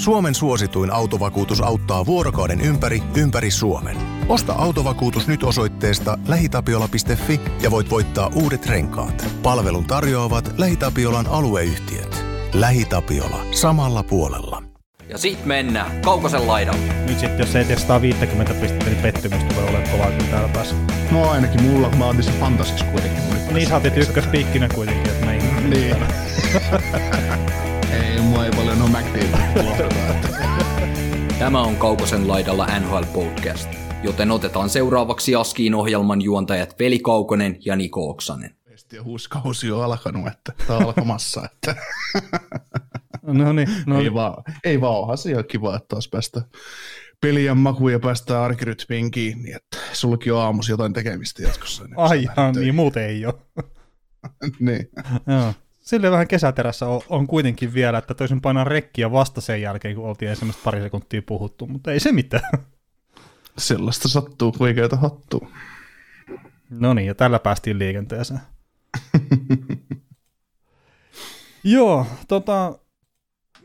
Suomen suosituin autovakuutus auttaa vuorokauden ympäri, ympäri Suomen. Osta autovakuutus nyt osoitteesta lähitapiola.fi ja voit voittaa uudet renkaat. Palvelun tarjoavat LähiTapiolan alueyhtiöt. LähiTapiola. Samalla puolella. Ja sit mennään Kaukosen laidalle. Nyt sitten jos ei testaa 50 pistettä, niin pettymys tulee olemaan kovaa kuin täällä päässä. No ainakin mulla, mä otin se fantasis kuitenkin. Niin sä otit ykköspiikkinä kuitenkin, että näin. Niin. McDavid Tämä on Kaukosen laidalla NHL Podcast, joten otetaan seuraavaksi Askiin ohjelman juontajat Veli Kaukonen ja Niko Oksanen. Ja huuskausi on alkanut, että tämä on alkamassa. Että. no niin. No. Ei vaan, ei vaan onhan se ihan kiva, että taas päästä pelien makuun ja päästään arkirytmiin kiinni, että sullakin on aamusi jotain tekemistä jatkossa. Niin Ai ihan, niin muuten ei ole. niin. Joo. Sille vähän kesäterässä on, on kuitenkin vielä, että toisin painaa rekkiä vasta sen jälkeen, kun oltiin ensimmäistä pari sekuntia puhuttu, mutta ei se mitään. Sellaista sattuu, oikeita hattuu. No niin, ja tällä päästiin liikenteeseen. Joo, tota,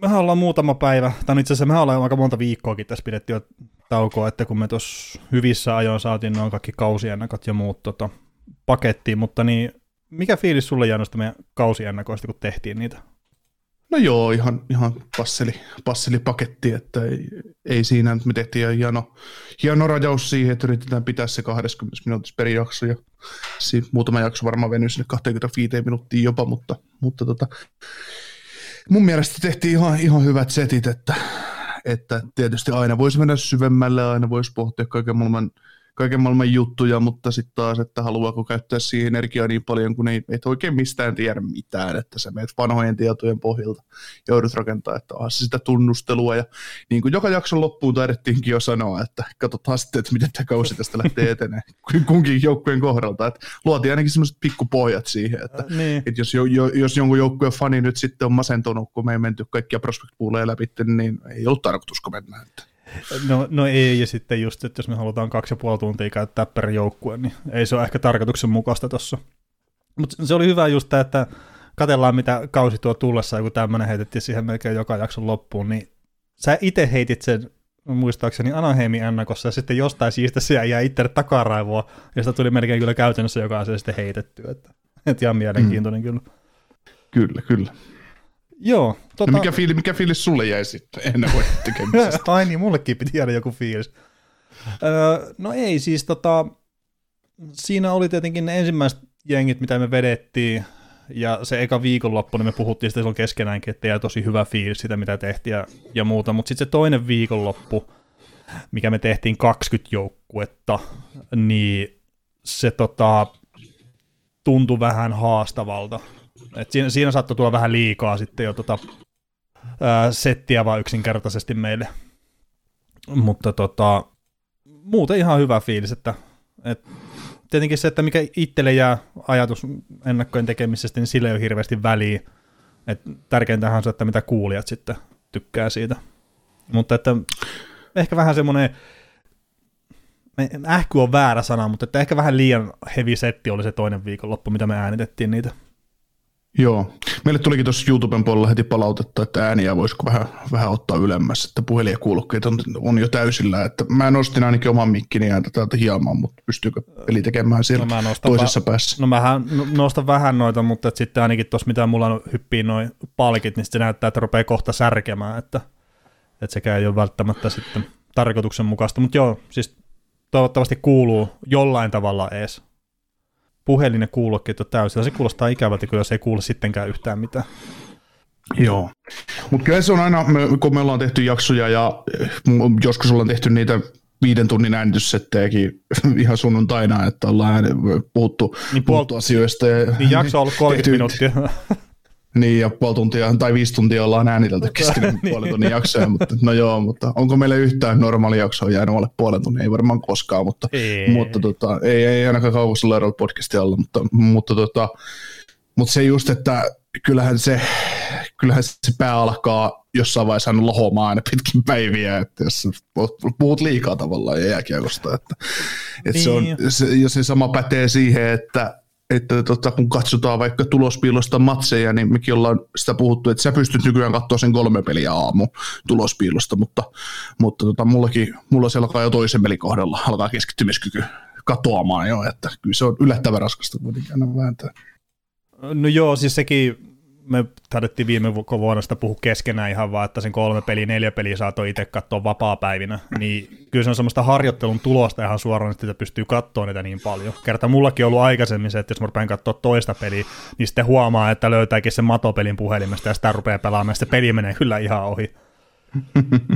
mehän ollaan muutama päivä, tai itse asiassa mehän ollaan aika monta viikkoakin tässä pidetty jo taukoa, että kun me tuossa hyvissä ajoin saatiin noin kaikki kausiennakot ja muut tota, pakettiin, mutta niin mikä fiilis sulle jäänyt meidän kausiennakoista, kun tehtiin niitä? No joo, ihan, ihan passeli, passeli paketti, että ei, ei siinä, me tehtiin hieno, hieno rajaus siihen, että yritetään pitää se 20 minuutissa per jakso, ja siinä muutama jakso varmaan venyi sinne 25 minuuttia jopa, mutta, mutta tota, mun mielestä tehtiin ihan, ihan hyvät setit, että, että tietysti aina voisi mennä syvemmälle, aina voisi pohtia kaiken maailman kaiken maailman juttuja, mutta sitten taas, että haluaako käyttää siihen energiaa niin paljon, kun ei, et oikein mistään tiedä mitään, että sä meet vanhojen tietojen pohjalta joudut rakentaa, että onhan sitä tunnustelua, ja niin kuin joka jakson loppuun taidettiinkin jo sanoa, että katsotaan sitten, että miten tämä kausi tästä lähtee eteneen kunkin joukkueen kohdalta, että luotiin ainakin semmoiset pikkupohjat siihen, että, äh, niin. että jos, jo, jo, jos jonkun joukkueen fani nyt sitten on masentunut, kun me ei menty kaikkia prospect läpi, niin ei ollut tarkoitus mennä. Että. No, no ei, ja sitten just, että jos me halutaan kaksi ja puoli tuntia käyttää per joukkue, niin ei se ole ehkä tarkoituksenmukaista tuossa. Mutta se oli hyvä just tämä, että katellaan mitä kausi tuo tullessa, kun tämmöinen heitettiin siihen melkein joka jakson loppuun, niin sä itse heitit sen muistaakseni Anaheimin ennakossa, ja sitten jostain siistä se jäi itselle takaraivoa, ja sitä tuli melkein kyllä käytännössä joka asia sitten heitetty, että, että ihan mielenkiintoinen mm. kyllä. Kyllä, kyllä. Joo. Tota... No mikä, fiili, mikä fiilis sulle jäi sitten ennen voi tekemisestä? Ai niin, mullekin piti jäädä joku fiilis. Öö, no ei, siis tota, siinä oli tietenkin ne ensimmäiset jengit, mitä me vedettiin, ja se eka viikonloppu, niin me puhuttiin sitä silloin keskenäänkin, että jäi tosi hyvä fiilis sitä, mitä tehtiin ja, ja muuta, mutta sitten se toinen viikonloppu, mikä me tehtiin 20 joukkuetta, niin se tota, tuntui vähän haastavalta. Et siinä, siinä saattoi tulla vähän liikaa sitten jo tota, ää, settiä vaan yksinkertaisesti meille. Mutta tota, muuten ihan hyvä fiilis, että et, tietenkin se, että mikä itselle jää ajatus ennakkojen tekemisestä, niin sillä ei ole hirveästi väliä. Et tärkeintähän on se, että mitä kuulijat sitten tykkää siitä. Mutta että ehkä vähän semmoinen, ähky on väärä sana, mutta että ehkä vähän liian heavy setti oli se toinen viikonloppu, mitä me äänitettiin niitä. Joo. Meille tulikin tuossa YouTuben puolella heti palautetta, että ääniä voisiko vähän, vähän ottaa ylemmäs, että puhelin ja kuulokkeet on, on, jo täysillä. Että mä nostin ainakin oman mikkini ääntä täältä hieman, mutta pystyykö peli tekemään siellä no toisessa va- päässä? No mä nostan vähän noita, mutta sitten ainakin tuossa mitä mulla hyppii noin palkit, niin se näyttää, että rupeaa kohta särkemään, että, että sekä ei ole välttämättä sitten tarkoituksenmukaista. Mutta joo, siis toivottavasti kuuluu jollain tavalla ees puhelin ja kuulokkeet on täysillä. Se kuulostaa ikävältä, kun jos ei kuule sittenkään yhtään mitään. Joo, mutta kyllä se on aina, kun me ollaan tehty jaksoja ja eh, joskus ollaan tehty niitä viiden tunnin äänityssettejäkin ihan sunnuntaina, että ollaan puhuttu, niin puhuttu puol- asioista. Ja niin jakso on ollut 30 minuuttia. Niin, ja puoli tuntia tai viisi tuntia ollaan äänitelty kesken niin. puolen tunnin jaksoja, mutta no joo, mutta onko meille yhtään normaali jaksoa jäänyt alle puolen tunnin? Ei varmaan koskaan, mutta, ei. mutta tota, ei, ei ainakaan kauhussa Lerol podcastia alla, mutta, mutta, tota, mutta se just, että kyllähän se, kyllähän se pää alkaa jossain vaiheessa aina lohomaan aina pitkin päiviä, että jos puhut liikaa tavallaan ja jääkiekosta, että, että niin. se on, se, ja se sama pätee siihen, että että tota, kun katsotaan vaikka tulospiilosta matseja, niin mekin ollaan sitä puhuttu, että sä pystyt nykyään katsoa sen kolme peliä aamu tulospiilosta, mutta, mutta tota, mullakin, mulla se alkaa jo toisen pelin kohdalla, alkaa keskittymiskyky katoamaan jo, että kyllä se on yllättävän raskasta kuitenkin aina vääntää. No joo, siis sekin me taidettiin viime vuonna sitä puhua keskenään ihan vaan, että sen kolme peliä, neljä peliä saatoi itse katsoa vapaa-päivinä, niin kyllä se on semmoista harjoittelun tulosta ihan suoraan, että pystyy katsoa niitä niin paljon. Kerta mullakin on ollut aikaisemmin se, että jos mä rupean katsoa toista peliä, niin sitten huomaa, että löytääkin sen matopelin puhelimesta ja sitä rupeaa pelaamaan, ja se peli menee kyllä ihan ohi.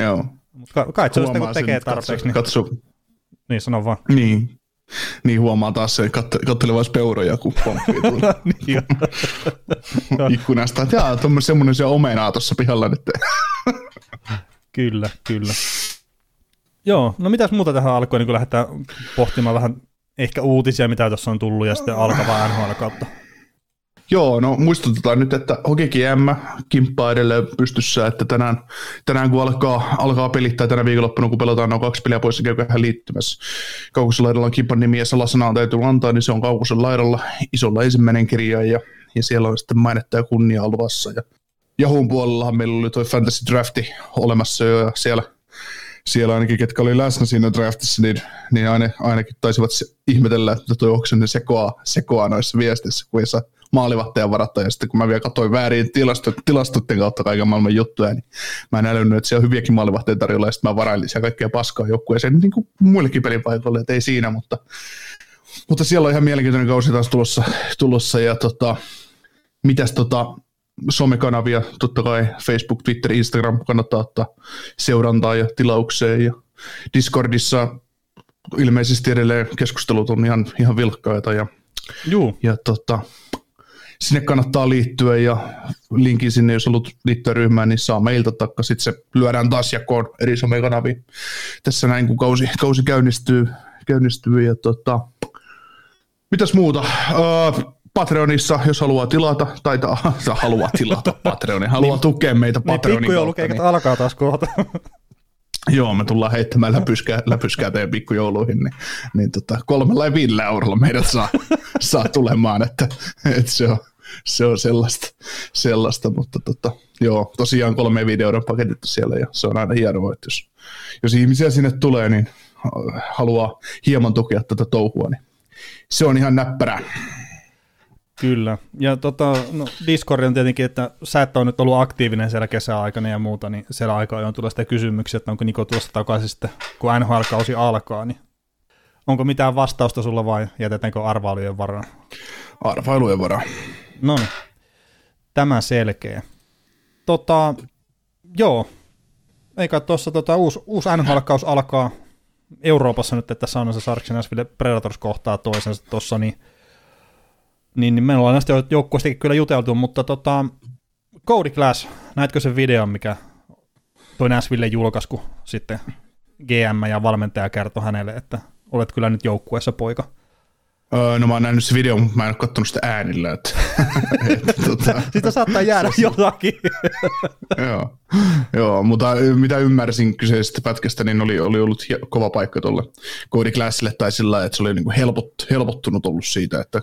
Joo. Mutta kai se on sitten, kun tekee tarpeeksi. Niin... Katso. Niin, sano vaan. Niin, niin huomaa taas sen kat- kattelevais peuroja, kun pomppii tuolla niin ikkunasta. Että jaa, semmoinen se omenaa tuossa pihalla nyt. kyllä, kyllä. Joo, no mitäs muuta tähän alkoi, niin kun lähdetään pohtimaan vähän ehkä uutisia, mitä tuossa on tullut, ja sitten alkavaa NHL kautta. Joo, no muistutetaan nyt, että Hokikin M kimppaa edelleen pystyssä, että tänään, tänään kun alkaa, alkaa pelittää tänä viikonloppuna, kun pelataan noin kaksi peliä pois, käy liittymässä. Kaukosen laidalla on kimpan nimi ja salasana on täytyy antaa, niin se on Kaukosen laidalla isolla ensimmäinen kirja ja, ja siellä on sitten mainetta ja kunnia luvassa. Ja Jahun puolellahan meillä oli toi Fantasy Drafti olemassa jo ja siellä siellä ainakin, ketkä oli läsnä siinä draftissa, niin, niin aina, ainakin taisivat ihmetellä, että toi Oksanen sekoaa, sekoaa noissa viesteissä, kun ei saa maalivahtajan varattua, ja sitten kun mä vielä katsoin väärin tilastot, tilastoiden kautta kaiken maailman juttuja, niin mä en älynyt, että siellä on hyviäkin maalivahtajia tarjolla, ja sitten mä varailin siellä kaikkea paskaa joukkueeseen, niin kuin muillekin pelipaikoille, että ei siinä, mutta, mutta siellä on ihan mielenkiintoinen kausi taas tulossa, tulossa ja tota, mitäs tota, somekanavia, totta kai Facebook, Twitter, Instagram kannattaa ottaa seurantaa ja tilaukseen ja Discordissa ilmeisesti edelleen keskustelut on ihan, ihan vilkkaita ja, Juu. ja tota, sinne kannattaa liittyä ja linkin sinne, jos haluat liittyä ryhmään, niin saa meiltä takka. Sitten se lyödään taas jakoon eri somekanaviin. Tässä näin, kun kausi, kausi käynnistyy, käynnistyy ja tota, mitäs muuta? Uh, Patreonissa, jos haluaa tilata, tai ta, haluaa tilata Patreonin, haluaa niin, tukea meitä niin, Patreonin niin, kautta. Niin alkaa taas kohta. Joo, me tullaan heittämään läpyskää, läpyskää teidän pikkujouluihin, niin, niin tota, kolmella ja viidellä eurolla meidät saa, saa tulemaan, että, että se, on, se on sellaista, sellaista mutta tota, joo, tosiaan kolme ja euron paketit siellä ja se on aina hienoa, että jos, jos ihmisiä sinne tulee, niin haluaa hieman tukea tätä touhua, niin se on ihan näppärää. Kyllä, ja tota, no, Discord on tietenkin, että sä et ole nyt ollut aktiivinen siellä kesäaikana ja muuta, niin siellä aika ajoin tulee sitten kysymyksiä, että onko Niko tuossa takaisin sitten, kun NHL-kausi alkaa, niin onko mitään vastausta sulla vai jätetäänkö arvailujen varaan? Arvailujen varaan. No niin, tämä selkeä. Tota, joo, eikä tuossa tota, uusi, uusi NHL-kaus alkaa Euroopassa nyt, että San Jose Sharks Predators kohtaa toisensa tuossa, niin niin, niin me ollaan näistä joukkueistakin kyllä juteltu, mutta tota, Cody Glass, näetkö sen videon, mikä toi Nashville julkaisi, kun sitten GM ja valmentaja kertoi hänelle, että olet kyllä nyt joukkueessa poika. Öö, no mä oon nähnyt se video, mutta mä en ole katsonut sitä äänillä. Että, että, tota, Sitä saattaa jäädä jotakin. joo, joo, mutta mitä ymmärsin kyseisestä pätkästä, niin oli, oli ollut kova paikka tuolle Cody Glassille tai sillä että se oli niin helpot, helpottunut ollut siitä, että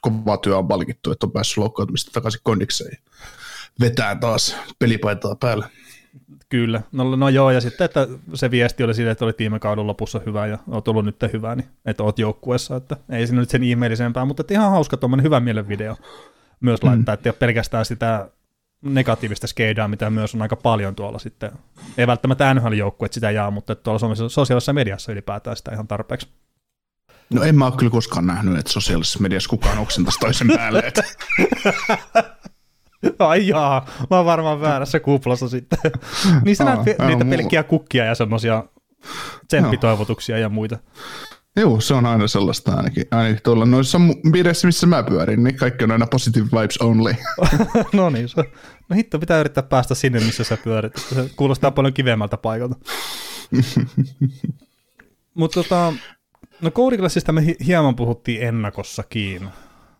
kova työ on palkittu, että on päässyt loukkaantumista takaisin kondikseen vetää taas pelipaitaa päälle. Kyllä, no, no joo, ja sitten, että se viesti oli siitä, että oli viime kauden lopussa hyvä ja oot ollut nyt hyvä, niin että oot joukkueessa, että ei siinä nyt sen ihmeellisempää, mutta että ihan hauska tuommoinen hyvä mielen video myös mm. laittaa, että ei ole pelkästään sitä negatiivista skeidaa, mitä myös on aika paljon tuolla sitten, ei välttämättä nhl että sitä jaa, mutta tuolla sosiaalisessa mediassa ylipäätään sitä ihan tarpeeksi. No en mä ole kyllä koskaan nähnyt, että sosiaalisessa mediassa kukaan oksentaisi toisen päälle. Että. Ai jaa, mä oon varmaan väärässä kuplassa sitten. Niissä näet niitä pelkkiä kukkia ja semmoisia tsemppitoivotuksia ja muita. Joo, se on aina sellaista ainakin. Ainakin tuolla noissa piireissä, missä mä pyörin, niin kaikki on aina positive vibes only. no niin, se, no hitto, pitää yrittää päästä sinne, missä sä pyörit. Se kuulostaa paljon kivemmältä paikalta. Mutta tota, No koodiklassista me hieman puhuttiin ennakossakin,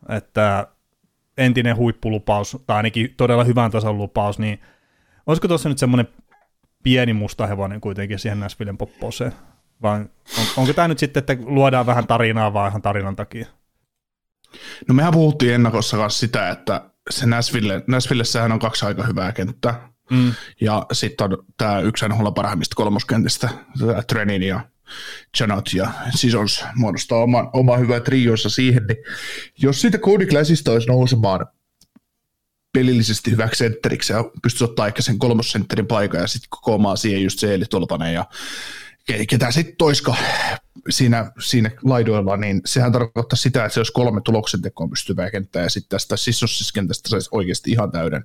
että entinen huippulupaus, tai ainakin todella hyvän tason lupaus, niin olisiko tuossa nyt semmoinen pieni musta hevonen kuitenkin siihen Näsvillen popposeen? Vai on, onko tämä nyt sitten, että luodaan vähän tarinaa vaan ihan tarinan takia? No mehän puhuttiin ennakossa kanssa sitä, että se Nashville, Nashvillessähän on kaksi aika hyvää kenttää. Mm. Ja sitten on tämä yksi NHL parhaimmista kolmoskentistä, Trenin ja Janot ja Sisons muodostaa oman, oma hyvä trionsa siihen, niin jos siitä Cody Glassista olisi nousemaan pelillisesti hyväksi sentteriksi ja pystyisi ottaa ehkä sen kolmosentterin paikan ja sitten kokoamaan siihen just se Eli Tolpanen ja ketä sitten toiska siinä, siinä laidoilla, niin sehän tarkoittaa sitä, että se olisi kolme tuloksen tekoon pystyvää kenttää ja sitten tästä sissossiskentästä saisi oikeasti ihan täyden,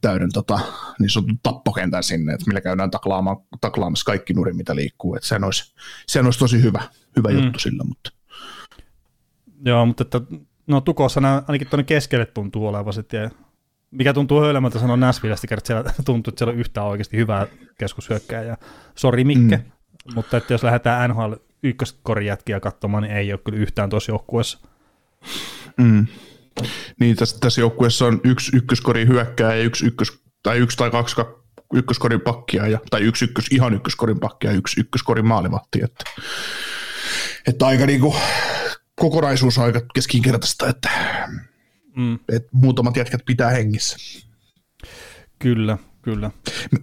täyden tota, niin sanotun tappokentän sinne, että millä käydään taklaamaan, taklaamassa kaikki nurin, mitä liikkuu. Että sehän, olisi, sehän olisi tosi hyvä, hyvä mm. juttu sillä. Mutta. Joo, mutta että, no tukossa nämä, ainakin tuonne keskelle tuntuu olevan sitten, mikä tuntuu höylemmältä sanoa Näsvillestä, että siellä tuntuu, että siellä on yhtään oikeasti hyvää keskushyökkääjää. Sori Mikke, mm. mutta että jos lähdetään NHL ykköskorijätkiä katsomaan, niin ei ole kyllä yhtään tuossa joukkueessa. Mm. Niin, tässä, tässä joukkueessa on yksi ykköskori hyökkää ja yksi, ykkös, tai yksi tai kaksi ykköskorin pakkia, ja, tai yksi ykkös, ihan ykköskorin pakkia ja yksi ykköskorin maalivahti. Että, että aika niin kuin, kokonaisuus on aika keskinkertaista, että, mm. että muutamat jätkät pitää hengissä. Kyllä, Kyllä.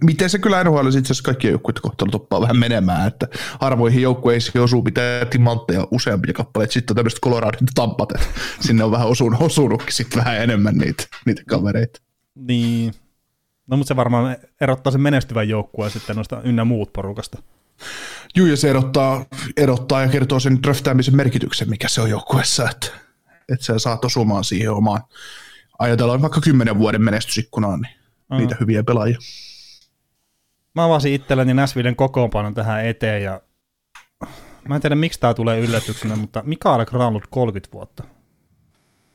Miten se kyllä NHL itse asiassa kaikkien joukkueiden kohtalo toppaa vähän menemään, että harvoihin joukkueisiin osuu pitää timantteja useampia kappaleita, sitten on tämmöiset Coloradot Tampat, että sinne on vähän osunut, osunutkin sitten vähän enemmän niitä, niitä kavereita. Niin, no mutta se varmaan erottaa sen menestyvän joukkueen sitten noista ynnä muut porukasta. Juu, ja se erottaa, erottaa ja kertoo sen draftaamisen merkityksen, mikä se on joukkueessa, että, että sä saat osumaan siihen omaan, ajatellaan vaikka kymmenen vuoden menestysikkunaan, niin mm. niitä hyviä pelaajia. Mä avasin itselleni Näsvillen kokoonpanon tähän eteen ja mä en tiedä miksi tämä tulee yllätyksenä, mutta Mikael Granlund 30 vuotta.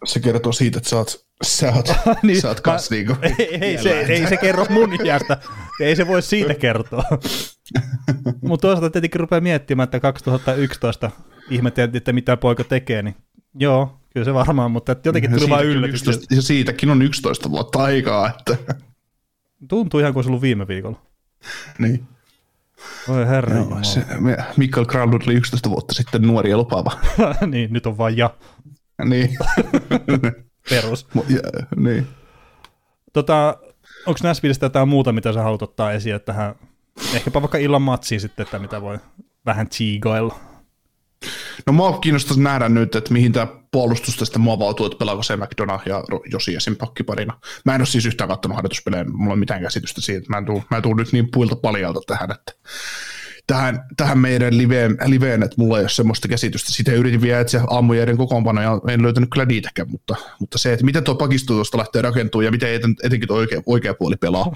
Se kertoo siitä, että sä oot, sä oot, niin, sä oot kans mä, niinku ei, ei, se, ei se kerro mun iästä, ei se voi siitä kertoa. mutta toisaalta tietenkin rupeaa miettimään, että 2011 ihmetteltiin, että mitä poika tekee, niin joo, kyllä se varmaan, mutta jotenkin tuli vain yllätys. Ja siitäkin on 11 vuotta aikaa, että Tuntuu ihan kuin olisi ollut viime viikolla. Niin. Oi herra Joo, se, Mikael Granlund oli 11 vuotta sitten nuori ja lupaava. niin, nyt on vain ja. niin. Perus. ja, niin. Tota, onko Näsvillestä jotain muuta, mitä sä haluat ottaa esiin tähän, ehkäpä vaikka illan matsiin sitten, että mitä voi vähän chiigailla? No mua kiinnostaisi nähdä nyt, että mihin tämä puolustus tästä muovautuu, että pelaako se McDonough ja Josi esim. pakkiparina. Mä en ole siis yhtään katsonut harjoituspelejä, mulla on mitään käsitystä siitä. Mä en tuu, mä en tuu nyt niin puilta paljalta tähän, että tähän, tähän meidän liveen, liveen, että mulla ei ole semmoista käsitystä. Sitä yritin vielä etsiä aamujeiden kokoonpano ja en löytänyt kyllä niitäkään, mutta, mutta se, että miten tuo pakisto tuosta lähtee rakentumaan ja miten etenkin tuo oikea, oikea puoli pelaa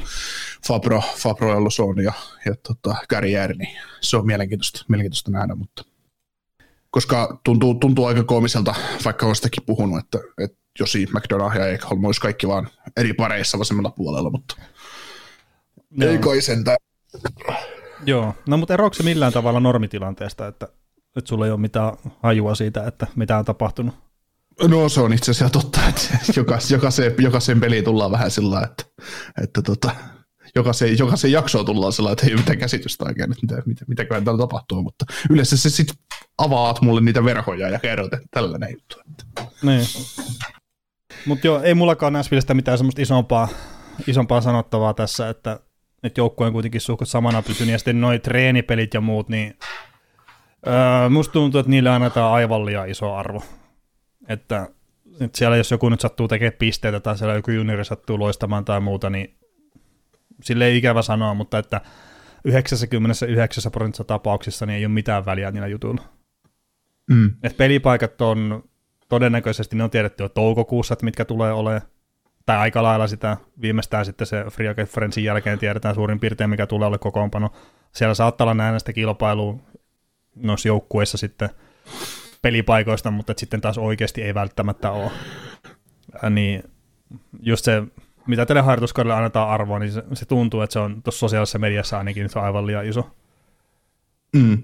Fabro, Fabro Lozon ja, ja tota, Carriere, niin se on mielenkiintoista, mielenkiintoista nähdä, mutta koska tuntuu, tuntuu aika koomiselta, vaikka olen sitäkin puhunut, että, että Josi McDonough ja Ekholm olisi kaikki vaan eri pareissa vasemmalla puolella, mutta Joo. ei kai sentään. Joo, no mutta eroako se millään tavalla normitilanteesta, että, että sulla ei ole mitään hajua siitä, että mitä on tapahtunut? No se on itse asiassa totta, että jokaiseen, jokaiseen peliin tullaan vähän sillä että, että tota, jokaiseen, jokaiseen jaksoon tullaan sellainen, että ei ole mitään käsitystä oikein, että mitä, mitä, mitäköhän täällä tapahtuu, mutta yleensä se sitten avaat mulle niitä verhoja ja kerrot, että tällainen juttu. Niin. Mutta joo, ei mullakaan Näsvillestä mitään semmoista isompaa, isompaa sanottavaa tässä, että, että joukkue on kuitenkin suhkot samana pysynyt, ja sitten noi treenipelit ja muut, niin öö, musta tuntuu, että niille annetaan aivan liian iso arvo. Että, että siellä jos joku nyt sattuu tekemään pisteitä tai siellä joku juniori sattuu loistamaan tai muuta, niin sille ei ikävä sanoa, mutta että 99 prosentissa tapauksissa niin ei ole mitään väliä niillä jutuilla. Mm. Et pelipaikat on todennäköisesti, ne on tiedetty jo toukokuussa, että mitkä tulee olemaan, tai aika lailla sitä, viimeistään sitten se Free Conferencein jälkeen tiedetään suurin piirtein, mikä tulee olla kokoonpano. Siellä saattaa olla näin sitä kilpailua noissa joukkueissa sitten pelipaikoista, mutta sitten taas oikeasti ei välttämättä ole. Ja niin just se mitä tälle harjoituskaudelle annetaan arvoa, niin se, se tuntuu, että se on tuossa sosiaalisessa mediassa ainakin on aivan liian iso. Mm.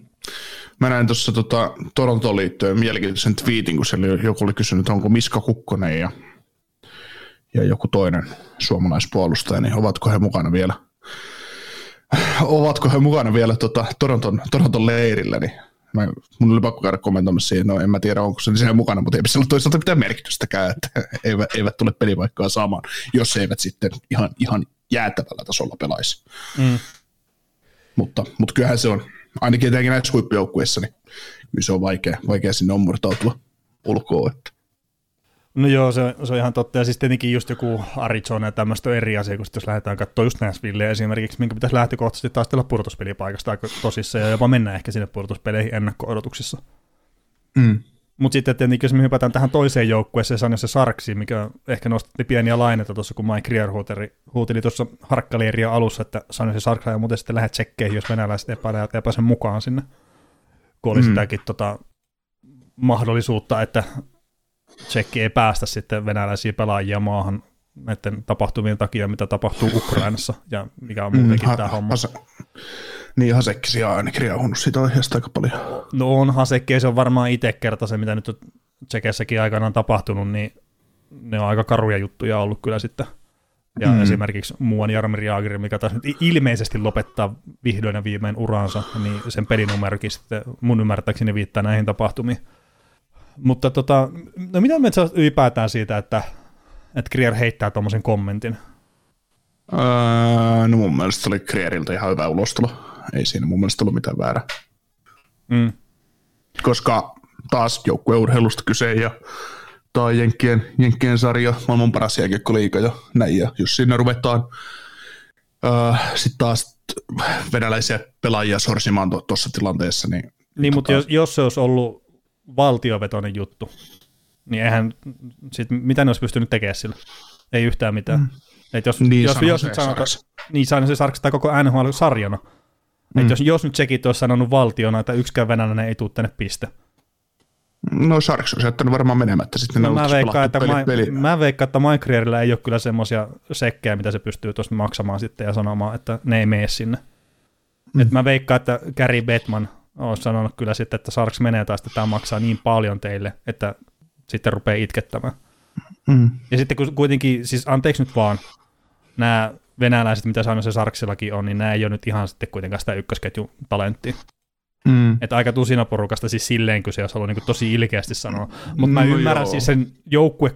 Mä näin tuossa tota, Torontoon liittyen mielenkiintoisen twiitin, kun siellä joku oli kysynyt, onko Miska Kukkonen ja, ja joku toinen suomalaispuolustaja, niin ovatko he mukana vielä ovatko he mukana vielä tota, Toronton, Toronton leirillä, niin mä, mun oli pakko käydä kommentoimassa siihen, no en mä tiedä onko se siellä mukana, mutta ei sillä toisaalta mitään merkitystäkään, että eivät, eivät tule pelipaikkaa saamaan, jos eivät sitten ihan, ihan jäätävällä tasolla pelaisi. Mm. Mutta, mutta kyllähän se on, ainakin etenkin näissä huippujoukkueissa, niin kyllä se on vaikea, vaikea sinne ommurtautua ulkoa. Että. No joo, se, se on ihan totta. Ja siis tietenkin just joku Arizona ja tämmöistä on eri asia, kun jos lähdetään katsoa just Nashville esimerkiksi, minkä pitäisi lähtökohtaisesti taistella pudotuspelipaikasta aika tosissaan ja jopa mennä ehkä sinne pudotuspeleihin ennakko-odotuksissa. Mm. Mutta sitten tietenkin, jos me hypätään tähän toiseen joukkueeseen, se on se Sarksi, mikä ehkä nostatti pieniä laineita tuossa, kun Mike Rier huuteli, huuteli tuossa harkkalieriä alussa, että Sanjose Sarksa ja muuten sitten lähdet tsekkeihin, jos venäläiset epäilevät ei pääse mukaan sinne. Kun oli mm. sitäkin tota, mahdollisuutta, että tsekki ei päästä sitten venäläisiä pelaajia maahan näiden tapahtumien takia, mitä tapahtuu Ukrainassa ja mikä on muutenkin mm, tämä homma. Hase, niin, Hasekkisi on ainakin riauhunut sitä aiheesta aika paljon. No on Hasekki, se on varmaan itse kerta se, mitä nyt on Tsekessäkin aikanaan tapahtunut, niin ne on aika karuja juttuja ollut kyllä sitten. Ja mm. esimerkiksi muuan Jarmir Jaager, mikä taas nyt ilmeisesti lopettaa vihdoin ja viimein uransa, niin sen pelinumerokin sitten mun ymmärtääkseni viittaa näihin tapahtumiin. Mutta tota, no mitä me ylipäätään siitä, että, että Krier heittää tuommoisen kommentin? Öö, no mun mielestä se oli Krieriltä ihan hyvä ulostulo. Ei siinä mun mielestä ollut mitään väärää. Mm. Koska taas joukkueurheilusta kyse ja tai Jenkkien, Jenkkien sarja, maailman paras jääkiekkoliiga ja näin. Ja jos siinä ruvetaan öö, sitten taas venäläisiä pelaajia sorsimaan tuossa tilanteessa, niin... Niin, tota... mutta jos, jos se olisi ollut valtiovetoinen juttu, niin eihän, sit, mitä ne olisi pystynyt tekemään sillä? Ei yhtään mitään. Mm. Et jos, niin jos, jos nyt sanotaan, niin sain se sarkista koko NHL-sarjana. Mm. Et jos, jos nyt sekin olisi sanonut valtiona, että yksikään venäläinen ei tule tänne piste. No Sharks olisi jättänyt varmaan menemättä sitten. No, mä, veikkaan, että peli, peli. mä veikkaan, että Mike ei ole kyllä semmoisia sekkejä, mitä se pystyy tuosta maksamaan sitten ja sanomaan, että ne ei mene sinne. Mm. Et mä veikkaan, että Gary Bettman olisi sanonut kyllä sitten, että Sarks menee taas, että tämä maksaa niin paljon teille, että sitten rupeaa itkettämään. Mm. Ja sitten kuitenkin, siis anteeksi nyt vaan, nämä venäläiset, mitä sanoin se Sarksillakin on, niin nämä ei ole nyt ihan sitten kuitenkaan sitä ykkösketjun talenttia. Mm. Että aika tusina porukasta siis silleen kyse, jos haluaa niin tosi ilkeästi sanoa. Mutta no, mä ymmärrän joo. siis sen joukkue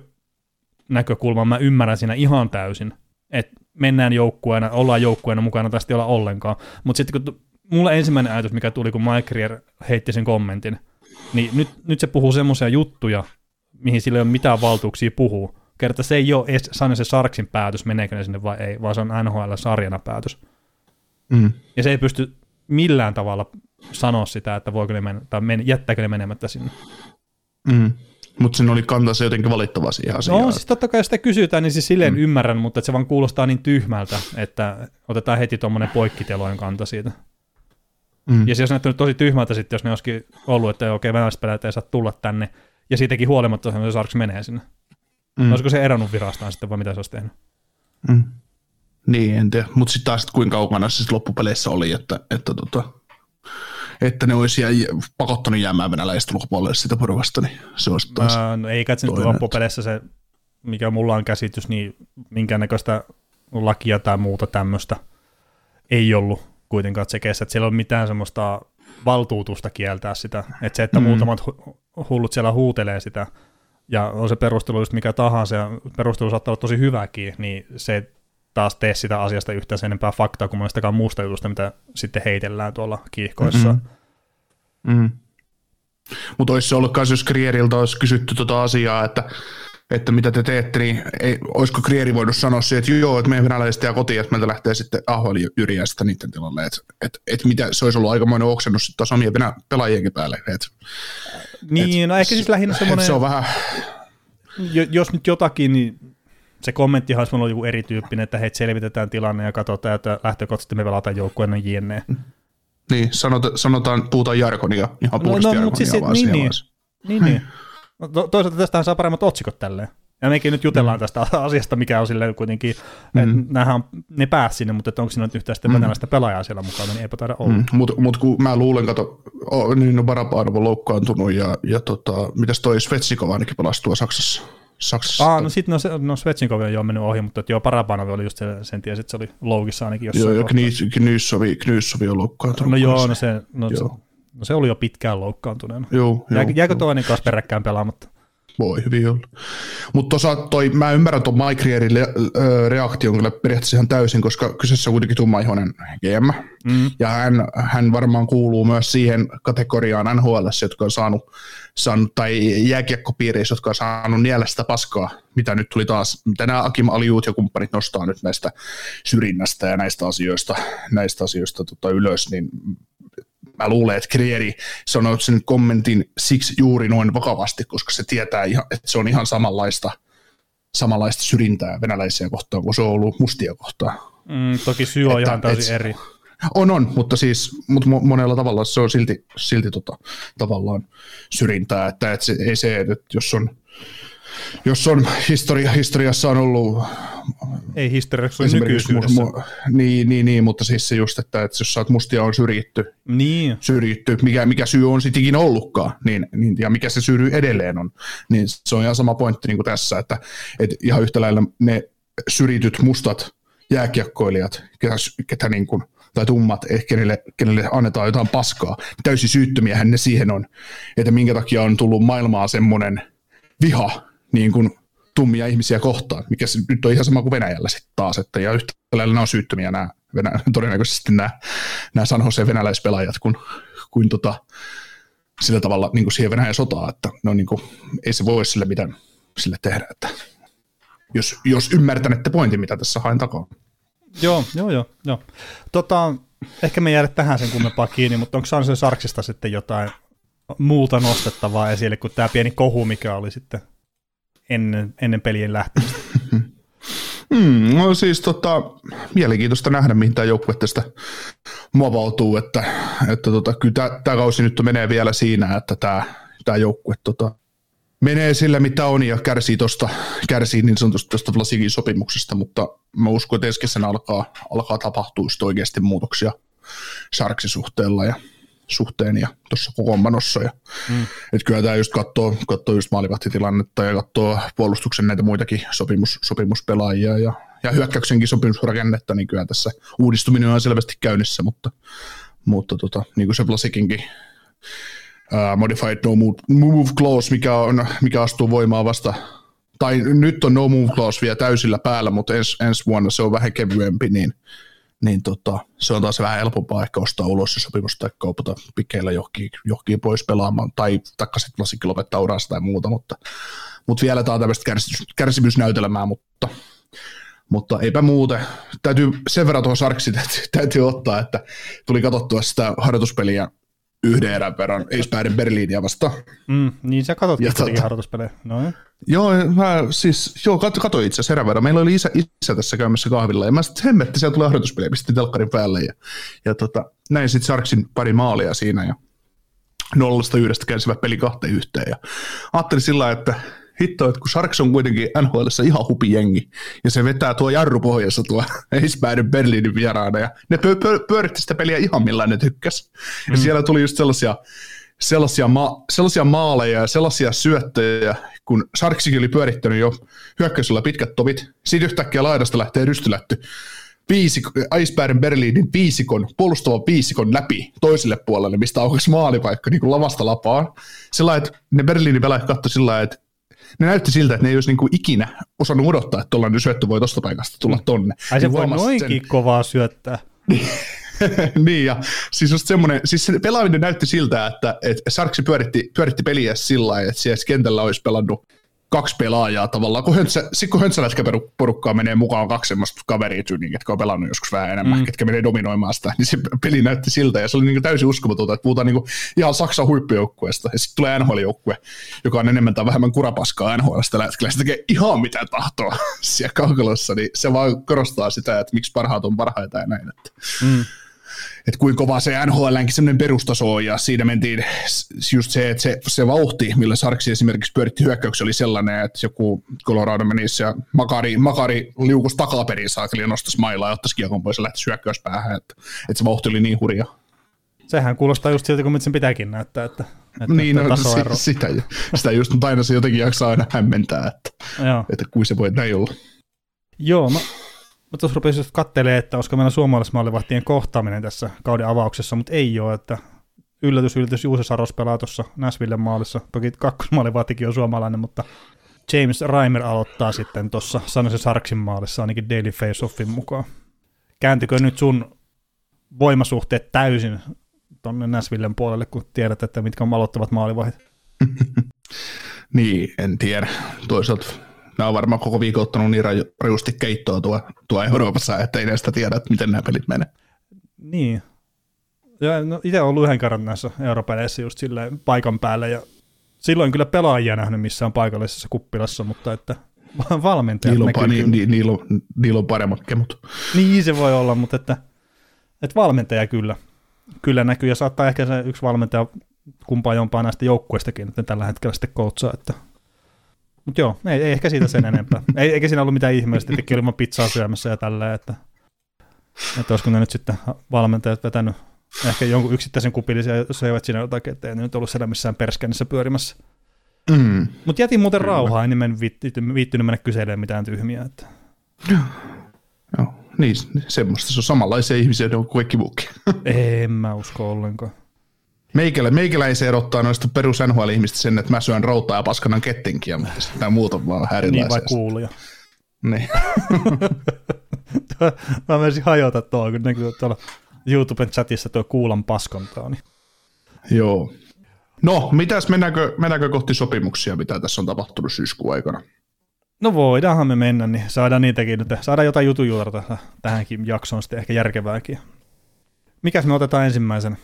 näkökulman, mä ymmärrän siinä ihan täysin, että mennään joukkueena, ollaan joukkueena mukana, tästä ei olla ollenkaan. Mutta sitten kun mulla ensimmäinen ajatus, mikä tuli, kun Mike Rier heitti sen kommentin, niin nyt, nyt se puhuu semmoisia juttuja, mihin sillä ei ole mitään valtuuksia puhua. Kerta se ei ole edes se Sarksin päätös, meneekö ne sinne vai ei, vaan se on NHL-sarjana päätös. Mm. Ja se ei pysty millään tavalla sanoa sitä, että voiko ne mennä, tai men, jättääkö ne menemättä sinne. Mm. Mutta sen oli kantansa jotenkin valittava siihen asiaan. No siis totta kai sitä kysytään, niin siis silleen mm. ymmärrän, mutta se vaan kuulostaa niin tyhmältä, että otetaan heti tuommoinen poikkitelojen kanta siitä. Mm. Ja se olisi näyttänyt tosi tyhmältä sitten, jos ne olisikin ollut, että okei, venäläiset pelaajat ei saa tulla tänne, ja siitäkin huolimatta se Sarks menee sinne. Mm. Olisiko se eronnut virastaan sitten, vai mitä se olisi tehnyt? Mm. Niin, en tiedä. Mutta sitten taas, että kuinka kaukana se loppupeleissä oli, että, että, tota, että ne olisi jää, pakottanut jäämään venäläistä ulkopuolelle sitä porukasta, niin se olisi taas no, Ei katsi nyt loppupeleissä se, mikä mulla on käsitys, niin minkäännäköistä lakia tai muuta tämmöistä ei ollut kuitenkaan tsekeissä, että siellä on mitään semmoista valtuutusta kieltää sitä, että se, että mm. muutamat hullut siellä huutelee sitä, ja on se perustelu just mikä tahansa, ja perustelu saattaa olla tosi hyväkin, niin se taas tee sitä asiasta yhtään sen enempää faktaa kuin monestakaan muusta jutusta, mitä sitten heitellään tuolla kiihkoissa. Mm-hmm. Mm. Mutta olisi se ollut myös, jos Krieriltä olisi kysytty tuota asiaa, että mitä te teette, niin ei, olisiko Krieri voinut sanoa siihen, että joo, että meidän venäläiset jää kotiin, että meiltä lähtee sitten Ahoili Jyriä sitten niiden tilalle, että että että mitä, se olisi ollut aikamoinen oksennus sitten taas omien venä, pelaajienkin päälle. Että niin, et, no ehkä siis lähinnä semmoinen, se on vähän... jos nyt jotakin, niin se kommenttihan olisi ollut joku erityyppinen, että hei, selvitetään tilanne ja katsotaan, että lähtökohtaisesti me pelataan joukkueen jne. Niin, sanotaan, sanotaan puhutaan jarkonia, ihan no, no, jarkonia siis, vaan niin, niin, niin, niin. No, toisaalta tästähän saa paremmat otsikot tälleen. Ja mekin nyt jutellaan mm. tästä asiasta, mikä on silleen kuitenkin, mm. että nämähän ne pääsi sinne, mutta että onko siinä nyt yhtään sitten mm. pelaajaa siellä mukaan, niin eipä taida olla. Mm. Mutta mut kun mä luulen, kato, oh, niin no on loukkaantunut ja, ja tota, mitäs toi Svetsikov ainakin pelasi tuo Saksassa. Saksassa. Ah, no sitten no, se, no Svetsinkovi on jo mennyt ohi, mutta että joo, Parapanovi oli just se, sen tiesi, että se oli loukissa ainakin jossain Joo, ja. Knyssovi, on loukkaantunut. No joo, no se, no, Joo. No se oli jo pitkään loukkaantuneena. Joo, Jää, joo, jääkö joo. toinen kanssa peräkkäin pelaamatta? Voi hyvin olla. Mutta toi, mä ymmärrän tuon Mike Rierin le- reaktion kyllä periaatteessa ihan täysin, koska kyseessä on kuitenkin tummaihoinen GM. Mm. Ja hän, hän varmaan kuuluu myös siihen kategoriaan NHL, jotka on saanut, saanut tai jääkiekkopiireissä, jotka on saanut niellä sitä paskaa, mitä nyt tuli taas, mitä nämä Akim Aliut ja kumppanit nostaa nyt näistä syrjinnästä ja näistä asioista, näistä asioista tota, ylös, niin mä luulen, että Krieri sanoi sen kommentin siksi juuri noin vakavasti, koska se tietää, ihan, että se on ihan samanlaista, samanlaista syrjintää venäläisiä kohtaan kuin se on ollut mustia kohtaan. Mm, toki syy on Että- ihan täysin et- eri. On, on, mutta siis mutta mo- monella tavalla se on silti, silti tota, tavallaan syrjintää, että, että se, ei se, että jos on, jos on historia, historiassa on ollut Ei historiassa esimerkiksi, mu, mu, niin, niin, niin, mutta siis se just, että, että jos sä oot mustia on syrjitty, Niin, syrjitty, mikä, mikä syy on sitten ikinä ollutkaan, niin, niin, ja mikä se syy edelleen on, niin se on ihan sama pointti niin kuin tässä, että, että ihan yhtä lailla ne syrjityt mustat jääkiekkoilijat, ketä, ketä niin kuin, tai tummat, eh, kenelle, kenelle annetaan jotain paskaa, täysin syyttömiähän ne siihen on, että minkä takia on tullut maailmaa semmoinen viha niin tummia ihmisiä kohtaan, mikä nyt on ihan sama kuin Venäjällä sitten taas, että ja yhtä lailla nämä on syyttömiä nämä, Venä, todennäköisesti nämä, nämä San Jose venäläispelaajat, kun, kuin tota, sillä tavalla niin kuin siihen Venäjän sotaan, että no niin kuin, ei se voi sille mitään sille tehdä, että jos, jos ymmärtänette pointin, mitä tässä haen takaa. joo, joo, joo. joo. Tota, ehkä me jäädä tähän sen kummempaa kiinni, mutta onko Sansen Sarksista sitten jotain muuta nostettavaa esille kuin tämä pieni kohu, mikä oli sitten ennen, ennen pelien lähtemistä? Mm, no siis tota, mielenkiintoista nähdä, mihin tämä joukkue tästä muovautuu, että, että tota, kyllä tämä kausi nyt menee vielä siinä, että tämä, joukkue tota, menee sillä mitä on ja kärsii, tosta, kärsii niin sanotusti tuosta Vlasikin sopimuksesta, mutta mä uskon, että ensi alkaa, alkaa tapahtua oikeasti muutoksia Sharksin ja suhteen ja tuossa kokoonpanossa. Ja, mm. et kyllä tämä just katsoo, katsoo just maalivahtitilannetta ja katsoo puolustuksen näitä muitakin sopimus, sopimuspelaajia ja, ja hyökkäyksenkin sopimusrakennetta, niin kyllä tässä uudistuminen on selvästi käynnissä, mutta, mutta tota, niin kuin se Vlasikinkin uh, modified no move, move clause, mikä, on, mikä astuu voimaan vasta, tai nyt on no move clause vielä täysillä päällä, mutta ens, ensi vuonna se on vähän kevyempi, niin, niin tota, se on taas vähän helpompaa ehkä ostaa ulos se sopimus tai kaupata pikkeillä johonkin, johonkin pois pelaamaan, tai taikka sitten varsinkin lopettaa uransa tai muuta, mutta, mutta vielä tämä on tämmöistä kärsimys, kärsimysnäytelmää, mutta, mutta eipä muuten. Täytyy sen verran tuohon Sarksiin täytyy, täytyy ottaa, että tuli katsottua sitä harjoituspeliä yhden erän verran Eisbergin Berliiniä vastaan. Mm, niin sä katsotkin Ja tota- harjoituspelejä. No, joo. Mä siis, joo, kat, katsoin itse asiassa verran. Meillä oli isä, isä tässä käymässä kahvilla ja mä sitten hemmetti, siellä tulee harjoituspeliä, pistin telkkarin päälle ja, ja tota, näin sitten Sarksin pari maalia siinä ja nollasta yhdestä kärsivät peli kahteen yhteen ja ajattelin sillä että hitto, että kun Sharks on kuitenkin NHLssä ihan hupijengi, ja se vetää tuo jarru pohjassa tuo Eisbergin Berliinin vieraana, ja ne pö- pö- pyöritti sitä peliä ihan millään ne tykkäs. Ja mm. siellä tuli just sellaisia, sellaisia, ma- sellaisia maaleja ja sellaisia syöttöjä, kun Sharksikin oli pyörittänyt jo hyökkäyksellä pitkät tovit, siitä yhtäkkiä laidasta lähtee rystylätty viisik- Icebergin Berliinin viisikon, puolustavan viisikon läpi toiselle puolelle, mistä aukesi maalipaikka niin kuin lavasta lapaan. Sillä että ne Berliinin pelaajat katsoivat sillä että ne näytti siltä, että ne ei olisi niin kuin ikinä osannut odottaa, että tuollainen syöttö voi tuosta paikasta tulla tonne. Ai se Niin voi noinkin sen- kovaa syöttää. niin, ja siis just semmoinen, siis se pelaaminen näytti siltä, että, että Sarksi pyöritti, pyöritti peliä sillä lailla, että siellä kentällä olisi pelannut kaksi pelaajaa tavallaan, kun, höntsä, sit kun höntsälätkäporukkaa menee mukaan kaksi semmoista kaveria tyyliin, ketkä on pelannut joskus vähän enemmän, mm. ketkä menee dominoimaan sitä, niin se peli näytti siltä, ja se oli niin täysin uskomatonta, että puhutaan niin ihan Saksan huippujoukkueesta, ja sitten tulee NHL-joukkue, joka on enemmän tai vähemmän kurapaskaa NHLstä tällä hetkellä, se tekee ihan mitä tahtoo siellä kaukalossa, niin se vaan korostaa sitä, että miksi parhaat on parhaita ja näin, että Mm. Että kuinka kova se NHLnkin semmoinen perustaso on, ja siinä mentiin just se, että se, se vauhti, millä Sarksi esimerkiksi pyöritti hyökkäyksiä, oli sellainen, että joku Colorado menisi ja Makari, Makari liukus takaperin saakeli ja nostaisi mailaa ja ottaisi kiekon pois ja lähtisi hyökkäyspäähän, että, että se vauhti oli niin hurja. Sehän kuulostaa just siltä, kun sen pitääkin näyttää, että, että niin, että no, tasoero. si- sitä, sitä just, mutta aina se jotenkin jaksaa aina hämmentää, että, Joo. että kuin se voi näin olla. Joo, mä, mä tuossa rupesin kattelemaan, että olisiko meillä suomalaismaalivahtien kohtaaminen tässä kauden avauksessa, mutta ei ole, että yllätys, yllätys, Juuse Saros pelaa tuossa Näsvillen maalissa. Toki kakkosmaalivahtikin on suomalainen, mutta James Reimer aloittaa sitten tuossa Sanoisen Sarksin maalissa ainakin Daily Face-Offin mukaan. Kääntykö nyt sun voimasuhteet täysin tuonne Näsvillen puolelle, kun tiedät, että mitkä on aloittavat maalivahit? Niin, en tiedä. Toisaalta nämä on varmaan koko viikon ottanut niin raju, rajusti keittoa tuo, tuo Euroopassa, että ei näistä tiedä, että miten nämä pelit menee. Niin. Ja, no, itse olen ollut yhden kerran näissä europeleissä just silleen paikan päällä ja silloin kyllä pelaajia nähnyt missään paikallisessa kuppilassa, mutta että valmentajat Niillä on, näkyy pa, ni, ni, niillä on, niillä on paremmat kemut. Niin se voi olla, mutta että, että valmentaja kyllä, kyllä näkyy ja saattaa ehkä se yksi valmentaja kumpaa jompaa näistä joukkueistakin, että tällä hetkellä sitten coachaa, että mutta joo, ei, ei, ehkä siitä sen enempää. Ei, eikä siinä ollut mitään ihmeellistä, että vaan pizzaa syömässä ja tälleen, että, että olisiko ne nyt sitten valmentajat vetänyt ehkä jonkun yksittäisen kupillisen ja söivät siinä jotakin, että ei ne nyt ollut siellä missään perskännissä pyörimässä. Mm. Mutta jätin muuten rauhaa, en nimen viittynyt, viittynyt mennä kyselemään mitään tyhmiä. Että. Joo, niin, semmoista. Se on samanlaisia ihmisiä kuin kaikki muukin. En mä usko ollenkaan. Meikälä, meikäläisen erottaa noista perus ihmistä sen, että mä syön routaa ja paskanan kettinkiä, mutta sitten nämä muut on vaan vähän Niin vai kuulija. Niin. mä menisin hajota tuolla, kun näkyy tuolla YouTuben chatissa tuo kuulan paskontaa. Niin. Joo. No, mitäs mennäänkö, mennäänkö kohti sopimuksia, mitä tässä on tapahtunut syyskuun aikana? No voidaanhan me mennä, niin saadaan niitäkin nyt. Saadaan jotain jutujuurta tähänkin jaksoon sitten ehkä järkevääkin. Mikäs me otetaan ensimmäisenä?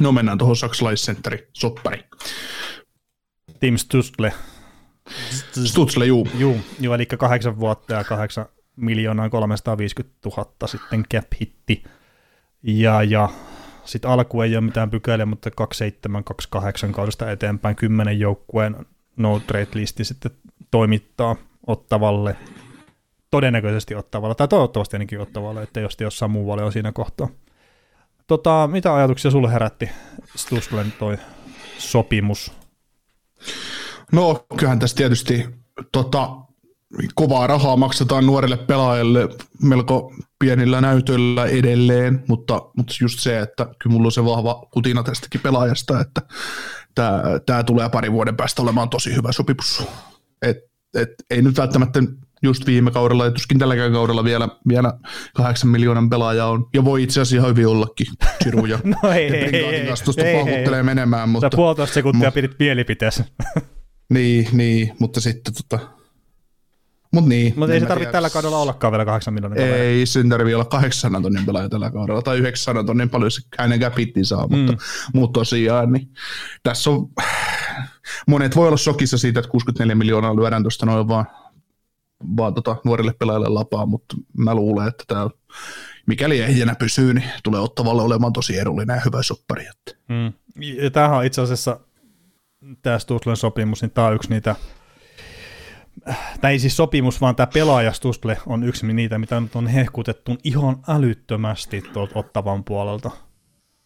No mennään tuohon saksalaissentteri, soppari. Tim Stustle. Stutzle, juu. Juu, joo, eli kahdeksan vuotta ja kahdeksan miljoonaa 350 000 sitten cap hitti. Ja, ja sitten alku ei ole mitään pykäliä, mutta 27, 28 kaudesta eteenpäin kymmenen joukkueen no trade listi sitten toimittaa ottavalle, todennäköisesti ottavalle, tai toivottavasti ainakin ottavalle, että jos jossain muualle on siinä kohtaa. Tota, mitä ajatuksia sulle herätti Stuslen toi sopimus? No, kyllähän tässä tietysti tota, kovaa rahaa maksetaan nuorille pelaajille melko pienillä näytöillä edelleen, mutta, mutta just se, että kyllä mulla on se vahva kutina tästäkin pelaajasta, että tämä, tulee parin vuoden päästä olemaan tosi hyvä sopimus. Et, et, ei nyt välttämättä just viime kaudella ja tuskin tälläkään kaudella vielä, vielä kahdeksan miljoonan pelaaja on, ja voi itse asiassa ihan hyvin ollakin Giroud ja No ei, ei, ei, kanssa tuosta ei, ei. paukuttelee menemään, Sä mutta puolitoista sekuntia pidit mielipiteessä. niin, niin, mutta sitten tota, mut niin. Mutta ei en se tarvitse tällä kaudella ollakaan vielä 8 miljoonaa. Ei sen tarvii olla 800 tonnin pelaaja tällä kaudella, tai 900 tonnin paljon se hänen käpittiin saa, mutta, Mm. mutta tosiaan, niin tässä on, monet voi olla shokissa siitä, että 64 miljoonaa lyödään tuosta noin vaan, vaan tota, nuorille pelaajille lapaa, mutta mä luulen, että tämä mikäli ehjänä pysyy, niin tulee ottavalle olemaan tosi edullinen ja hyvä soppari. Mm. Tämähän on itse asiassa, tämä Stuslen sopimus, niin tämä on yksi niitä, tämä ei siis sopimus, vaan tämä pelaaja Stusle on yksi niitä, mitä nyt on hehkutettu ihan älyttömästi tuolta Ottavan puolelta.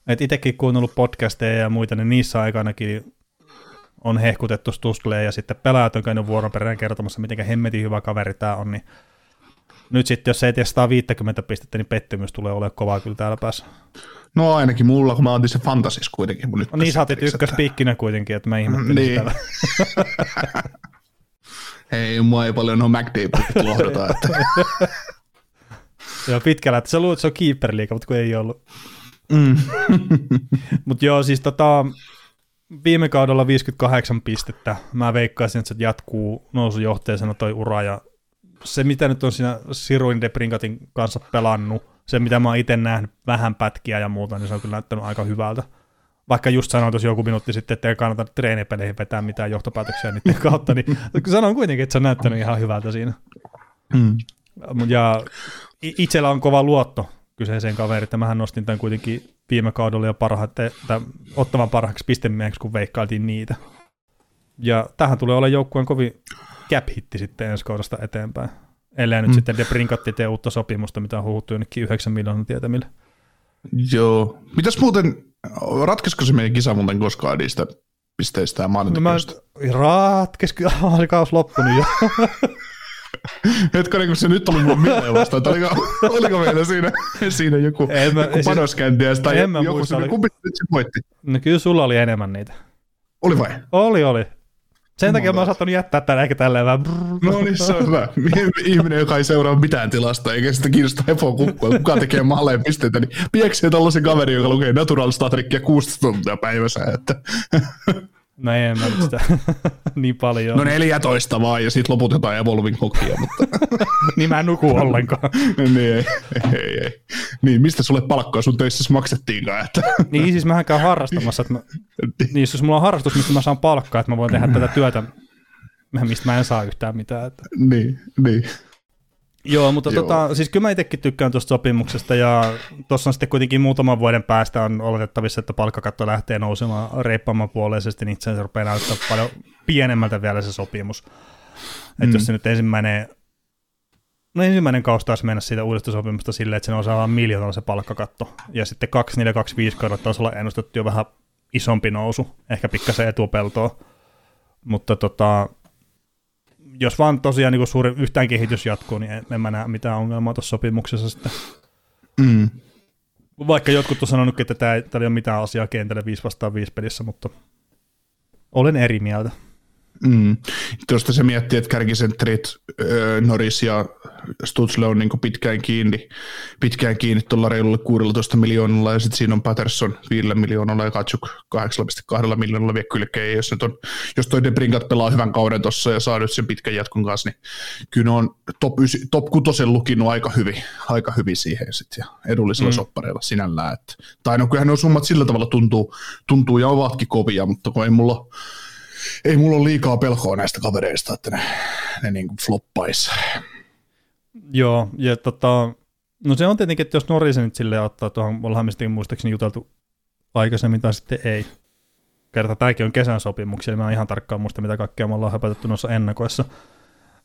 Et itsekin ollut podcasteja ja muita, niin niissä aikanakin on hehkutettu Stusleja ja sitten pelaajat on käynyt vuoron perään kertomassa, miten hemmetin hyvä kaveri tämä on, niin nyt sitten jos ei tee 150 pistettä, niin pettymys tulee olemaan kovaa kyllä täällä päässä. No ainakin mulla, kun mä otin se fantasis kuitenkin. Mun No niin, sä otit ykköspiikkinä kuitenkin, että mä ihmettelin Niin. sitä. Ei, mua ei paljon no McDavidit lohdota, että Joo, pitkällä, että sä luulet, että se on keeper-liiga, mutta kun ei ollut. mm. Mutta joo, siis tota, viime kaudella 58 pistettä. Mä veikkaisin, että se jatkuu nousujohteisena toi ura. Ja se, mitä nyt on siinä Siruin Debrinkatin kanssa pelannut, se, mitä mä oon itse nähnyt vähän pätkiä ja muuta, niin se on kyllä näyttänyt aika hyvältä. Vaikka just sanoin tuossa joku minuutti sitten, että ei kannata treenipeleihin vetää mitään johtopäätöksiä niiden kautta, niin sanon kuitenkin, että se on näyttänyt ihan hyvältä siinä. Mm. Ja itsellä on kova luotto kyseiseen kaveriin, että mähän nostin tämän kuitenkin viime kaudella jo parhaiten, ottavan parhaaksi pistemieheksi, kun veikkailtiin niitä. Ja tähän tulee olla joukkueen kovin cap-hitti sitten ensi kaudesta eteenpäin. Ellei nyt Mm. sitten De Brinkatti tee uutta sopimusta, mitä on huhuttu jonnekin 9 miljoonan tietämille. Joo. Mitäs muuten, Ratkaisiko se meidän kisa muuten koskaan niistä pisteistä ja No mä ratkes, oli kaus loppunut jo. Hetkonen, kun se nyt oli mun mieleen vasta, että oliko, oliko meillä siinä, siinä joku, En mä- joku siis- tai en mä joku muista, sinne, oli- kumpi nyt se voitti? No kyllä sulla oli enemmän niitä. Oli vai? Oli, oli. Sen takia mä oon saattanut jättää tän ehkä tälleen vähän. No niin, se on hyvä. Ihminen, joka ei seuraa mitään tilasta, eikä sitä kiinnosta hepoa kukkua, kuka tekee malleen pisteitä, niin pieksee tällaisen kaverin, joka lukee Natural Star Trekkia 16 tuntia päivässä. Että. No ei, mä nyt sitä niin paljon. No 14 vaan, ja sitten loput jotain Evolving Hokia, mutta Niin mä en nuku ollenkaan. niin, ei, ei, ei. Niin, mistä sulle palkkaa sun töissä maksettiinkaan? Että. niin siis mähän käyn harrastamassa. Että mä, niin jos mulla on harrastus, mistä mä saan palkkaa, että mä voin tehdä tätä työtä, mistä mä en saa yhtään mitään. Että. niin, niin. Joo, mutta Joo. tota, siis kyllä mä itsekin tykkään tuosta sopimuksesta ja tuossa on sitten kuitenkin muutaman vuoden päästä on oletettavissa, että palkkakatto lähtee nousemaan reippaamman puoleisesti, niin itse asiassa rupeaa näyttää paljon pienemmältä vielä se sopimus. Että Mm. jos se nyt ensimmäinen, no ensimmäinen kausi taas mennä siitä uudesta sopimusta silleen, että se nousee vaan miljoonalla se palkkakatto, ja sitten 2425 kaudella taas olla ennustettu jo vähän isompi nousu, ehkä pikkasen etupeltoa, mutta tota, jos vaan tosiaan niin suuri yhtään kehitys jatkuu, niin en, en mä näe mitään ongelmaa tuossa sopimuksessa sitten. Mm. Vaikka jotkut on sanonut, että tämä ei, täällä ei ole mitään asiaa kentällä 5 vastaan 5 pelissä, mutta olen eri mieltä. Mm. Tuosta se miettii, että kärkisentterit Norris ja Stutzle on niin pitkään kiinni, pitkään kiinni tuolla reilulla 16 miljoonalla, ja sitten siinä on Patterson 5 miljoonalla ja Katsuk 8,2 miljoonalla vielä kylkeen. Jos, nyt on, jos toi Debrinkat pelaa hyvän kauden tuossa ja saa nyt sen pitkän jatkon kanssa, niin kyllä ne on top, 9, top 6 lukinut aika hyvin, aika hyvin siihen sit, ja edullisella mm. soppareilla sinällään. Että, tai no kyllähän ne summat sillä tavalla tuntuu, tuntuu ja ovatkin kovia, mutta kun ei mulla ei mulla ole liikaa pelkoa näistä kavereista, että ne, ne niin kuin floppais. Joo, ja tota, no se on tietenkin, että jos Norrisen nyt silleen ottaa tuohon, ollaan me muistaakseni juteltu aikaisemmin tai sitten ei. Kerta tämäkin on kesän sopimuksia, mä en ihan tarkkaan muista, mitä kaikkea me ollaan höpätetty noissa ennakoissa.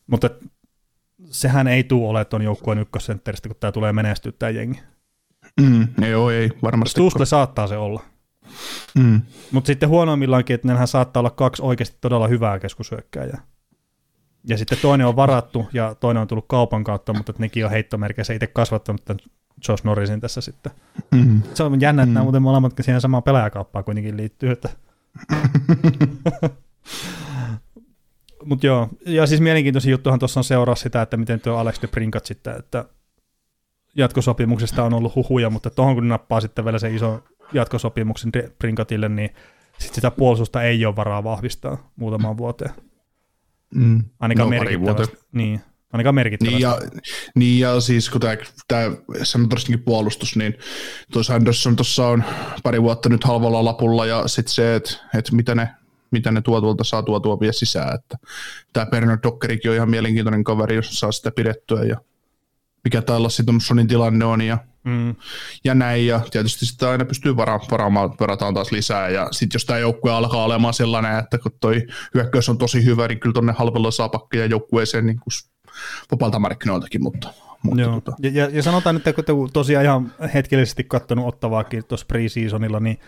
Mutta sehän ei tule ole tuon joukkueen ykkössentteristä, kun tämä tulee menestyä tämä jengi. Mm, ei oo, ei varmasti. Stusle saattaa se olla. Mm, Mutta sitten huonoimmillaankin, että nehän saattaa olla kaksi oikeasti todella hyvää keskushyökkääjää. Ja sitten toinen on varattu ja toinen on tullut kaupan kautta, mutta nekin on heittomerkeissä itse kasvattanut tämän Josh Norrisin tässä sitten. mm. Se on jännä, että nämä muuten molemmatkin siihen samaan pelaajakauppaan kuitenkin liittyy. Että. Mutta joo, ja siis mielenkiintoisin juttuhan tuossa on seuraa sitä, että miten tuo Alex de Brinkat sitten, että jatkosopimuksesta on ollut huhuja, mutta tuohon kun nappaa sitten vielä se iso jatkosopimuksen Brinkatille, niin sit sitä puolustusta ei ole varaa vahvistaa muutamaan vuoteen. Mm. Ainakaan No, merkittävästi. Niin, ainakaan merkittävästi. Niin ja, niin ja siis kun tämä, sanotaan puolustus, niin tuossa Anderson tuossa on pari vuotta nyt halvalla lapulla ja sitten se, että, että mitä ne mitä ne tuo tuolta saa tuo tuo vie sisään. Että tämä Bernard Dockerikin on ihan mielenkiintoinen kaveri, jos saa sitä pidettyä ja mikä täällä sitten Sonin tilanne on ja, Mm. ja näin. Ja tietysti sitä aina pystyy vara, varaamaan, varataan taas lisää. Ja sitten jos tämä joukkue alkaa olemaan sellainen, että kun toi hyökkäys on tosi hyvä, niin kyllä tuonne halvalla saa pakkeja joukkueeseen niin kuin vapaalta markkinoiltakin, mutta, mutta Joo. tota, Ja, ja, ja, sanotaan nyt, että kun tosiaan ihan hetkellisesti katsonut ottavaakin tuossa pre-seasonilla, niin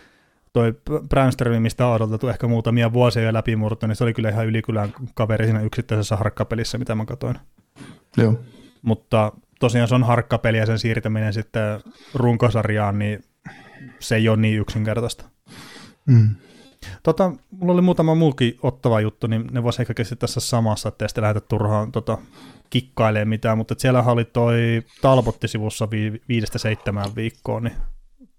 toi Brandström, mistä on odotettu ehkä muutamia vuosia jo läpimurto, niin se oli kyllä ihan ylikylän kaveri siinä yksittäisessä harkkapelissä, mitä mä katsoin. joo. Mutta tosiaan se on harkkapeli ja sen siirtäminen sitten runkosarjaan, niin se ei ole niin yksinkertaista. Mm. Tota, mulla oli muutama muukin ottava juttu, niin ne voisi ehkä kestää tässä samassa, ettei sitten lähdetä turhaan tota, kikkailemaan mitään, mutta et siellähän oli toi Talbotti-sivussa vi- viidestä seitsemään viikkoon, niin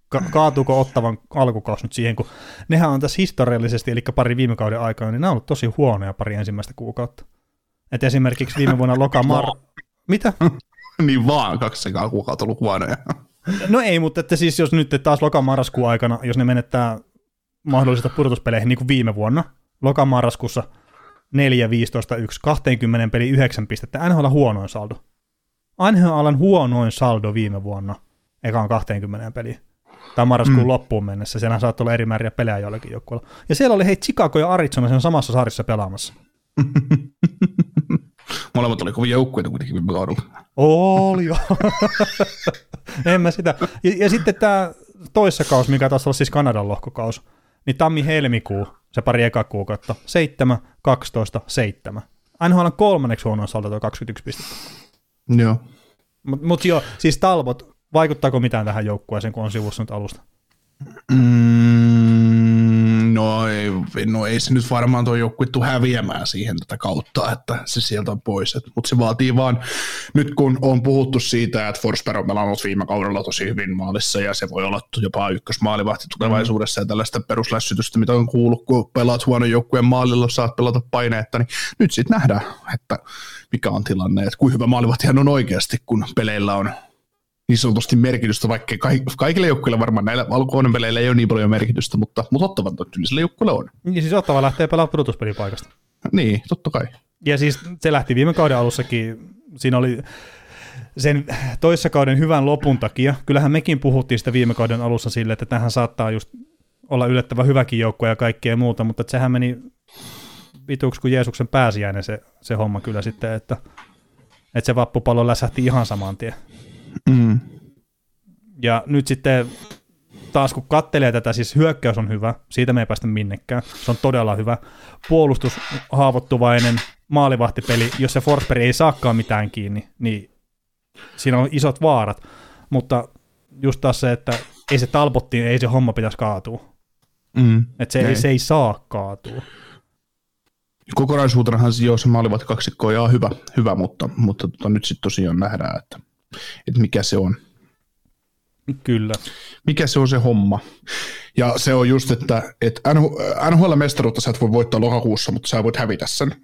ka- kaatuuko ottavan alkukaus nyt siihen, kun nehän on tässä historiallisesti, eli pari viime kauden aikana, niin nämä on ollut tosi huonoja pari ensimmäistä kuukautta. Et esimerkiksi viime vuonna lokamar... Mitä? niin vaan kaksi sekaan kuukautta ollut huonoja. No ei, mutta että siis jos nyt taas lokamarraskuun aikana, jos ne menettää mahdollisista pudotuspeleihin niin kuin viime vuonna, lokamarraskuussa 4, 15, 1, 20 peli 9 pistettä, NHL huonoin saldo. NHLn huonoin saldo viime vuonna, ekaan 20 peliä. Tai marraskuun mm. loppuun mennessä. Siellä saattoi olla eri määriä pelejä jollakin joukkueella. Ja siellä oli hei Chicago ja Arizona sen samassa sarjassa pelaamassa. Molemmat oli kovin joukkueita kuitenkin viime kaudella. Oli jo. en mä sitä. Ja, ja sitten tämä toissa kaus, mikä taas olla siis Kanadan lohkokaus, niin tammi-helmikuu, se pari eka kuukautta, 7, 12, 7. NHL on kolmanneksi huonoin saldo tuo 21 pistettä. Joo. Mutta mut joo, siis talvot, vaikuttaako mitään tähän joukkueeseen, kun on sivussa nyt alusta? Mm, no, ei, no ei se nyt varmaan tuo joukkue tule häviämään siihen tätä kautta, että se sieltä on pois. Mutta se vaatii vaan, nyt kun on puhuttu siitä, että Forsberg on pelannut viime kaudella tosi hyvin maalissa ja se voi olla jopa ykkösmaalivahti tulevaisuudessa ja tällaista peruslässytystä, mitä on kuullut, kun pelaat huonon joukkueen maalilla, saat pelata paineetta, niin nyt sitten nähdään, että mikä on tilanne, että kuinka hyvä maalivahtihan on oikeasti, kun peleillä on niin sanotusti merkitystä, vaikka kaikille joukkueille varmaan näillä alkuvuoden peleillä ei ole niin paljon merkitystä, mutta, mutta ottavan tyyliselle joukkueelle on. Niin siis Ottava lähtee pelaamaan pudotuspelipaikasta. Niin, totta kai. Ja siis se lähti viime kauden alussakin, siinä oli sen toissa kauden hyvän lopun takia, kyllähän mekin puhuttiin sitä viime kauden alussa sille, että tähän saattaa just olla yllättävän hyväkin joukkue ja kaikkea muuta, mutta sehän meni vituksi kuin Jeesuksen pääsiäinen se, se homma kyllä sitten, että, että se vappupallo läsähti ihan saman tien. Mm. Ja nyt sitten taas kun kattelee tätä, siis hyökkäys on hyvä, siitä me ei päästä minnekään, se on todella hyvä. Puolustus haavoittuvainen, maalivahtipeli, jos se Forsberg ei saakaan mitään kiinni, niin siinä on isot vaarat, mutta just taas se, että ei se talpottiin, ei se homma pitäisi kaatua. Mm, että se, ei. se ei saa kaatua. Kokonaisuutenahan joo, se maalivahti kaksikko on hyvä, hyvä mutta, mutta tota, nyt sitten tosiaan nähdään, että että mikä se on. Kyllä. Mikä se on se homma. Ja se on just, että, että NHL-mestaruutta sä et voi voittaa lokakuussa, mutta sä voit hävitä sen.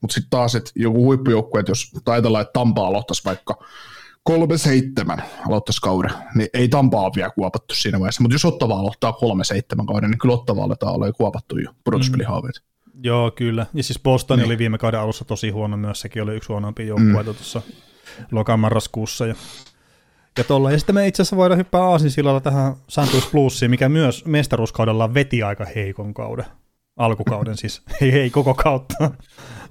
Mutta sitten taas, että joku huippujoukkue, että jos ajatellaan, että Tampa aloittaisi vaikka 3-7 aloittaisi kauden, niin ei Tampaa vielä kuopattu siinä vaiheessa. Mutta jos Ottava aloittaa 3-7 kauden, niin kyllä Ottava aletaan olla jo kuopattu jo pudotuspelihaaveet. Mm. Joo, kyllä. Ja siis Boston niin. oli viime kauden alussa tosi huono myös, sekin oli yksi huonompia joukkueita mm. tuossa lokamarraskuussa. Ja, ja, tolla. ja sitten me itse asiassa voidaan hyppää aasinsillalla tähän Santos Plusiin, mikä myös mestaruuskaudella veti aika heikon kauden. Alkukauden siis, ei, ei koko kautta.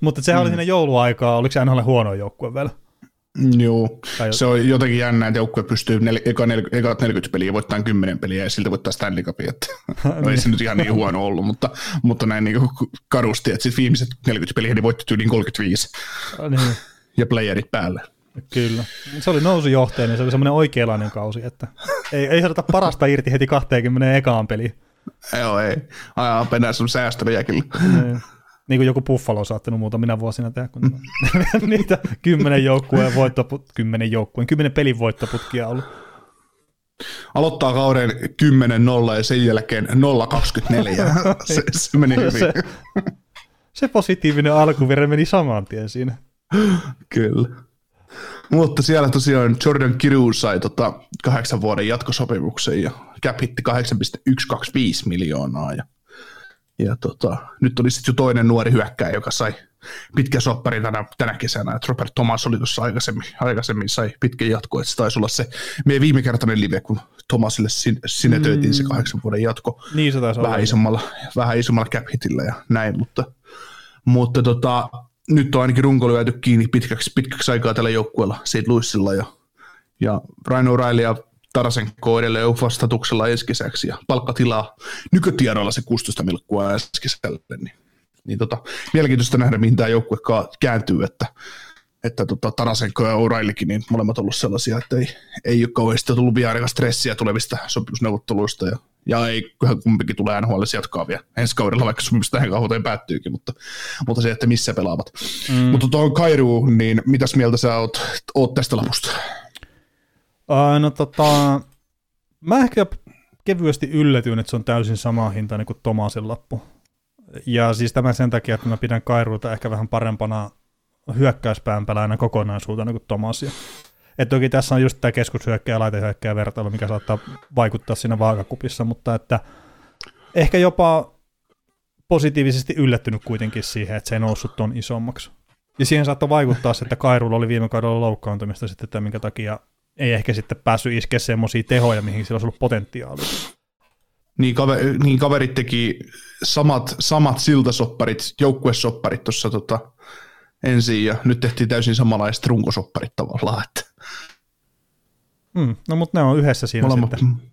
Mutta sehän mm. oli siinä jouluaikaa, oliko se NHL huono joukkue vielä? Joo, se on jotenkin jännä, että joukkue pystyy nel, eka, nel, eka 40 peliä voittamaan 10 peliä ja siltä voittaa Stanley Cupia. Että, no ei se nyt ihan niin huono ollut, mutta, mutta näin niin karusti, että sitten viimeiset 40 peliä niin voitti yli 35 niin. ja playerit päälle. Kyllä. Se oli nousujohtaja, niin se oli semmoinen oikeanlainen kausi, että ei, ei saada parasta irti heti 20 ekaan peliin. Joo, ei. Ajaa penää sun säästöjä kyllä. Niin. niin kuin joku Buffalo on saattanut muutamina vuosina tehdä, kun niitä kymmenen joukkueen voittoput, kymmenen joukkueen, kymmenen pelin voittoputkia ollut. Aloittaa kauden 10-0 ja sen jälkeen 0-24. se, se meni hyvin. Se, se positiivinen alkuvire meni saman tien siinä. Kyllä. Mutta siellä tosiaan Jordan Kiru sai tota kahdeksan vuoden jatkosopimuksen ja cap hitti 8,125 miljoonaa. Ja, ja tota, nyt oli sitten jo toinen nuori hyökkäjä, joka sai pitkän sopparin tänä, tänä kesänä. Et Robert Thomas oli tuossa aikaisemmin, aikaisemmin sai pitkän jatko, että se taisi olla se meidän viimekertainen live, kun Thomasille sin, sinetöitiin mm. se kahdeksan vuoden jatko. Niin se taisi vähän olla. Isommalla, vähän isommalla cap hitillä ja näin, mutta, mutta tota, nyt on ainakin runko lyöty kiinni pitkäksi, pitkäksi aikaa tällä joukkueella St. Louisilla ja, ja Ryan O'Reilly ja Tarasenko edelleen vastatuksella ensi ja palkkatilaa nykytiedoilla se 16 milkkua ensi niin, niin tota, mielenkiintoista nähdä, mihin tämä joukkue kääntyy, että, että tota, Tarasenko ja O'Reillykin, niin molemmat ollut sellaisia, että ei, ei ole kauheasti tullut vielä stressiä tulevista sopimusneuvotteluista ja ja ei kumpikin tulee NHL jatkaa vielä ensi kaudella, vaikka sopimus tähän kauteen päättyykin, mutta, mutta se, että missä pelaavat. Mm. Mutta tuo Kairu, niin mitäs mieltä sä oot, oot tästä lapusta? Uh, no tota, mä ehkä kevyesti yllätyin, että se on täysin sama hinta niin kuin Tomasin lappu. Ja siis tämä sen takia, että mä pidän Kairuuta ehkä vähän parempana hyökkäyspään pelaajana kokonaisuutena kuin Tomasia. Että toki tässä on just tämä keskushyökkäjä ja laitehyökkäjä vertailu, mikä saattaa vaikuttaa siinä vaakakupissa, mutta että ehkä jopa positiivisesti yllättynyt kuitenkin siihen, että se ei noussut ton isommaksi. Ja siihen saattoi vaikuttaa se, että Kairulla oli viime kaudella loukkaantumista sitten, että minkä takia ei ehkä sitten päässyt iskeä semmoisia tehoja, mihin sillä olisi ollut potentiaalia. Niin, kaveri, niin kaverit teki samat, samat siltasopparit, joukkuesopparit tuossa tota, ensin ja nyt tehtiin täysin samanlaiset runkosopparit tavallaan. Että. Mm, no mutta ne on yhdessä siinä Molemmat, sitten.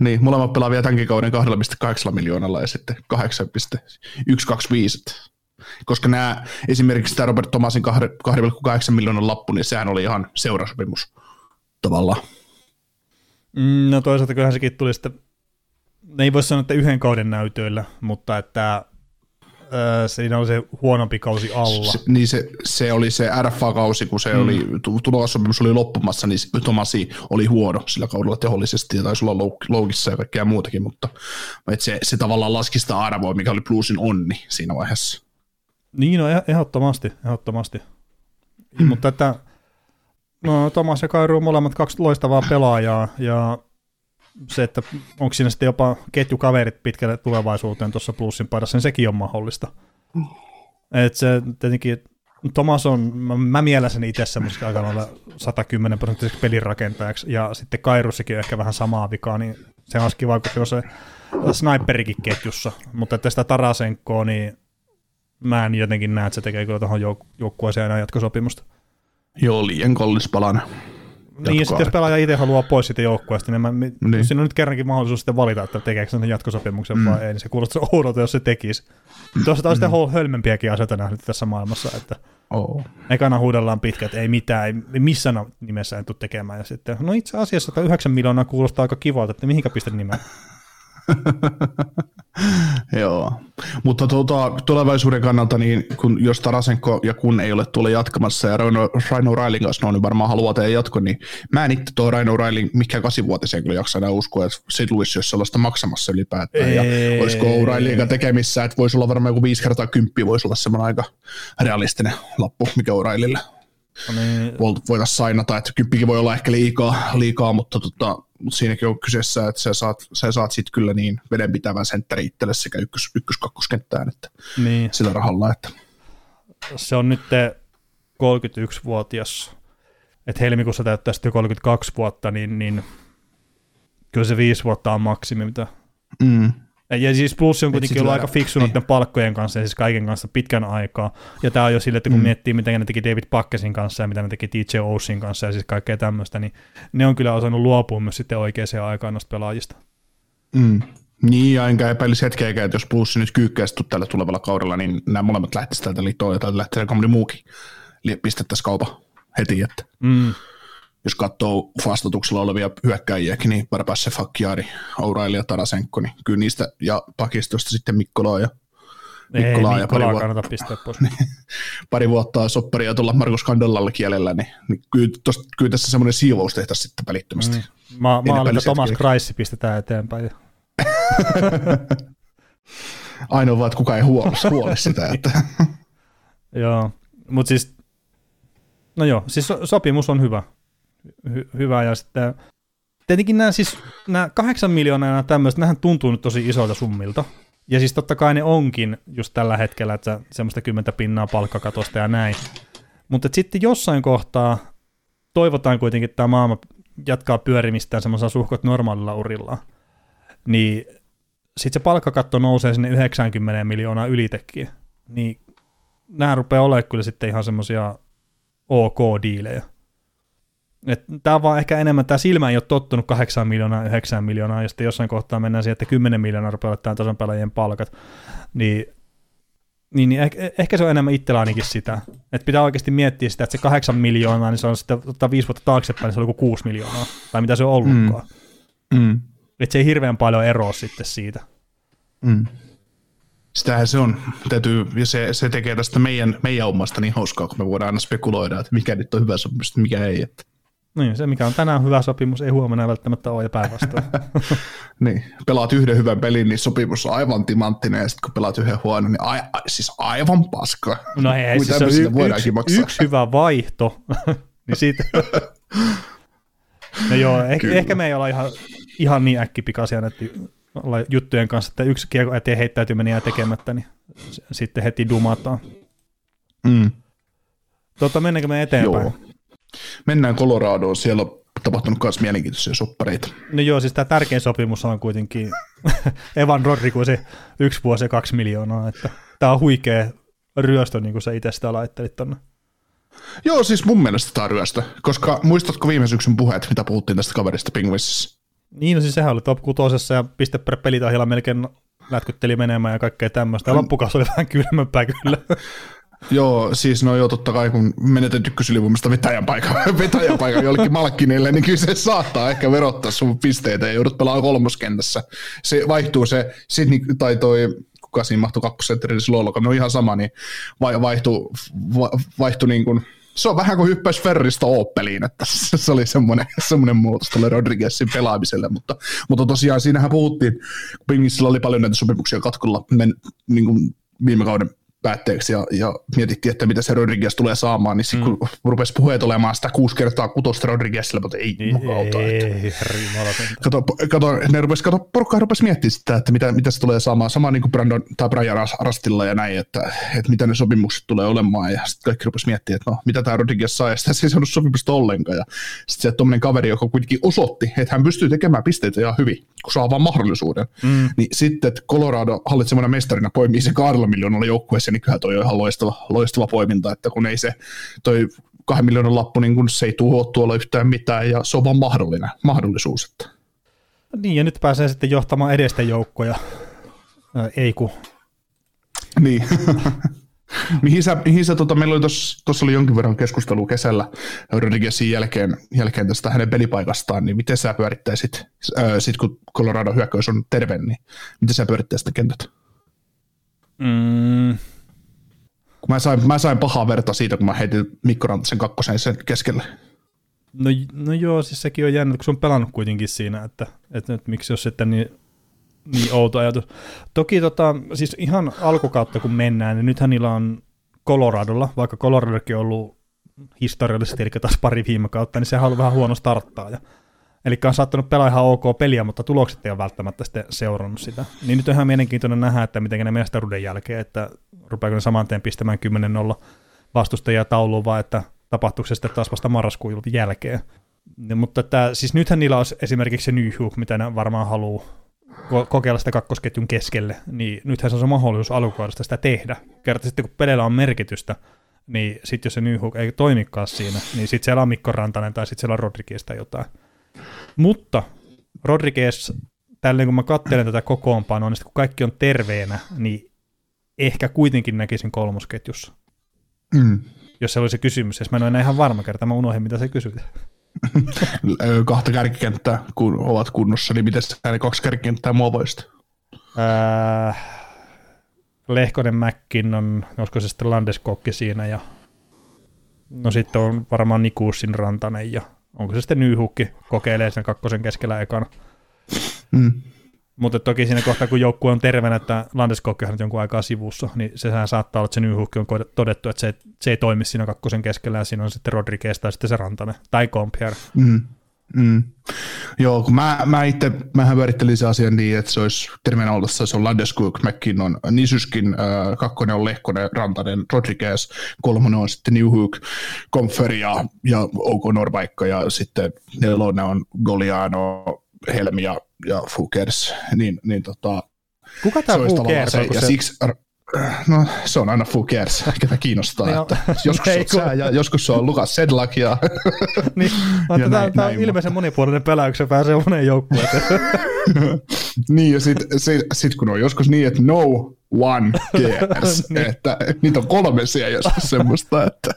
Niin, molemmat pelaa vielä tämänkin kauden 2,8 miljoonalla ja sitten 8,125. Koska nämä, esimerkiksi tämä Robert Thomasin 2,8 miljoonan lappu, niin sehän oli ihan seurasopimus tavallaan. Mm, no toisaalta kyllähän sekin tuli sitten, ei voi sanoa, että yhden kauden näytöillä, mutta että öö, siinä oli se huonompi kausi alla. Se, niin se, se oli se RFA-kausi, kun se mm. oli, tulossopimus oli loppumassa, niin Tomasi oli huono sillä kaudella tehollisesti ja taisi olla loukissa ja kaikkea muutakin, mutta että se, se tavallaan laski sitä arvoa, mikä oli Bluesin onni siinä vaiheessa. Niin, no ehdottomasti, ehdottomasti. Mm. Mutta että no, Tomas ja Kairu on molemmat kaksi loistavaa pelaajaa ja se, että onko siinä sitten jopa ketjukaverit pitkälle tulevaisuuteen tuossa plussin paidassa, niin sekin on mahdollista. Mm. Et se tietenkin, Thomas on, mä, mä mielen itse semmoisesta aika lailla 110 prosenttiseksi pelirakentajaksi, ja sitten Kairussikin on ehkä vähän samaa vikaa, niin se olisi kiva, kun se sniperikin ketjussa, mutta että sitä Tarasenkoa, niin mä en jotenkin näe, että se tekee kyllä tuohon jouk- joukkueeseen jatkosopimusta. Joo, liian kallis palan. Niin, ja sitten jos pelaaja itse haluaa pois siitä joukkueesta, niin, mä, niin. siinä on nyt kerrankin mahdollisuus sitten valita, että tekeekö sen jatkosopimuksen mm. vai ei, niin se kuulostaa oudolta, jos se tekisi. Tuossa taas mm. sitten hölmempiäkin asioita nähnyt tässä maailmassa, että oh. ekana huudellaan pitkä, että ei mitään, ei missään nimessä en tule tekemään, ja sitten, no itse asiassa 9 miljoonaa kuulostaa aika kivalta, että mihinkä pistän nimen. Joo, mutta tuota, tulevaisuuden kannalta, niin kun, jos Tarasenko ja kun ei ole tuolla jatkamassa ja Raino, Raino Railin kanssa no, niin varmaan haluaa tehdä jatko, niin mä en itse tuo Raino Railin mikä kasivuotiseen kyllä jaksa enää uskoa, että St. Louis olisi sellaista maksamassa ylipäätään. Ei, ja olisiko O'Reillyn tekemissä, että voisi olla varmaan joku viisi kertaa kymppi, voisi olla semmoinen aika realistinen lappu, mikä O'Reillylle No niin. voitaisiin sainata, että kymppikin voi olla ehkä liikaa, liikaa mutta tota, mutta siinäkin on kyseessä, että sä saat, sä saat sitten kyllä niin vedenpitävän sentteri itselle sekä ykkös, ykkös-kakkoskenttään että niin. sillä rahalla. Että. Se on nyt 31-vuotias, että helmikuussa täyttää sitten 32 vuotta, niin, niin kyllä se viisi vuotta on maksimi, mitä mm. Ja siis Plus on kuitenkin ollut aika fiksu niin. noiden palkkojen kanssa ja siis kaiken kanssa pitkän aikaa. Ja tämä on jo sille, että kun mm. miettii, mitä ne teki David Pakkesin kanssa ja mitä ne teki TJ Osin kanssa ja siis kaikkea tämmöistä, niin ne on kyllä osannut luopua myös sitten oikeaan aikaan noista pelaajista. Mm. Niin, ja enkä epäilisi hetkeäkään, että jos Plus nyt kyykkäisi tällä tulevalla kaudella, niin nämä molemmat lähtisivät täältä liittoon ja täältä lähtee moni muukin pistettäisiin kaupa heti. Että. Mm jos katsoo vastatuksella olevia hyökkäjiäkin, niin Barbasse, Fakkiari, Auraili ja Tarasenko, niin kyllä niistä ja pakistosta sitten Mikkolaa ja Mikkolaa, Ei, ja pari vuotta, pistää pois. Niin, pari vuotta sopparia tulla Markus Kandellalla kielellä, niin, niin kyllä, tosta, kyllä tässä semmoinen siivous tehtäisiin sitten välittömästi. Mm. Mä, mä olen, että Thomas Kreissi pistetään eteenpäin. Ainoa vaan, että kukaan ei huoli, huoli sitä. Että. joo, mutta siis, no joo, siis sopimus on hyvä hy- hyvä. Ja sitten tietenkin nämä, siis, nämä kahdeksan miljoonaa ja tämmöistä, nämähän tuntuu nyt tosi isoilta summilta. Ja siis totta kai ne onkin just tällä hetkellä, että semmoista kymmentä pinnaa palkkakatosta ja näin. Mutta sitten jossain kohtaa toivotaan kuitenkin, että tämä maailma jatkaa pyörimistään semmoisella suhkot normaalilla urilla. Niin sitten se palkkakatto nousee sinne 90 miljoonaa ylitekin. Niin nämä rupeaa olemaan kyllä sitten ihan semmoisia ok-diilejä. Tämä on vaan ehkä enemmän, tämä silmä ei ole tottunut 8 miljoonaa, 9 miljoonaa, ja sitten jossain kohtaa mennään siihen, että 10 miljoonaa rupeaa olemaan tason pelaajien palkat, niin, niin, niin ehkä, ehkä se on enemmän itsellä ainakin sitä, että pitää oikeasti miettiä sitä, että se 8 miljoonaa, niin se on sitten ottaa 5 vuotta taaksepäin, niin se on joku 6 miljoonaa, tai mitä se on ollutkaan. Mm. Mm. Että se ei hirveän paljon eroa sitten siitä. Mm. Sitähän se on. Täytyy, ja se, se tekee tästä meidän, meidän omasta niin hauskaa, kun me voidaan aina spekuloida, että mikä nyt on hyvä sopimus, mikä ei. Että. Niin, se mikä on tänään hyvä sopimus, ei huomenna välttämättä ole ja päinvastoin. niin, pelaat yhden hyvän pelin, niin sopimus on aivan timanttinen, ja sitten kun pelaat yhden huonon, niin a, a, siis aivan paska. No ei, siis se on y- yksi, yksi hyvä vaihto, niin siitä... no joo, ehkä, ehkä me ei olla ihan, ihan niin äkkipikaisia näiden juttujen kanssa, että yksi kiekko eteen heittäytyminen jää tekemättä, niin sitten heti dumataan. Mm. Tota, mennäänkö me eteenpäin? Joo. Mennään Coloradoon, siellä on tapahtunut myös mielenkiintoisia soppareita. No joo, siis tämä tärkein sopimus on kuitenkin Evan Rodriguez, yksi vuosi ja kaksi miljoonaa, että tämä on huikea ryöstö, niin kuin sä itse sitä laittelit tonne. Joo, siis mun mielestä tämä on ryöstö, koska muistatko viime syksyn puheet, mitä puhuttiin tästä kaverista Penguinsissa? Niin, no siis sehän oli top kutosessa ja piste per pelitahilla melkein lätkytteli menemään ja kaikkea tämmöistä. Ja loppukausi oli vähän kylmempää kyllä. Joo, siis no joo, totta kai kun menetät ykkösylivoimasta vetäjän paikan, vetäjän paikan jollekin malkkineille, niin kyllä se saattaa ehkä verottaa sun pisteitä ja joudut pelaamaan kolmoskentässä. Se vaihtuu se, Sidney, tai toi, kuka siinä mahtui kakkosentterille, se Lolloka, no ihan sama, niin vaihtuu, vaihtuu niin kuin, se on vähän kuin hyppäisi Ferrista Opeliin, että se oli semmoinen, semmoinen muutos tuolle Rodriguezin pelaamiselle, mutta, mutta tosiaan siinähän puhuttiin, kun Pingissä oli paljon näitä sopimuksia katkolla men, niin kuin viime kauden päätteeksi ja, ja mietittiin, että mitä se Rodriguez tulee saamaan, niin mm. kun rupesi puheet olemaan sitä kuusi kertaa kutosta Rodriguezille, mutta ei niin, auta. Ei, kato, kato, ne rupesi, kato, porukka rupesi miettimään sitä, että mitä, mitä se tulee saamaan, sama niin kuin Brandon tai Brian Rastilla ja näin, että, että mitä ne sopimukset tulee olemaan, ja sitten kaikki rupesi miettimään, että no, mitä tämä Rodriguez saa, ja sitten se ei saanut sopimusta ollenkaan, ja sitten se tuommoinen kaveri, joka kuitenkin osoitti, että hän pystyy tekemään pisteitä ihan hyvin, kun saa vaan mahdollisuuden, mm. niin sitten, että Colorado hallitsemana mestarina poimii se kahdella miljoonalla joukkueessa, niin kyllä toi on ihan loistava, loistava poiminta, että kun ei se toi kahden miljoonan lappu, niin kun se ei tuho tuolla yhtään mitään ja se on vaan mahdollinen, mahdollisuus. Että. Niin ja nyt pääsee sitten johtamaan edestä joukkoja, ei kun. Niin. mihin sä, mihin sä tota, meillä oli tuossa oli jonkin verran keskustelua kesällä Rodriguezin jälkeen, jälkeen tästä hänen pelipaikastaan, niin miten sä pyörittäisit, äh, sit kun Colorado hyökkäys on terve, niin miten sä pyörittäisit kentät? Mm, kun mä sain, mä sain pahaa verta siitä, kun mä heitin Mikko Rantasen kakkosen sen keskelle. No, no joo, siis sekin on jännä, kun se on pelannut kuitenkin siinä, että, että, että miksi jos sitten niin, niin outo ajatus. Toki tota, siis ihan alkukautta kun mennään, niin nythän niillä on Coloradolla, vaikka Coloradokin on ollut historiallisesti, eli taas pari viime kautta, niin sehän on ollut vähän huono starttaa. Ja Eli on saattanut pelaa ihan ok peliä, mutta tulokset ei ole välttämättä sitten seurannut sitä. Niin nyt on ihan mielenkiintoinen nähdä, että miten ne mestaruuden jälkeen, että rupeako ne saman tien pistämään 10-0 vastustajia tauluun, vai että tapahtuuko se sitten taas vasta marraskuun jälkeen. Ja, mutta että, siis nythän niillä on esimerkiksi se Nyhu, mitä ne varmaan haluaa kokeilla sitä kakkosketjun keskelle, niin nythän se on se mahdollisuus alkukaudesta sitä tehdä. Kerta sitten kun peleillä on merkitystä, niin sitten jos se Nyhu ei toimikaan siinä, niin sitten siellä on Mikko Rantanen tai sitten siellä on Rodriguez tai jotain. Mutta Rodriguez, tälleen kun mä katselen tätä kokoonpanoa, niin kun kaikki on terveenä, niin ehkä kuitenkin näkisin kolmosketjussa. Mm. Jos se olisi kysymys, jos mä en ole enää ihan varma kerta, mä unohdin, mitä se kysyt. Kahta kärkikenttää, kun ovat kunnossa, niin miten sä ne kaksi kärkikenttää muovoista? Äh, Lehkonen on, olisiko se sitten Landeskokki siinä, ja no sitten on varmaan Nikuussin Rantanen, ja onko se sitten Nyhukki, kokeilee sen kakkosen keskellä ekana. Mm. Mutta toki siinä kohtaa, kun joukkue on terveenä, että Landeskog on jonkun aikaa sivussa, niin sehän saattaa olla, että se Nyhukki on todettu, että se, se ei toimi siinä kakkosen keskellä, ja siinä on sitten Rodriguez tai sitten se Rantanen, tai Compier. Mm. Mm. Joo, kun mä, mä itse, mähän pyörittelin se asian niin, että se olisi terveenä ollessa, se on Landeskog, McKinnon, Nisyskin, äh, kakkonen on Lehkonen, Rantanen, Rodriguez, kolmonen on sitten Newhook, Comfer ja, ja OK Norbaikka, ja sitten nelonen on Goliano, Helmi ja ja Fukers, niin, niin tota, Kuka tämä Fukers on? Ja se... siksi, no se on aina Fukers, ketä kiinnostaa. No, että joskus se on sää ja joskus se on Lukas Sedlak ja, niin, ja näin, tämä on ilmeisen monipuolinen pelaaja, kun se pääsee moneen joukkueeseen. niin ja sitten sit, sit, kun on joskus niin, että no one cares, niin. että niitä on kolme siellä joskus semmoista, että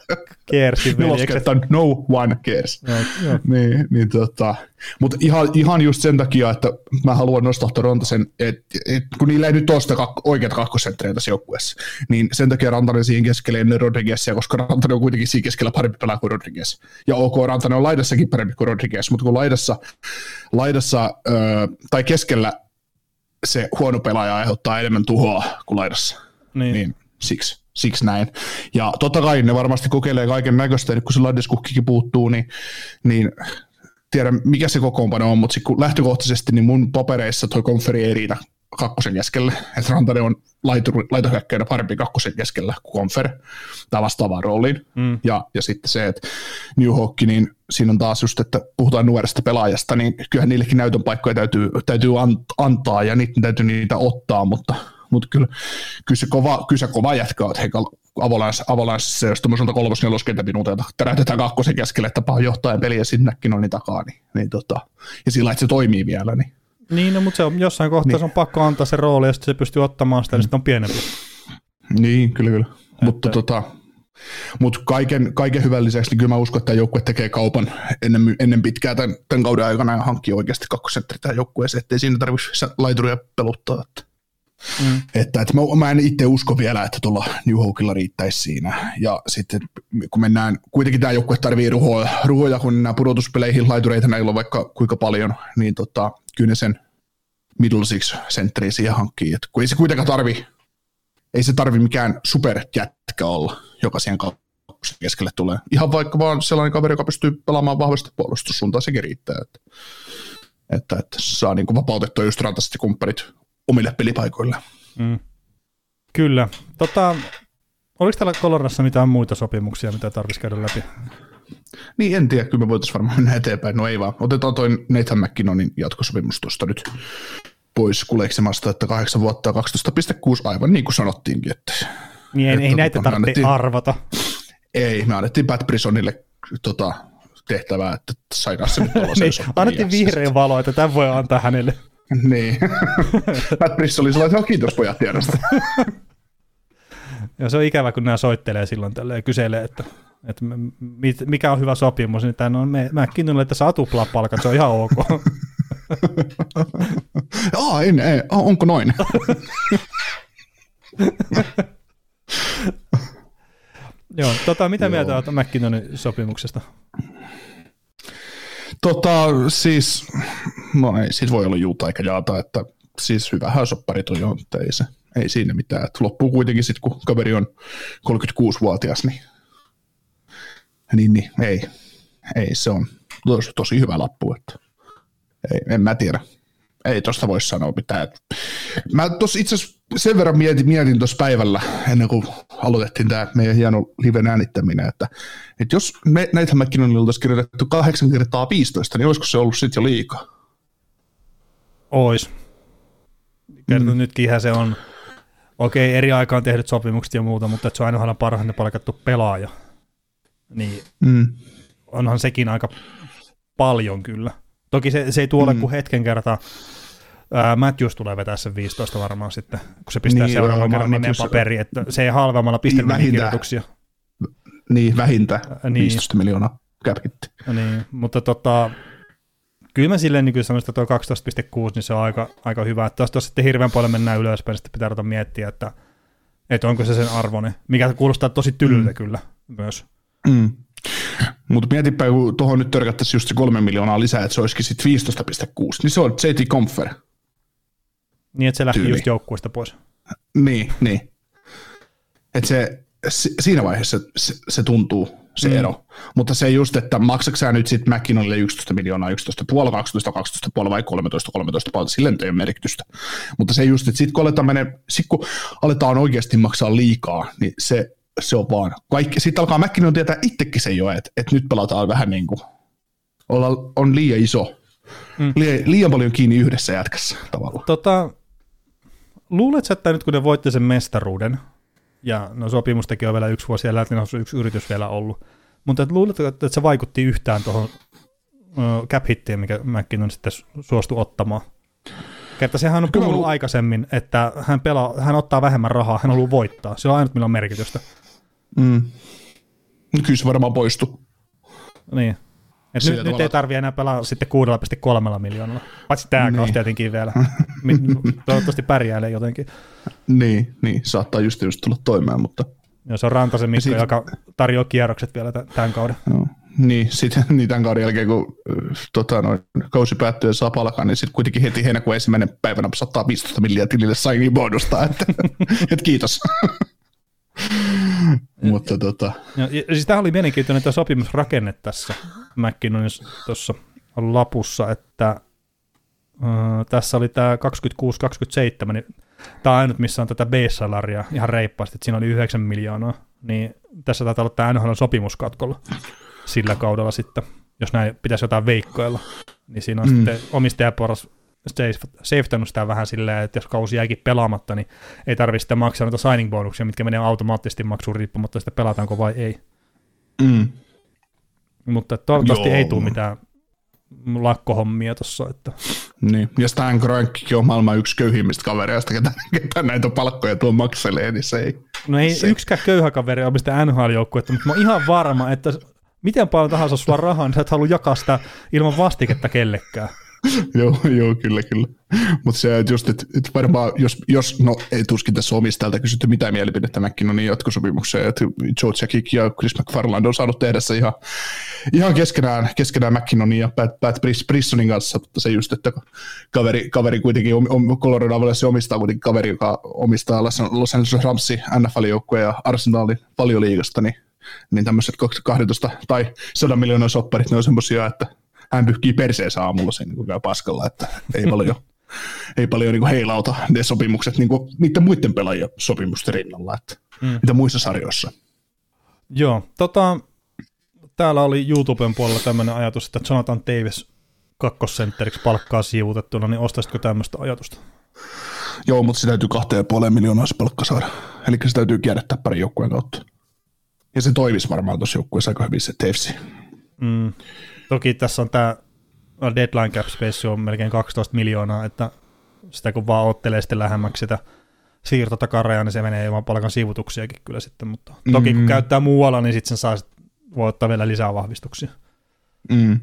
veljekset. no one cares. No, no. Niin, niin tota, mutta ihan, ihan just sen takia, että mä haluan nostaa Rontasen, että et, kun niillä ei nyt ole sitä kak, oikeat kakkosentteriä tässä joukkueessa, niin sen takia Rantanen siihen keskelle ennen Rodriguezia, koska Rantanen on kuitenkin siinä keskellä parempi pelaa kuin Rodriguez. Ja OK, Rantanen on laidassakin parempi kuin Rodriguez, mutta kun laidassa, laidassa ö, tai keskellä se huono pelaaja aiheuttaa enemmän tuhoa kuin laidassa, niin, niin siksi, siksi näin. Ja totta kai ne varmasti kokeilee kaiken näköistä, kun se Ladeskukkikin puuttuu, niin, niin tiedä mikä se kokoonpano on, mutta kun lähtökohtaisesti niin mun papereissa toi konferi ei riitä kakkosen keskelle, että Rantanen on laitohyökkäjänä parempi kakkosen keskellä kuin Konfer tai vastaavaan rooliin. Mm. Ja, ja sitten se, että New Hawk, niin siinä on taas just, että puhutaan nuoresta pelaajasta, niin kyllähän niillekin näytön paikkoja täytyy, täytyy antaa ja niitä täytyy niitä ottaa, mutta, mutta kyllä, kyllä, se kova, kyllä se kova jätkä on, että Avalanche jos tuommoiselta kolmos neloskentäminuutilta täräytetään kakkosen keskelle, että paha johtajan peliä sinnekin on niin takaa, niin, niin tota, ja sillä että se toimii vielä, niin niin, no, mutta se on, jossain kohtaa niin. se on pakko antaa se rooli, ja sitten se pystyy ottamaan sitä, niin sitten on pienempi. Niin, kyllä, kyllä. Että... Mutta tota, mutta kaiken, kaiken hyvän lisäksi, niin kyllä mä uskon, että tämä joukkue tekee kaupan ennen, ennen pitkää tämän, tämän kauden aikana ja hankkii oikeasti kakkosentteri tähän joukkueeseen, ettei siinä tarvitse laituria peluttaa. Että, mm. että, että mä, mä, en itse usko vielä, että tuolla New Hawkilla riittäisi siinä. Ja sitten kun mennään, kuitenkin tämä joukkue tarvii ruhoja, ruhoja kun nämä pudotuspeleihin laitureita näillä on vaikka kuinka paljon, niin tota, kyllä ne sen middle six sentteriä siihen hankkii. Että kun ei se kuitenkaan tarvi ei se tarvi mikään superjätkä olla, joka siihen keskelle tulee. Ihan vaikka vaan sellainen kaveri, joka pystyy pelaamaan vahvasti puolustussuuntaan, sekin riittää. Että, että, että saa niin kuin vapautettua just rantaiset kumpparit omille pelipaikoille. Mm. Kyllä. Tota, oliko täällä Kolorassa mitään muita sopimuksia, mitä tarvitsisi käydä läpi? Niin, en tiedä, kyllä me voitaisiin varmaan mennä eteenpäin. No ei vaan. Otetaan toi Nathan McKinnonin jatkosopimus tuosta nyt pois kuleksemasta, että kahdeksan vuotta 12,6 aivan niin kuin sanottiinkin. Että, niin, että, ei näitä tarvitse annettiin, arvata. Ei, me annettiin Pat Brisonille tota, tehtävää, että sai se nyt niin, Annettiin vihreä valo, että tämän voi antaa hänelle. niin. Pat Brisson oli sellainen, että kiitos pojat tiedosta. ja se on ikävä, kun nämä soittelee silloin tälle ja kyselee, että, että mikä on hyvä sopimus, niin tämä on, kiinnostan, että saa tuplaa palkat, se on ihan ok. Aa, en, ei, onko noin? Joo, tota, mitä mieltä olet McKinnonin sopimuksesta? Tota, siis, no ei, siis voi olla juuta eikä jaata, että siis hyvähän sopparit on jo, mutta ei, se, ei siinä mitään. Että loppuu kuitenkin sitten, kun kaveri on 36-vuotias, niin, niin, niin ei, ei, se on tosi, tosi hyvä lappu. Että ei, en mä tiedä. Ei tosta voi sanoa mitään. Mä tuossa itse asiassa sen verran mietin, mietin tuossa päivällä, ennen kuin aloitettiin tämä meidän hieno liven äänittäminen, että, että jos me, näitä McKinnonilla oltaisiin kirjoitettu 8 kertaa 15, niin olisiko se ollut sitten jo liikaa? Ois. Kerto mm. nytkin se on, okei, eri aikaan tehdyt sopimukset ja muuta, mutta että se on aina parhaiten palkattu pelaaja. Niin mm. onhan sekin aika paljon kyllä. Toki se, se ei tuolle mm. kuin hetken kertaa. Ää, Matthews tulee vetää sen 15 varmaan sitten, kun se pistää niin, seuraavan kerran nimen paperiin, että se ei halvemmalla pistä niin, kirjoituksia. Niin, vähintään niin. 15 miljoonaa cap Niin, mutta tota, kyllä mä silleen niin sanoisin, että tuo 12.6, niin se on aika, aika hyvä. Että tuossa sitten hirveän paljon mennään ylöspäin, niin sitten pitää ruveta miettiä, että, että onko se sen arvoinen, mikä kuulostaa tosi tylyltä mm. kyllä myös. Mm. Mutta mietipä, kun tuohon nyt törkättäisiin just se kolme miljoonaa lisää, että se olisikin sitten 15,6, niin se on JT Comfer. Niin, että se lähti Tyyli. just joukkueesta pois. Niin, niin. Että se, se, siinä vaiheessa se, se tuntuu, se mm. ero. Mutta se just, että maksatko sä nyt sitten McKinnonille 11 miljoonaa, 11 puoli, 12, 12 puoli vai 13, 13 puoli, sille ei ole merkitystä. Mutta se just, että sitten kun aletaan, mene, sit kun aletaan oikeasti maksaa liikaa, niin se se on vaan. Kaikki, sitten alkaa McKinnon tietää itsekin se jo, että, että nyt pelataan vähän niin kuin, olla, on liian iso, mm. liian, liian paljon kiinni yhdessä jätkässä tavallaan. Tota, luuletko, että nyt kun ne voitti sen mestaruuden, ja no sopimustakin on vielä yksi vuosi ja on yksi yritys vielä ollut, mutta luuletko, että se vaikutti yhtään tuohon cap hittiin, mikä McKinnon sitten suostui ottamaan? Kerta sehän on puhunut Kyllä. aikaisemmin, että hän, pelaa, hän ottaa vähemmän rahaa, hän haluaa voittaa. Se on ainut, millä on merkitystä. Mm. Kyllä se varmaan poistuu. Niin. Et nyt, nyt ei tarvitse enää pelaa sitten 6,3 miljoonalla. Paitsi tämä niin. kausi tietenkin vielä. Toivottavasti pärjäilee jotenkin. Niin, niin, saattaa just, just tulla toimeen, mutta... Joo, se on Rantasen Mikko, sit... joka tarjoaa kierrokset vielä tämän kauden. Joo. Niin, sitten niin tämän kauden jälkeen, kun tota, noin, kausi päättyy ja saa palkan, niin sitten kuitenkin heti heinäkuun ensimmäinen päivänä 115 miljoonaa tilille signing bonusta, että et kiitos. Mutta tota... Ja, ja, siis tämä oli mielenkiintoinen tämä sopimusrakenne tässä McKinnonin tuossa lapussa, että tässä oli tämä 26-27, niin tämä on ainut, missä on tätä base-salaria ihan reippaasti, että siinä oli 9 miljoonaa, niin tässä taitaa olla tämä NHL sopimuskatkolla sillä kaudella sitten, jos näin pitäisi jotain veikkoilla, niin siinä on mm. sitten omistajaporras safetannut sitä vähän silleen, että jos kausi jääkin pelaamatta, niin ei tarvitse sitä maksaa noita signing bonuksia, mitkä menee automaattisesti maksuun riippumatta sitä pelataanko vai ei. Mm. Mutta toivottavasti Joo. ei tule mitään lakkohommia tuossa, että Niin. Ja Stan Kroenkekin on maailman yksi köyhimmistä kavereista, ketä, ketä näitä palkkoja tuo makselee, niin se ei. No ei Se- yksikään köyhä kaveri ole mistä NHL-joukkuetta, mutta mä oon ihan varma, että miten paljon tahansa sulla rahaa, niin sä et halua jakaa sitä ilman vastiketta kellekään. joo, joo, kyllä, kyllä. Mutta se, just, että, että varmaan, jos, jos, no ei tuskin tässä omistajalta kysytty mitään mielipidettä McKinnonin jatkosopimukseen, että Joe Jackik ja Chris McFarland on saanut tehdä se ihan, ihan keskenään, keskenään McKinnonin ja Pat, Pat Bris- Brissonin kanssa, mutta se just, että kaveri, kaveri kuitenkin, om, om, Colorado omistaa kuitenkin kaveri, joka omistaa Los Angeles Ramsin NFL-joukkueen ja Arsenalin valioliigasta, niin, niin tämmöiset 12 tai 100 miljoonaa sopparit, ne on semmoisia, että hän pyyhkii perseensä aamulla sen, kun käy paskalla, että ei paljon, ei paljon niin heilauta ne sopimukset niin niiden muiden pelaajien sopimusten rinnalla, että mm. mitä muissa sarjoissa. Joo, tota, täällä oli YouTuben puolella tämmöinen ajatus, että Jonathan Davis kakkosentteriksi palkkaa siivutettuna, niin ostaisitko tämmöistä ajatusta? Joo, mutta se täytyy kahteen ja puoleen miljoonaa se palkka saada. Eli se täytyy kierrättää pari joukkueen kautta. Ja se toimisi varmaan tuossa joukkueessa aika hyvin se Tavesi. Mm. Toki tässä on tämä deadline cap space on melkein 12 miljoonaa, että sitä kun vaan ottelee sitten lähemmäksi sitä siirtotakarajaa, niin se menee ilman palkan sivutuksiakin kyllä sitten, mutta toki kun Mm. käyttää muualla, niin sitten sen saa sit, voi ottaa vielä lisää vahvistuksia. Mm.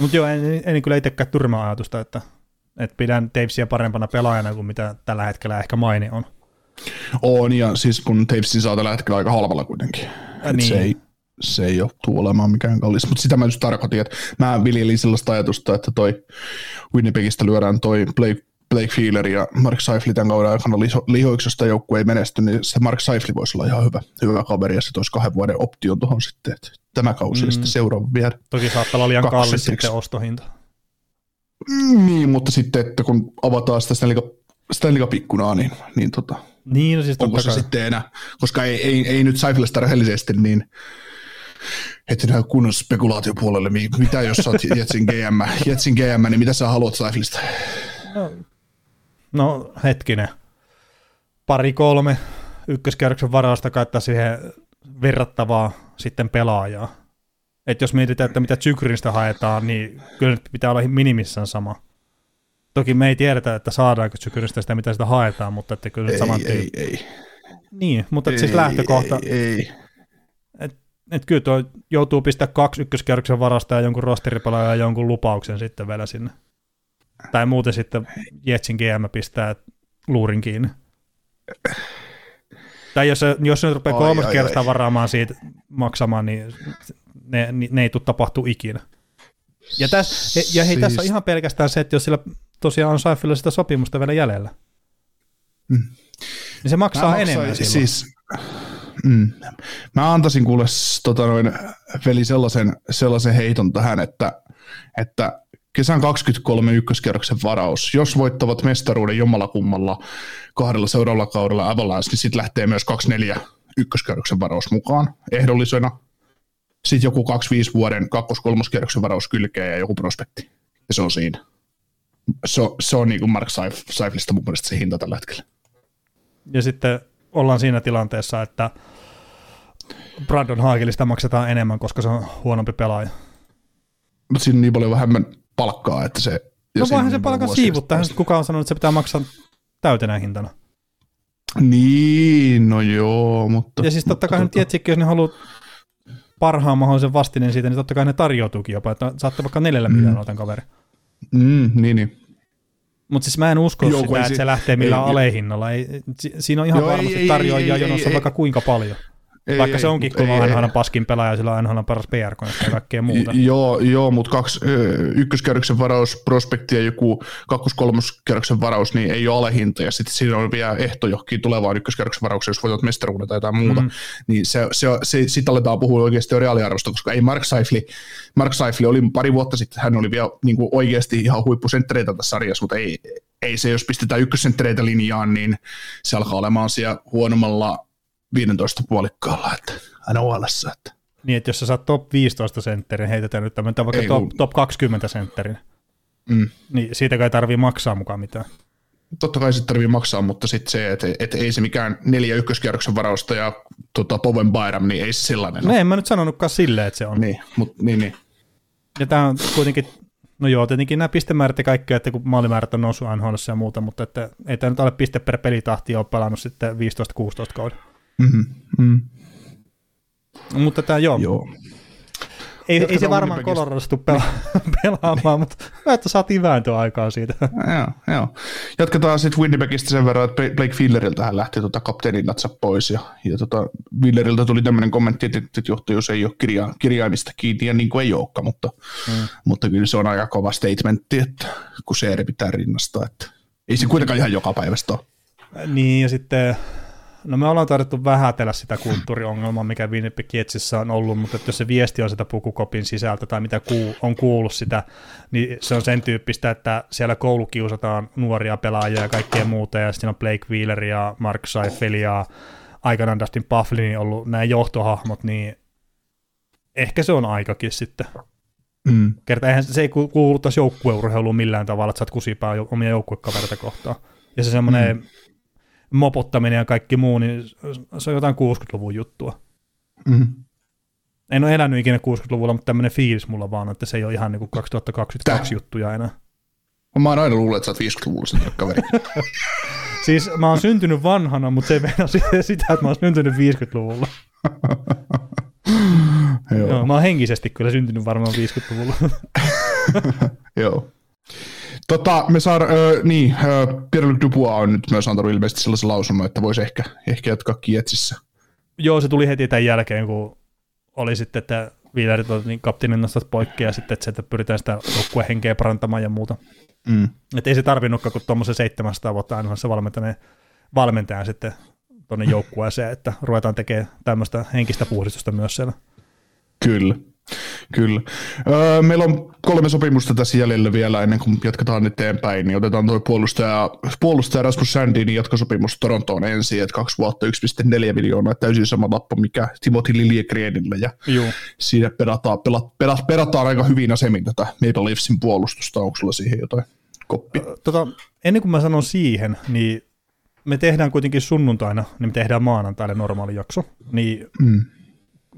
Mutta joo, en, en kyllä itsekään tyrmää ajatusta, että, että pidän Davesia parempana pelaajana kuin mitä tällä hetkellä ehkä maini on. On, ja siis kun Tavesin saa tällä hetkellä aika halvalla kuitenkin. Niin. se, ei, se ei ole olemaan mikään kallis. Mutta sitä mä just tarkoitin, että mä viljelin sellaista ajatusta, että toi Winnipegistä lyödään toi Blake, Blake Feeler ja Mark Seifli tämän kauden aikana liho, lihoiksi, jos joukkue ei menesty, niin se Mark Seifli voisi olla ihan hyvä, hyvä kaveri, ja se toisi kahden vuoden option tuohon sitten, että tämä kausi mm. ja sitten seuraava viedä. Toki saattaa olla liian kallis sitten ostohinta. Mm, Niin, mutta sitten, että kun avataan sitä Stanley Cup- Stanley Cup-ikkunaa, niin, niin tota, Niin, no siis onko se kai. sitten enää, koska ei, ei, ei nyt Seiflestä rehellisesti, niin että näy kunnon spekulaatiopuolelle, mi- mitä jos sä oot Jetsin GM, Jetsin GM, niin mitä sä haluat Seiflistä? No, no hetkinen. Pari kolme ykköskierroksen varausta käyttää siihen verrattavaa sitten pelaajaa. Et jos mietitään, että mitä Zykristä haetaan, niin kyllä nyt pitää olla minimissään sama. Toki me ei tiedetä, että saadaanko Zykristä sitä, mitä sitä haetaan, mutta että kyllä nyt saman Ei, ei, ei. Niin, mutta siis Ei, lähtökohta, Ei, ei. Että kyllä tuo joutuu pistää kaksi ykköskierroksen varasta ja jonkun rosteripelaajan ja jonkun lupauksen sitten vielä sinne. Tai muuten sitten Jetsin GM pistää luurin kiinni. Tai jos, jos nyt rupeaa kolmas kertaa ai. varaamaan siitä maksamaan, niin ne, ne, ne ei tule tapahtua ikinä. Ja, täs, ja hei, tässä on Siis- ihan pelkästään se, että jos sillä tosiaan on Seifillä sitä sopimusta vielä jäljellä, Mm. niin se maksaa Mä enemmän maksaisin- silloin. Siis, mm, mä antaisin kuule tota noin, veli sellaisen, sellaisen heiton tähän, että, että kesän 23 ykköskerroksen varaus, jos voittavat mestaruuden jommalakummalla kahdella seuraavalla kaudella Avalanche, niin sitten lähtee myös 24 ykköskerroksen varaus mukaan ehdollisena. Sitten joku 25 vuoden kakkos-kolmoskierroksen varaus kylkeen ja joku prospekti. Ja se on siinä. Se on, se on niin kuin Mark Seif, Seiflista mun mielestä se hinta tällä hetkellä. Ja sitten ollaan siinä tilanteessa, että Brandon Haagelista maksetaan enemmän, koska se on huonompi pelaaja. Mutta siinä on niin paljon vähemmän palkkaa, että se... No voihan se palkan siivuttaa, kuka on sanonut, että se pitää maksaa täytenä hintana. Niin, no joo, mutta... Ja siis totta mutta kai nyt tota- jos ne haluaa parhaan mahdollisen vastineen siitä, niin totta kai ne tarjoutuukin jopa, että saatte vaikka neljällä Mm. miljoonaa tämän kaverin. Mm, niin, niin. Mutta siis mä en usko Joo, sitä, että se lähtee millään ei- alehinnalla. Ei, si- siinä on ihan Joo, varmasti ei- tarjoajia ei- jonossa ei- vaikka kuinka paljon. Ei, Vaikka ei, se onkin kova ei- NHL paskin pelaaja, ja sillä on NHL paras PR-kone ja kaikkea muuta. Joo, joo mutta kaksi, ykköskerroksen varaus, prospekti ja joku kakkos-kolmoskerroksen varaus, niin ei ole alehinta, ja sitten siinä on vielä ehto johonkin tulevaan ykköskerroksen varaukseen, jos voitat mestaruuden tai jotain muuta, Mm. niin se, se, se, sitten aletaan puhua oikeasti jo reaaliarvosta, koska ei Mark Seifli, Mark Seifli oli pari vuotta sitten, hän oli vielä niin kuin oikeasti ihan huippusenttereitä tässä sarjassa, mutta ei, ei se, jos pistetään ykkössenttereitä linjaan, niin se alkaa olemaan siellä huonommalla 15 puolikkaalla, että aina huolessa, että Niin, että jos sä saat top 15 sentterin, heitetään nyt tämmöinen vaikka Ei, top, kun- top 20 sentterin, Mm. niin siitä ei tarvii maksaa mukaan mitään. Totta kai sitten tarvii maksaa, mutta sitten se, että et ei se mikään neljä ykköskierroksen varausta ja tota, Poven Bayram, niin ei se sellainen No en mä nyt sanonutkaan silleen, että se on. Niin, mut, niin, niin. Ja tämä on kuitenkin, no joo, tietenkin nämä pistemäärät ja kaikki, että kun maalimäärät on noussut NHL ja muuta, mutta että ei tämä nyt ole piste per pelitahti ole pelannut sitten 15-16 kauden. Mm-hmm. Mm. Mutta tämä joo, joo. Ei, ei se varmaan tule pela- pelaamaan, mutta hyvä, että saatiin vääntöaikaa siitä. Joo, joo. Jatketaan sitten Winnipegistä sen verran, että Blake Filleriltähän lähti tota kapteenin natsa pois, ja, ja tota, Willeriltä tuli tämmöinen kommentti, että, että johtajuus ei ole kirja, kirjaimista kiinni, ja niin kuin ei olekaan, mutta, mm. mutta kyllä se on aika kova statementti, että kun se pitää rinnastaa, että ei se kuitenkaan ihan joka päivästä ole. Niin, ja sitten, no me ollaan tarvittu vähätellä sitä kulttuuriongelmaa, mikä Winnipeg Jetsissä on ollut, mutta että jos se viesti on sitä pukukopin sisältä tai mitä kuu, on kuullut sitä, niin se on sen tyyppistä, että siellä koulukiusataan nuoria pelaajia ja kaikkea muuta, ja sitten on Blake Wheeler ja Mark Seifel ja aikanaan Dustin Pufflin ollut nämä johtohahmot, niin ehkä se on aikakin sitten. Mm. Kerta eihän se ei ku- kuulu taas joukkueurheiluun millään tavalla, että sä oot kusipää omia joukkuekavereita kohtaan. Ja se semmoinen mm. Mopottaminen ja kaikki muu, niin se on jotain 60-luvun juttua. Mm. En ole elänyt ikinä 60-luvulla, mutta tämmöinen fiilis mulla vaan, että se ei ole ihan niin kuin 2022 Tää. juttuja enää. Mä oon aina luullut, että sä oot 50-luvulla sen kaveri. Siis mä oon syntynyt vanhana, mutta se ei meinaa sitä, sitä, että mä oon syntynyt 50-luvulla. Joo. Joo, mä oon henkisesti kyllä syntynyt varmaan 50-luvulla. Joo. Tota, me saadaan, ö, niin, ö, Pierre-Luc Dubois on nyt myös antanut ilmeisesti sellaisen lausunnon, että voisi ehkä, ehkä jatkaa Kietsissä. Joo, se tuli heti tämän jälkeen, kun oli sitten, että Viilerit on niin kapteenin nostat poikki ja sitten, että sieltä pyritään sitä henkeä parantamaan ja muuta. Mm. Että ei se tarvinnutkaan, kun tuommoisen 700 vuotta aina se valmentajan, valmentajan sitten tuonne joukkueeseen, että ruvetaan tekemään tämmöistä henkistä puhdistusta myös siellä. Kyllä. Kyllä. Öö, meillä on kolme sopimusta tässä jäljellä vielä ennen kuin jatketaan eteenpäin, niin otetaan tuo puolustaja, puolustaja Rasmus Sandinin jatkosopimus Torontoon ensin, että kaksi vuotta 1,4 miljoonaa, täysin sama lappu, mikä Timothy Liljegrenille, ja Joo. siinä perataan, pelat, pelat, perataan aika hyvin asemin tätä Maple Leafsin puolustusta, onko sulla siihen jotain koppia? Tota, ennen kuin mä sanon siihen, niin me tehdään kuitenkin sunnuntaina, niin me tehdään maanantaille normaali jakso, niin Mm.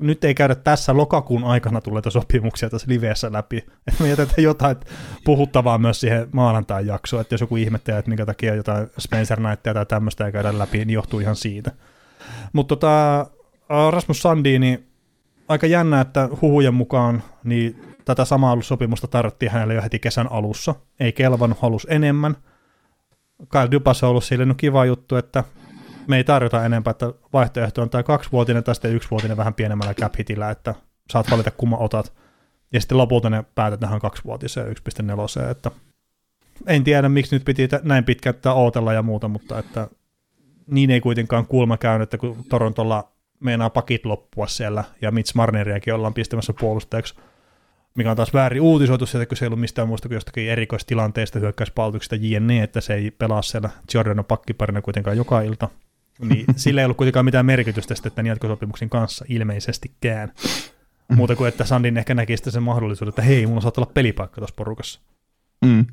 Nyt ei käydä tässä lokakuun aikana tulleita sopimuksia tässä liveessä läpi. Että me jätetään jotain puhuttavaa myös siihen maanantain jaksoon, että jos joku ihmettelee, että minkä takia jotain Spencer Knightia tai tämmöistä ei käydä läpi, niin johtuu ihan siitä. Mutta tota, Rasmus Sandini, aika jännä, että huhujen mukaan niin tätä samaa sopimusta tarvittiin hänelle jo heti kesän alussa. Ei kelvannut, halus enemmän. Kyle Dubas on ollut sille no kiva juttu, että me ei tarjota enempää, että vaihtoehto on tämä kaksivuotinen tai sitten yksivuotinen vähän pienemmällä cap hitillä, että saat valita kumman otat. Ja sitten lopulta ne päätät tähän kaksivuotiseen 1.4, että en tiedä, miksi nyt piti näin pitkään tätä ootella ja muuta, mutta että niin ei kuitenkaan kulma käynyt, että kun Torontolla meinaa pakit loppua siellä, ja Mitch Marneriakin ollaan pistämässä puolustajaksi, mikä on taas väärin uutisoitu sieltä, kun se ei ollut mistään muusta kuin jostakin erikoistilanteesta hyökkäyspalautuksesta JNE, että se ei pelaa siellä Giordano pakkiparina kuitenkaan joka ilta. Niin sillä ei ollut kuitenkaan mitään merkitystä sitten tämän jatkosopimuksen kanssa ilmeisestikään. Muuta kuin, että Sandin ehkä näki sitten sen mahdollisuuden, että hei, mulla saattaa olla pelipaikka tuossa porukassa. Mm.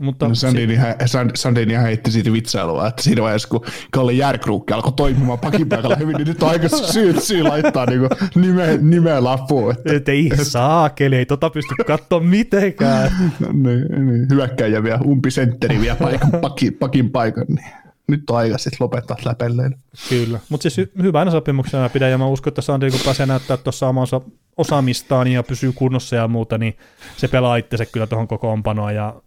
Mutta No, Sandini, hä- Sand- Sandini heitti siitä vitsailua, että siinä vaiheessa, kun Kalle Järkruukki alkoi toimimaan pakin paikalla hyvin, niin nyt on aika syyt syy laittaa niinku nime, nimeä lappuun. Että, että ei saakeli, ei tota pysty katsoa mitenkään. niin, niin, hyökkäjä vielä, umpisentteri vielä paikan, pakin, pakin paikan, niin nyt on aika sitten lopettaa läpelleen. Kyllä, mutta siis hy- hyvänä sopimuksena pidän, ja mä uskon, että Sandri, kun pääsee näyttää tuossa omansa osaamistaan ja pysyy kunnossa ja muuta, niin se pelaa itsensä kyllä tuohon kokoonpanoon, ja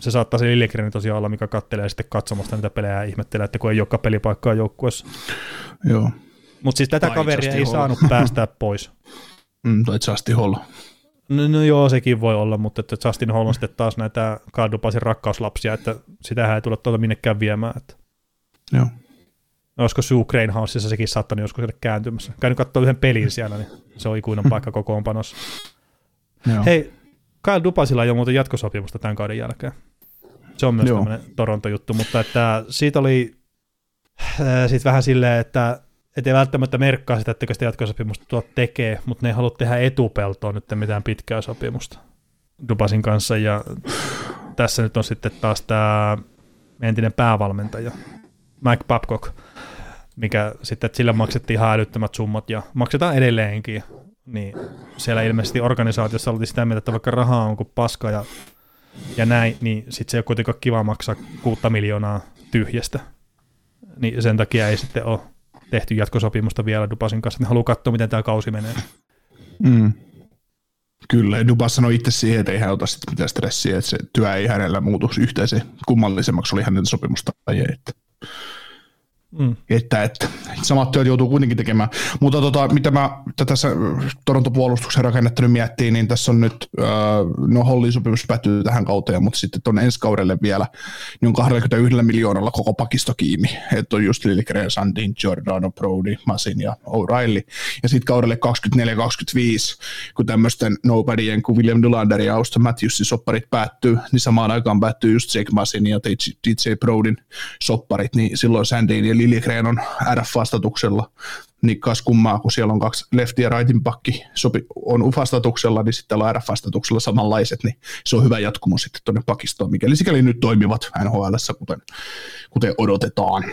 se saattaa se Liljegreni tosiaan olla, mikä kattelee sitten katsomasta niitä pelejä ja ihmettelee, että kun ei olekaan pelipaikkaa joukkueessa. Joo. Mutta siis tätä Tai kaveria ei saanut päästää pois. Mm, tai Justin Hall. No, no joo, sekin voi olla, mutta että Justin Hall on sitten taas näitä Kardupasin rakkauslapsia, että sitähän ei tule tuolta minnekään viemään. Että Joo. olisiko Sue Cranehouseissa sekin saattanut joskus käydä kääntymässä. Käynyt katsoa yhden pelin siellä, niin se on ikuinen paikka kokoonpanossa. Joo. Hei, Kyle Dupasilla ei ole muuten jatkosopimusta tämän kauden jälkeen. Se on myös Joo. tämmöinen Toronto-juttu, mutta että siitä oli äh, sit vähän silleen, että et ei välttämättä merkkaa sitä, että sitä jatkosopimusta tuot tekee, mutta ne ei halua tehdä etupeltoon nyt mitään pitkää sopimusta. Dubasin kanssa ja tässä nyt on sitten taas tämä entinen päävalmentaja Mike Babcock, mikä sitten, että sillä maksettiin ihan älyttömät summat ja maksetaan edelleenkin. Niin siellä ilmeisesti organisaatiossa oltiin sitä mieltä, että vaikka rahaa on kuin paska ja, ja näin, niin sitten se ei ole kuitenkaan kiva maksaa kuutta miljoonaa tyhjästä. Niin sen takia ei sitten ole tehty jatkosopimusta vielä Dubasin kanssa. Ne haluaa katsoa, miten tämä kausi menee. Mm. Kyllä, Dubas sanoi itse siihen, että ei hän ota sitten mitään stressiä, että se työ ei hänellä muutu yhtään se kummallisemmaksi oli hänen sopimusta ei. Että Mm. Että, että samat työt joutuu kuitenkin tekemään. Mutta tota, mitä mä tässä Toronto-puolustuksen rakennetta miettii, niin tässä on nyt, no Hollin sopimus päättyy tähän kauteen, mutta sitten tuonne ensi kaudelle vielä, niin on 21 miljoonalla koko pakisto kiinni. Että on just Lilligren, Sandin, Giordano, Brody, Masin ja O'Reilly. Ja sitten kaudelle 24-25, kun tämmöisten nobodyen kuin William Nylander ja Auston Matthewsin sopparit päättyy, niin samaan aikaan päättyy just Jake Masin ja DJ Brodin sopparit, niin silloin Sandin ja Liljegren on RF-vastatuksella, niin kas kummaa, kun siellä on kaksi lefti ja rightin pakki sopi, on UFA-statuksella, niin sitten on RF-vastatuksella samanlaiset, niin se on hyvä jatkumo sitten tuonne pakistoon, mikäli sikäli nyt toimivat NHL, kuten, kuten odotetaan.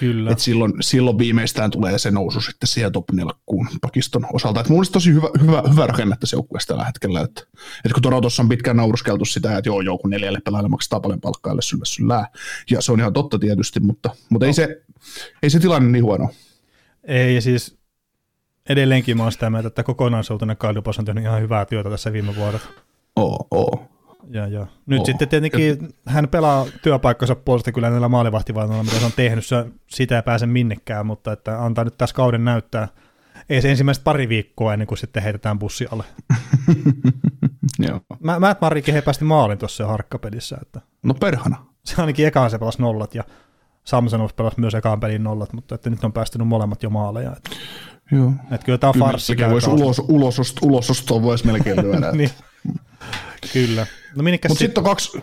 Kyllä. Et silloin, silloin viimeistään tulee se nousu sitten siihen top 4 pakiston osalta. Et mun mielestä tosi hyvä, hyvä, hyvä rakenne tässä joukkueessa tällä hetkellä. Et, et kun Torontossa on pitkään nauruskeltu sitä, että joo, joku neljälle pelaajalle maksaa paljon palkkaa, syllä syllää. Ja se on ihan totta tietysti, mutta, mutta no. ei, se, ei se tilanne niin huono. Ei, ja siis edelleenkin mä oon sitä mieltä, että kokonaisuutena Kaldupas on tehnyt ihan hyvää työtä tässä viime vuodet. Oo, oo. Ja, ja. Nyt oh. sitten tietenkin ja... hän pelaa työpaikkansa puolesta kyllä näillä maalivahtivalinnoilla, mitä se on tehnyt, se, sitä ei pääse minnekään, mutta että antaa nyt tässä kauden näyttää. Ei se ensimmäistä pari viikkoa ennen kuin sitten heitetään bussi alle. Joo. Mä, Matt Marrikin he päästi maalin tuossa harkkapelissä. Että no perhana. Se ainakin ekaan se pelasi nollat ja Samsonov pelasi myös ekaan pelin nollat, mutta että nyt on päästynyt molemmat jo maaleja. Että, Joo. Että kyllä tämä on farssi. Voisi ulos, ulosost, ulosostoa voisi melkein lyödä. niin. Kyllä. No Mutta sitten on kaksi,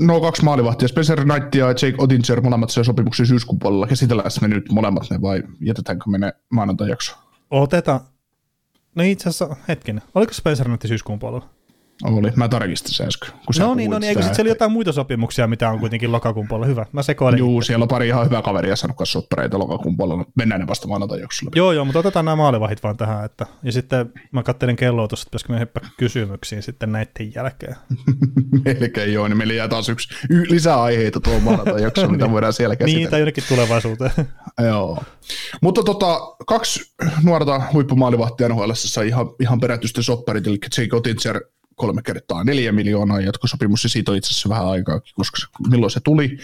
no kaksi maalivahtia, Spencer Knight ja Jake Ottinger, molemmat se sopimuksen syyskuun puolella. Käsitellään me nyt molemmat ne vai jätetäänkö me ne maanantai jakso? Otetaan. No itse asiassa, hetkinen, oliko Spencer Knight syyskuun puolella? Oli, mä tarkistin sen äsken. Kun no niin, no niin, eikö sitten siellä jotain muita sopimuksia, mitä on kuitenkin lokakuun puolella? Hyvä, mä sekoilen. Juu, siellä on pari ihan hyvää kaveria saanut kanssa soppareita lokakuun puolella. Mennään ne vasta maanantai jaksolla. Joo, joo, mutta otetaan nämä maalivahit vaan tähän. Että, ja sitten mä katselin kelloa tuossa, että pitäisikö me hyppää kysymyksiin sitten näiden jälkeen. Melkein joo, niin meillä jää taas yksi y- lisää aiheita tuohon maanantai jaksoon, mitä niin. voidaan siellä käsitellä. Niin, tai jonnekin tulevaisuuteen. joo. Mutta tota, kaksi nuorta huippumaalivahtia NHL ihan, ihan perätysten sopparit, eli Jake kolme kertaa neljä miljoonaa jatkosopimus, ja siitä on itse asiassa vähän aikaa, koska se, milloin se tuli.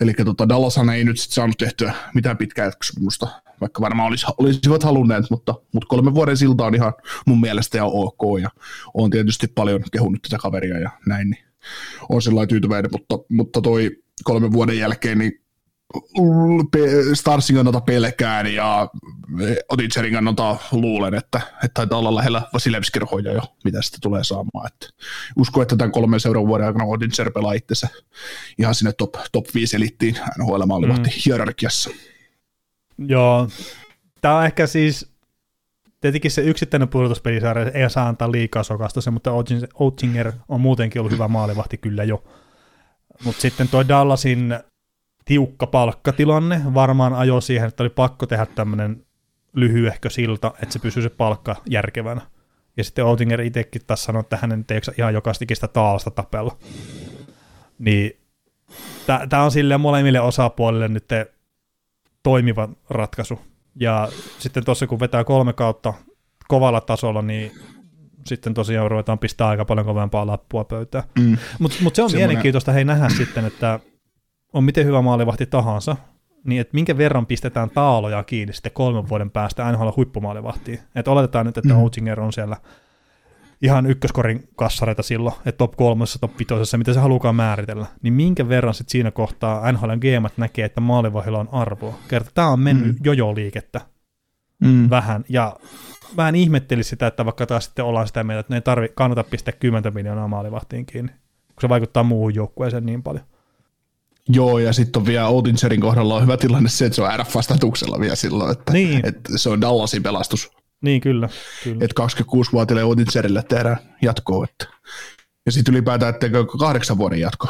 Eli tota, Dallashan ei nyt sitten saanut tehtyä mitään pitkää jatkosopimusta, vaikka varmaan olis, olisivat halunneet, mutta, mutta kolme vuoden silta on ihan mun mielestä ihan ok, ja on tietysti paljon kehunut tätä kaveria ja näin, niin on sellainen tyytyväinen, mutta, mutta toi kolmen vuoden jälkeen, niin Starsin kannalta pelkään ja Otitserin kannalta luulen, että, että taitaa olla lähellä Vasilevskin jo, mitä sitä tulee saamaan. Että usko, että tämän kolmen seuraavan vuoden aikana Otitser pelaa itsensä ihan sinne top, top 5 elittiin NHL maalivahti mm. hierarkiassa. Joo, tämä on ehkä siis tietenkin se yksittäinen pudotuspelisarja ei saa antaa liikaa sokasta se, mutta Oettinger on muutenkin ollut hyvä maalivahti kyllä jo. Mutta sitten tuo Dallasin tiukka palkkatilanne varmaan ajoi siihen, että oli pakko tehdä tämmöinen lyhyehkö silta, että se pysyy se palkka järkevänä. Ja sitten Outinger itsekin taas sanoi, että hänen ei ihan jokaista sitä taalasta tapella. Niin tämä on silleen molemmille osapuolille nyt toimiva ratkaisu. Ja sitten tuossa kun vetää kolme kautta kovalla tasolla, niin sitten tosiaan ruvetaan pistää aika paljon kovempaa lappua pöytään. Mm. Mutta mut se on Semmoinen... mielenkiintoista hei nähdä sitten, että on miten hyvä maalivahti tahansa, niin että minkä verran pistetään taaloja kiinni sitten kolmen vuoden päästä NHL huippumaalivahtiin. Että oletetaan nyt, että mm. Oettinger on siellä ihan ykköskorin kassareita silloin, että top kolmessa, top vitosessa, mitä se halukaan määritellä, niin minkä verran sitten siinä kohtaa NHL GM näkee, että maalivahilla on arvoa. Kerta tämä on mennyt mm. jojo-liikettä mm. vähän, ja vähän ihmettelisi sitä, että vaikka taas sitten ollaan sitä mieltä, että ne ei tarvi, kannata pistää 10 miljoonaa maalivahtiin kiinni, kun se vaikuttaa muuhun joukkueeseen niin paljon. Joo, ja sitten on vielä Outingerin kohdalla on hyvä tilanne se, että se on RF-vastatuksella vielä silloin, että, niin. että se on Dallasin pelastus. Niin, kyllä. kyllä. Että 26-vuotiaille Otinserille tehdään jatkoa. Että. Ja sitten ylipäätään, että kahdeksan vuoden jatko.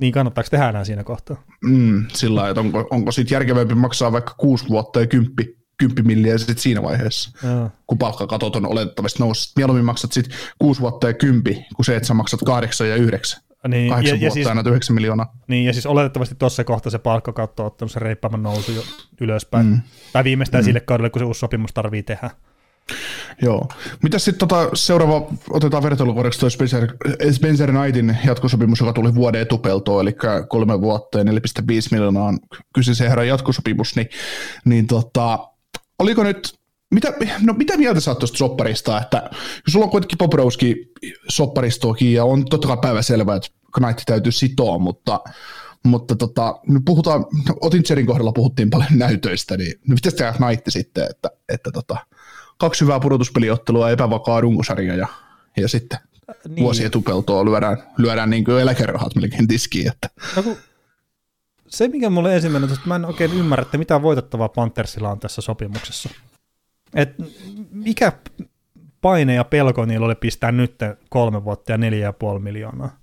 Niin kannattaako tehdä enää siinä kohtaa? Mm, sillä lailla, että onko, onko sitten järkevämpi maksaa vaikka kuusi vuotta ja kymppi, kymppi milliä sitten siinä vaiheessa, Joo. kun palkkakatot on oletettavasti noussut. Mieluummin maksat sitten kuusi vuotta ja kymppi, kuin se, että sä maksat kahdeksan ja yhdeksän. Niin, Kahdeksan ja, ja, vuotta siis, aina yhdeksän miljoonaa. niin, ja siis oletettavasti tuossa kohtaa se palkkakatto on ottanut se reippaaman nousu jo ylöspäin. Mm. Tai viimeistään mm. sille kaudelle, kun se uusi sopimus tarvii tehdä. Joo. Mitä sitten tota, seuraava, otetaan vertailukohdaksi toi Spencer, Spencer Knightin jatkosopimus, joka tuli vuoden etupeltoon, eli kolme vuotta ja 4,5 miljoonaa on kyseisen herran jatkosopimus, niin, niin tota, oliko nyt, mitä, no mitä mieltä sä oot tuosta sopparista, että jos sulla on kuitenkin Poprowski sopparistoakin ja on totta kai päivä että Knight täytyy sitoa, mutta mutta tota, nyt puhutaan, Otincherin kohdalla puhuttiin paljon näytöistä, niin mitä tämä Knight sitten, että, että tota, kaksi hyvää pudotuspeliottelua, epävakaa runkosarja ja, ja sitten niin. vuosi etupeltoa lyödään, lyödään niin kuin eläkerahat melkein tiskiin. Että. No kun, se, mikä mulle ensimmäinen, että mä en oikein ymmärrä, että mitä voitettavaa Panthersilla on tässä sopimuksessa. Et mikä paine ja pelko niillä oli pistää nyt kolme vuotta ja neljä ja puoli miljoonaa.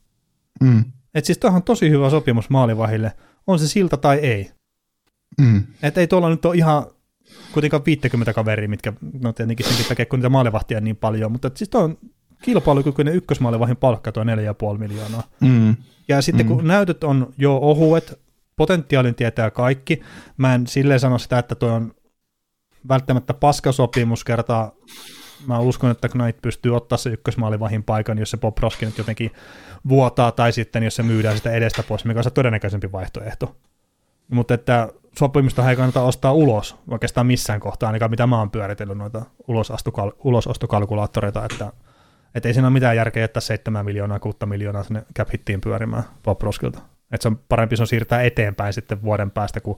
Mm. Et siis on tosi hyvä sopimus maalivahille, on se silta tai ei. Mm. Et ei tuolla nyt ole ihan kuitenkaan 50 kaveria, mitkä, no tietenkin senkin takia, kun niitä maalivahtia niin paljon, mutta siis toi on kilpailukykyinen ykkösmaalivahin palkka tuo 4,5 miljoonaa. Mm. Ja sitten kun näytöt on jo ohuet, potentiaalin tietää kaikki, mä en silleen sano sitä, että toi on välttämättä paskasopimus kertaa, mä uskon, että Knight pystyy ottaa se ykkösmaalivahin paikan, jos se Bob Roskin nyt jotenkin vuotaa, tai sitten jos se myydään sitä edestä pois, mikä on se todennäköisempi vaihtoehto. Mutta että sopimusta ei kannata ostaa ulos oikeastaan missään kohtaa, ainakaan mitä mä oon pyöritellyt noita ulosostokalkulaattoreita, että, että ei siinä ole mitään järkeä jättää 7 miljoonaa, 6 miljoonaa sinne cap pyörimään Bob Roskilta. Että se on parempi se on siirtää eteenpäin sitten vuoden päästä, kun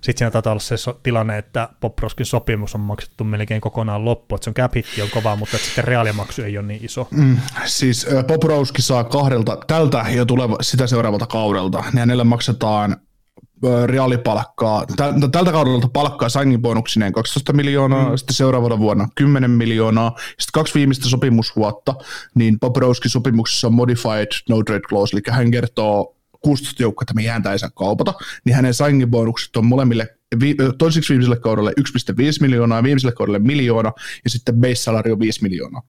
sitten siinä taitaa olla se so- tilanne, että Bob Roskin sopimus on maksettu melkein kokonaan loppu, että se on cap on kova, mutta että sitten reaalimaksu ei ole niin iso. Mm, siis äh, Bob Roski saa kahdelta, tältä ja tuleva, sitä seuraavalta kaudelta, niin hänelle maksetaan reaalipalkkaa, no, tältä kaudelta palkkaa signing bonuksineen 12 miljoonaa, mm. sitten seuraavana vuonna 10 miljoonaa, sitten kaksi viimeistä sopimusvuotta, niin Bobrovskin sopimuksessa on modified no trade clause, eli hän kertoo 16 joukkuetta, me jääntää ei saa kaupata, niin hänen signing bonukset on molemmille vi, toiseksi viimeiselle kaudelle 1,5 miljoonaa, viimeiselle kaudelle miljoona, ja sitten base salary on 5 miljoonaa.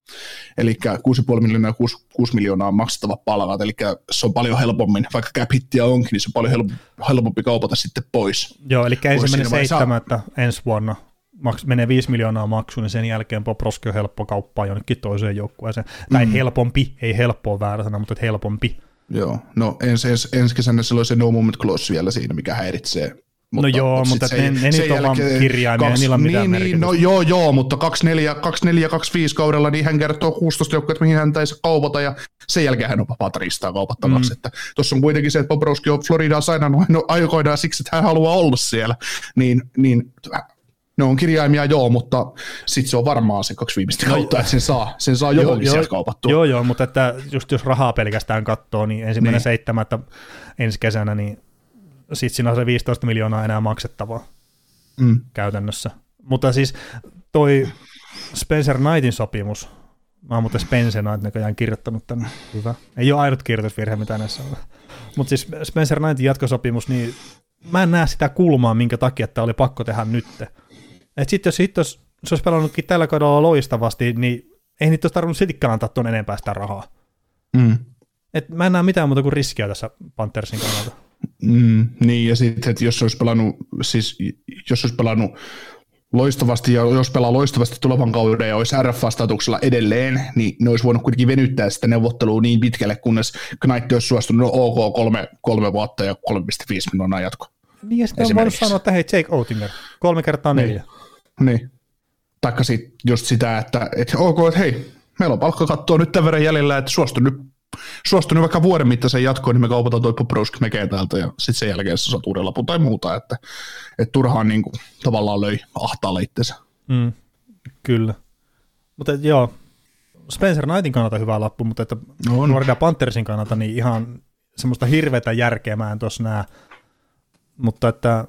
Eli 6,5 miljoonaa ja 6, 6 miljoonaa on maksettava palkat, eli se on paljon helpommin, vaikka cap hittiä onkin, niin se on paljon helpompi kaupata sitten pois. Joo, eli ensimmäinen seitsemättä ensi vuonna maks, menee 5 miljoonaa maksuun, niin sen jälkeen Poproski on helppo kauppaa jonnekin toiseen joukkueeseen. Mm. Tai helpompi, ei helppoa väärä sana, mutta helpompi. Joo, no ens, ens, ensi kesänä silloin se no moment clause vielä siinä, mikä häiritsee mutta, no joo, mutta, mutta ne, ne nyt on vaan kirjaimia, kaksi, niillä on mitään niin, niin, no joo, joo, mutta 24, 24 25 kaudella niin hän kertoo 16 joukkoja, mihin hän ei saa kaupata, ja sen jälkeen hän on vapaata ristaa kaupattavaksi. Mm. Että tuossa on kuitenkin se, että Bobrovski on Floridaa sainannut no, aikoinaan siksi, että hän haluaa olla siellä, niin, niin ne on kirjaimia joo, mutta sitten se on varmaan se kaksi viimeistä no, kautta, että sen saa, sen saa johonkin joo, sieltä kaupattua. Joo, joo, mutta että just jos rahaa pelkästään katsoo, niin ensimmäinen niin. seitsemättä ensi kesänä, niin sitten siinä on se 15 miljoonaa enää maksettavaa mm. käytännössä. Mutta siis toi Spencer Knightin sopimus, mä oon muuten Spencer Knight näköjään kirjoittanut tänne, hyvä. Ei ole ainut kirjoitusvirhe, mitä näissä on. Mutta siis Spencer Knightin jatkosopimus, niin mä en näe sitä kulmaa, minkä takia että oli pakko tehdä nytte. Et sitten jos, sit, jos se olisi pelannutkin tällä kaudella loistavasti, niin ei niitä olisi tarvinnut sitikään antaa tuon enempää sitä rahaa. Mm. Et mä en näe mitään muuta kuin riskiä tässä Panthersin kannalta. Mm, niin, ja sitten, että jos olisi pelannut, siis jos olisi pelannut loistavasti, ja jos pelaa loistavasti tulevan kauden ja olisi RF-statuksella edelleen, niin ne olisi voinut kuitenkin venyttää sitä neuvottelua niin pitkälle, kunnes Knight olisi suostunut no OK kolme, kolme vuotta ja 3,5 miljoonaa jatko. Niin, ja sitten on voinut sanoa, että hei, Jake Oettinger, kolme kertaa neljä. Niin. Niin. Taikka sitten just sitä, että, että ok, että hei, meillä on palkkakattoa nyt tämän verran jäljellä, että suostu nyt suostunut vaikka vuoden mittaisen jatkoon, niin me kaupataan toi Poprouski mekeen täältä ja sitten sen jälkeen sä saat uuden lapun tai muuta, että, että turhaan niin kuin, tavallaan löi ahtaalle itsensä. Mm, kyllä. Mutta joo, Spencer Knightin kannalta hyvä lappu, mutta että on. Florida Panthersin kannalta niin ihan semmoista hirveätä järkeä mä en tuossa näe. Mutta että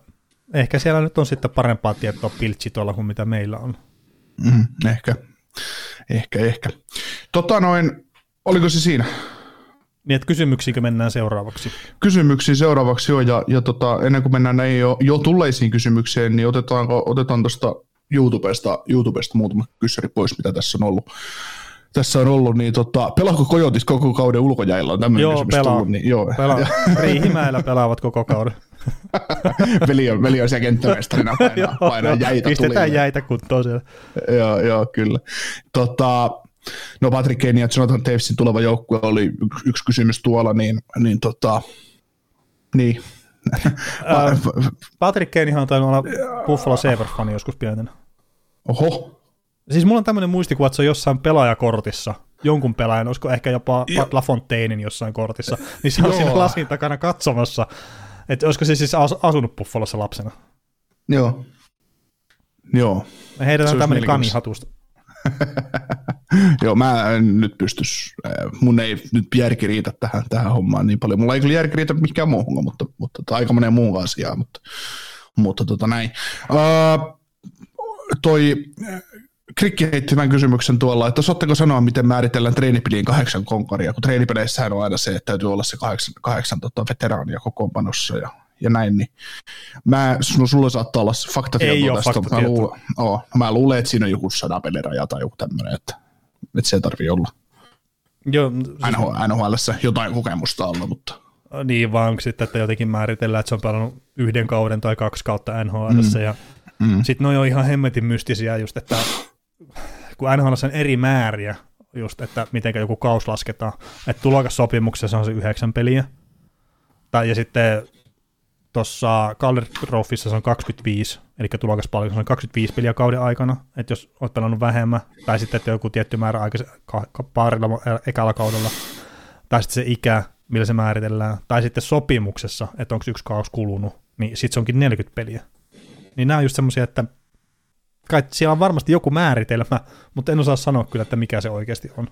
ehkä siellä nyt on sitten parempaa tietoa piltsi tuolla kuin mitä meillä on. Mm, ehkä, ehkä, ehkä. Tota noin, oliko se siinä? Niin, että kysymyksiinkö mennään seuraavaksi? Kysymyksiin seuraavaksi jo, ja, ja tota, ennen kuin mennään näihin jo, jo tulleisiin kysymykseen, niin otetaanko, otetaan tuosta YouTubesta, YouTubesta muutama kyssäri pois, mitä tässä on ollut. Tässä on ollut, niin tota, pelaako Kojotis koko kauden ulkojäillä? On tämmöinen Joo, pelaa. tullut, niin, joo. Pelaa. Riihimäellä pelaavat koko kauden. veli, on, veli on siellä kenttämestarina painaa, painaa jäitä Pistetään tulille. jäitä kuntoon siellä. Joo, joo, kyllä. Tota, no Patrick Kane ja Jonathan Davisin tuleva joukkue oli yksi, kysymys tuolla, niin, niin tota, niin. Patrick Kanehan on tainnut olla Buffalo Sabres-fani joskus pienenä. Oho, Siis mulla on tämmöinen muistikuva, että se on jossain pelaajakortissa, jonkun pelaajan, olisiko ehkä jopa Pat LaFontainein jossain kortissa, niin se on Joo. siinä lasin takana katsomassa, että olisiko se siis as- asunut Buffalossa lapsena. joo. Joo. Me heitetään tämmöinen kani hatusta. Joo, mä en nyt pystys, äh, mun ei nyt järki riitä tähän, tähän hommaan niin paljon. Mulla ei kyllä järki riitä mikään muuhun, mutta, mutta tai aika moneen muuhun asiaan, mutta, mutta tota näin. Uh, toi Krikki heitti tämän kysymyksen tuolla, että osaatteko sanoa, miten määritellään treenipeliin kahdeksan konkaria, kun treenipeleissähän on aina se, että täytyy olla se kahdeksan, kahdeksan tota, veteraania kokoonpanossa ja, ja näin, niin mä, no, sulla saattaa olla faktatietoa Ei oo tästä, mutta mä, luulen, oh, mä luulen, että siinä on joku sadan peliraja tai joku tämmöinen, että, että se ei tarvii olla. Joo, siis, NHL, NHLssä jotain kokemusta olla, mutta niin vaan sitten, että jotenkin määritellään, että se on pelannut yhden kauden tai kaksi kautta NHL, mm. ja mm, sitten ne on ihan hemmetin mystisiä just, että kun NHL on eri määriä, just, että miten joku kaus lasketaan, että tulokassopimuksessa on se yhdeksän peliä, tai, ja sitten tuossa Calder Trophyssa se on 25, eli tulokaspalkinto on 25 peliä kauden aikana, että jos olet pelannut vähemmän, tai sitten että joku tietty määrä aikais, ka, ka, parilla ä, ekalla kaudella, tai sitten se ikä, millä se määritellään, tai sitten sopimuksessa, että onko yksi kaus kulunut, niin sitten se onkin 40 peliä. Niin nämä on just semmoisia, että kai siellä on varmasti joku määritelmä, mutta en osaa sanoa kyllä, että mikä se oikeasti on.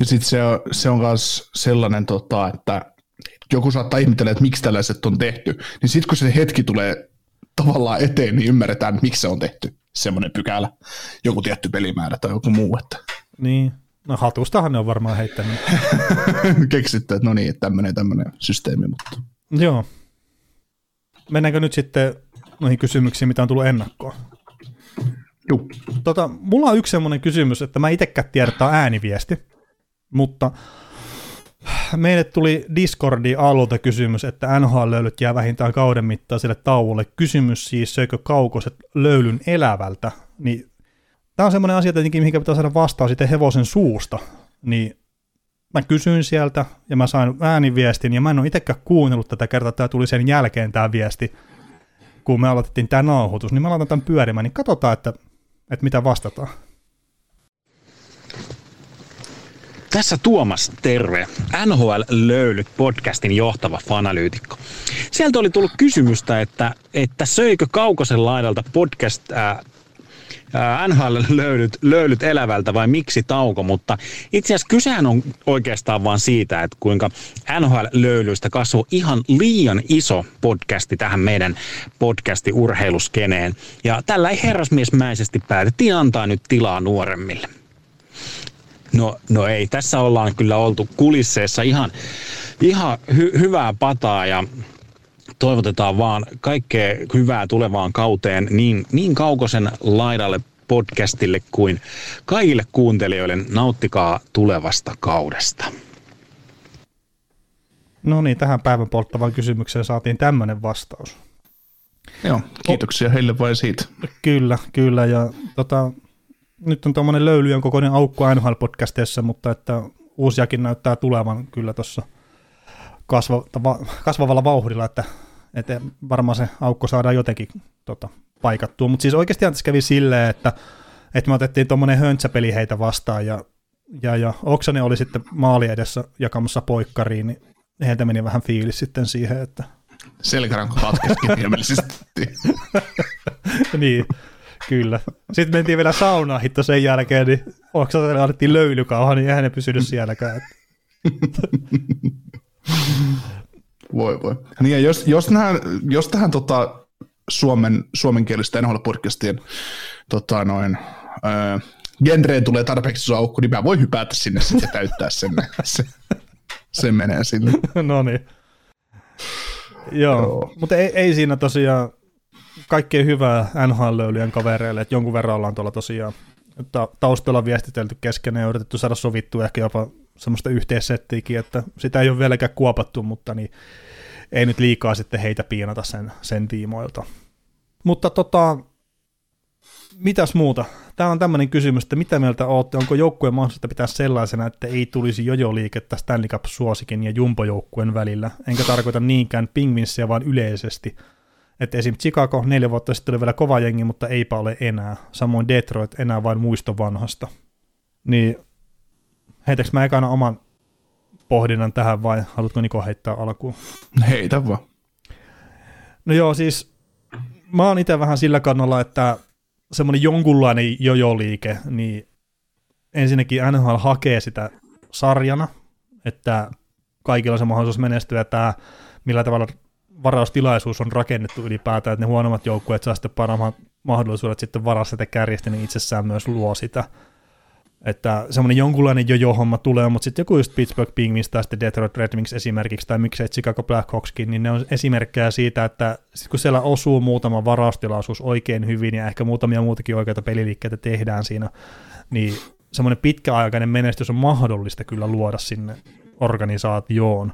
ja sitten se, on- se on myös sellainen, tota, että joku saattaa ihmetellä, että miksi tällaiset on tehty, niin sitten kun se hetki tulee tavallaan eteen, niin ymmärretään, että miksi se on tehty semmoinen pykälä, joku tietty pelimäärä tai joku muu, että Niin, no hatustahan ne on varmaan heittänyt. keksitty, että no niin, että tämmöinen tämmöinen systeemi, mutta Joo. Mennäänkö nyt sitten noihin kysymyksiin, mitä on tullut ennakkoon? Juu, Tota, mulla on yksi semmoinen kysymys, että mä itsekään tiedän, että ääniviesti, mutta meille tuli Discordin alueelta kysymys, että NHL-löylyt jää vähintään kauden mittaiselle tauolle. Kysymys siis, söikö kaukoset löylyn elävältä? Niin, tämä on semmoinen asia tietenkin, mihin pitää saada vastaus sitten hevosen suusta. Niin mä kysyin sieltä ja mä sain ääniviestin ja mä en ole itsekään kuunnellut tätä kertaa, tämä tuli sen jälkeen tämä viesti, kun me aloitettiin tämä nauhoitus, niin mä laitan tämän pyörimään, niin katsotaan, että, että mitä vastataan. Tässä Tuomas, terve. NHL Löylyt podcastin johtava fanalyytikko. Sieltä oli tullut kysymystä, että, että söikö Kaukosen laidalta podcast ää, ää, NHL löylyt, löylyt elävältä vai miksi tauko, mutta itse asiassa kysehän on oikeastaan vaan siitä, että kuinka NHL löylyistä kasvoi ihan liian iso podcasti tähän meidän podcasti urheiluskeneen. Ja tällä ei herrasmiesmäisesti päätettiin antaa nyt tilaa nuoremmille. No, no ei, tässä ollaan kyllä oltu kulisseissa ihan, ihan hy- hyvää pataa ja toivotetaan vaan kaikkea hyvää tulevaan kauteen niin, niin kaukosen laidalle podcastille kuin kaikille kuuntelijoille. Nauttikaa tulevasta kaudesta. No niin, tähän päivän polttavaan kysymykseen saatiin tämmöinen vastaus. joo, kiitoksia heille vain siitä. Kyllä, kyllä, ja tota, nyt on tuommoinen löylyjen kokoinen aukko NHL-podcasteissa, mutta että uusiakin näyttää tulevan kyllä tuossa kasvava, kasvavalla vauhdilla, että, että varmaan se aukko saadaan jotenkin tota, paikattua. Mutta siis oikeasti tässä kävi silleen, että, että me otettiin tuommoinen höntsäpeli heitä vastaan, ja, ja, ja Oksanen oli sitten maali edessä jakamassa poikkariin, niin heiltä meni vähän fiilis sitten siihen, että Selkäranko katkesi kirjaimellisesti. niin, kyllä. Sitten mentiin vielä saunaan hitto sen jälkeen, niin Oksaselle annettiin löylykauha, niin eihän ne pysynyt sielläkään. Voi voi. Niin ja jos, jos, tähän, jos tähän tota, suomen, suomenkielistä NHL-podcastien tota, noin, öö, genreen tulee tarpeeksi iso aukko, niin mä voin hypätä sinne sitten ja täyttää sen. se, se menee sinne. no niin. Joo, Joo. mutta ei, ei siinä tosiaan kaikkea hyvää NHL-löylyjen kavereille, että jonkun verran ollaan tuolla tosiaan ta- taustalla viestitelty keskenään ja yritetty saada sovittua ehkä jopa semmoista yhteissettiäkin, että sitä ei ole vieläkään kuopattu, mutta niin ei nyt liikaa sitten heitä piinata sen, sen tiimoilta. Mutta tota, mitäs muuta? Tämä on tämmöinen kysymys, että mitä mieltä olette, onko joukkueen mahdollista pitää sellaisena, että ei tulisi jojo-liikettä Stanley Cup-suosikin ja jumbo-joukkueen välillä, enkä tarkoita niinkään pingvinssiä, vaan yleisesti. Että esim. Chicago neljä vuotta sitten oli vielä kova jengi, mutta eipä ole enää. Samoin Detroit enää vain muisto vanhasta. Niin heitäks mä ekana oman pohdinnan tähän vai haluatko Niko heittää alkuun? Heitä vaan. No joo, siis mä oon itse vähän sillä kannalla, että semmoinen jonkunlainen jojo-liike, niin ensinnäkin NHL hakee sitä sarjana, että kaikilla on se mahdollisuus menestyä, tämä millä tavalla varaustilaisuus on rakennettu ylipäätään, että ne huonommat joukkueet saa sitten parhaat mahdollisuudet sitten varassa sitä kärjestä, niin itsessään myös luo sitä. Että semmoinen jonkunlainen jojo-homma tulee, mutta sitten joku just Pittsburgh Penguins tai sitten Detroit Red Wings esimerkiksi, tai miksei Chicago Blackhawkskin, niin ne on esimerkkejä siitä, että sit kun siellä osuu muutama varaustilaisuus oikein hyvin ja ehkä muutamia muutakin oikeita peliliikkeitä tehdään siinä, niin semmoinen pitkäaikainen menestys on mahdollista kyllä luoda sinne organisaatioon.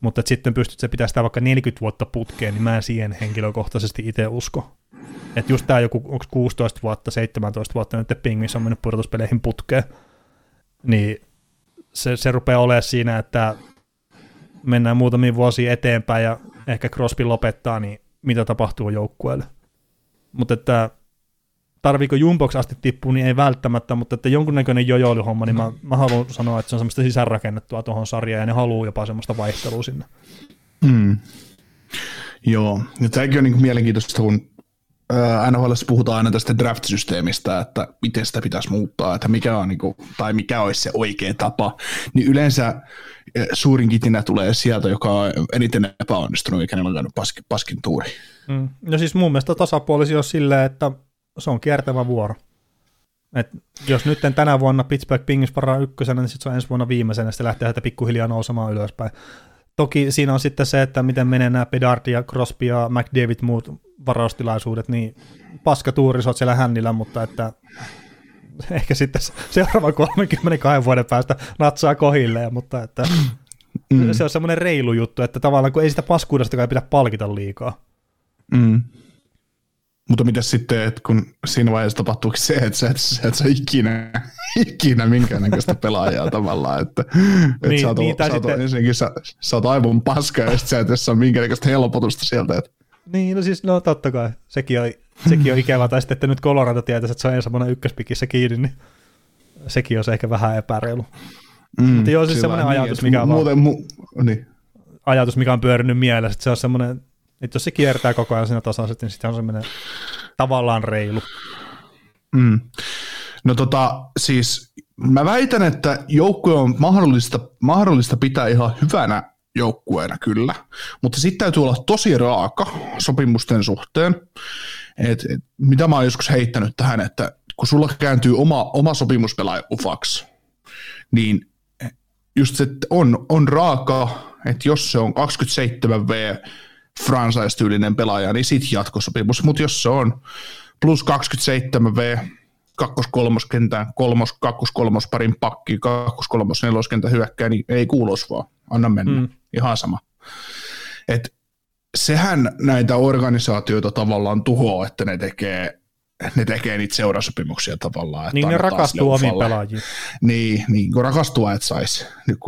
Mutta sitten pystyt se pitää sitä vaikka 40 vuotta putkeen, niin mä en siihen henkilökohtaisesti itse usko. Että just tämä joku, onko 16 vuotta, 17 vuotta nyt Pingvissä on mennyt pudotuspeleihin putkeen, niin se, se rupeaa olemaan siinä, että mennään muutamia vuosia eteenpäin ja ehkä Crosby lopettaa, niin mitä tapahtuu joukkueelle. Mutta että tarviiko Jumbox asti tippua, niin ei välttämättä, mutta että jonkunnäköinen jojoiluhomma, niin mä, mä haluan sanoa, että se on semmoista sisäänrakennettua tuohon sarjaan, ja ne haluaa jopa semmoista vaihtelua sinne. Hmm. Joo, ja tämäkin on niin mielenkiintoista, kun NHL puhutaan aina tästä draft-systeemistä, että miten sitä pitäisi muuttaa, että mikä on, niin kuin, tai mikä olisi se oikea tapa, niin yleensä suurin kitinä tulee sieltä, joka on eniten epäonnistunut, eikä on käynyt paskin, paskin tuuri. Mm. No siis mun mielestä tasapuolisi on silleen, että se on kiertävä vuoro. Et jos nyt tänä vuonna Pittsburgh Penguins varaa ykkösenä, niin sitten se on ensi vuonna viimeisenä, sitten lähtee pikkuhiljaa nousemaan ylöspäin. Toki siinä on sitten se, että miten menee nämä Bedard ja Crosby ja McDavid muut varaustilaisuudet, niin paska tuuri sä siellä hännillä, mutta että ehkä sitten seuraavan 32 vuoden päästä natsaa kohille, mutta että mm. se on semmoinen reilu juttu, että tavallaan kun ei sitä paskuudesta kai pidä palkita liikaa. Mm. Mutta mitä sitten, että kun siinä vaiheessa tapahtuu se, että sä et, sä et saa ikinä, ikinä minkäännäköistä pelaajaa tavallaan, että, että niin, sä oot, niin, sä oot, sitten... ensinnäkin sä, sä oot aivan paska ja sitten sä et saa minkäännäköistä helpotusta sieltä. Että... Niin, no siis no totta kai, sekin on, sekin on ikävä, tai sitten, että nyt Colorado tietäisi, että se on semmoinen ykköspikissä kiinni, niin sekin on se ehkä vähän epäreilu. Mm, Mutta joo, siis semmoinen niin, ajatus, mikä on, muuten, mu- niin. ajatus, mikä on pyörinyt mielessä, että se on semmoinen että jos se kiertää koko ajan siinä tasaisesti, niin sitten on semmoinen tavallaan reilu. Mm. No tota, siis mä väitän, että joukkue on mahdollista, mahdollista pitää ihan hyvänä joukkueena kyllä, mutta sitten täytyy olla tosi raaka sopimusten suhteen. Et, et, mitä mä oon joskus heittänyt tähän, että kun sulla kääntyy oma, oma sopimuspelaaja ufaksi, niin just se on, on raaka, että jos se on 27V franchise-tyylinen pelaaja, niin sitten jatkosopimus. Mutta jos se on plus 27V, kakkos kolmos kentään, kolmos, kakkos kolmos parin pakki, kakkos kolmos neloskentän hyökkää, niin ei kuulos vaan, anna mennä, mm. ihan sama. Et sehän näitä organisaatioita tavallaan tuhoaa, että ne tekee ne tekee niitä seurasopimuksia tavallaan. Että niin ne rakastuu omiin pelaajiin. Niin, niin kun rakastua et saisi.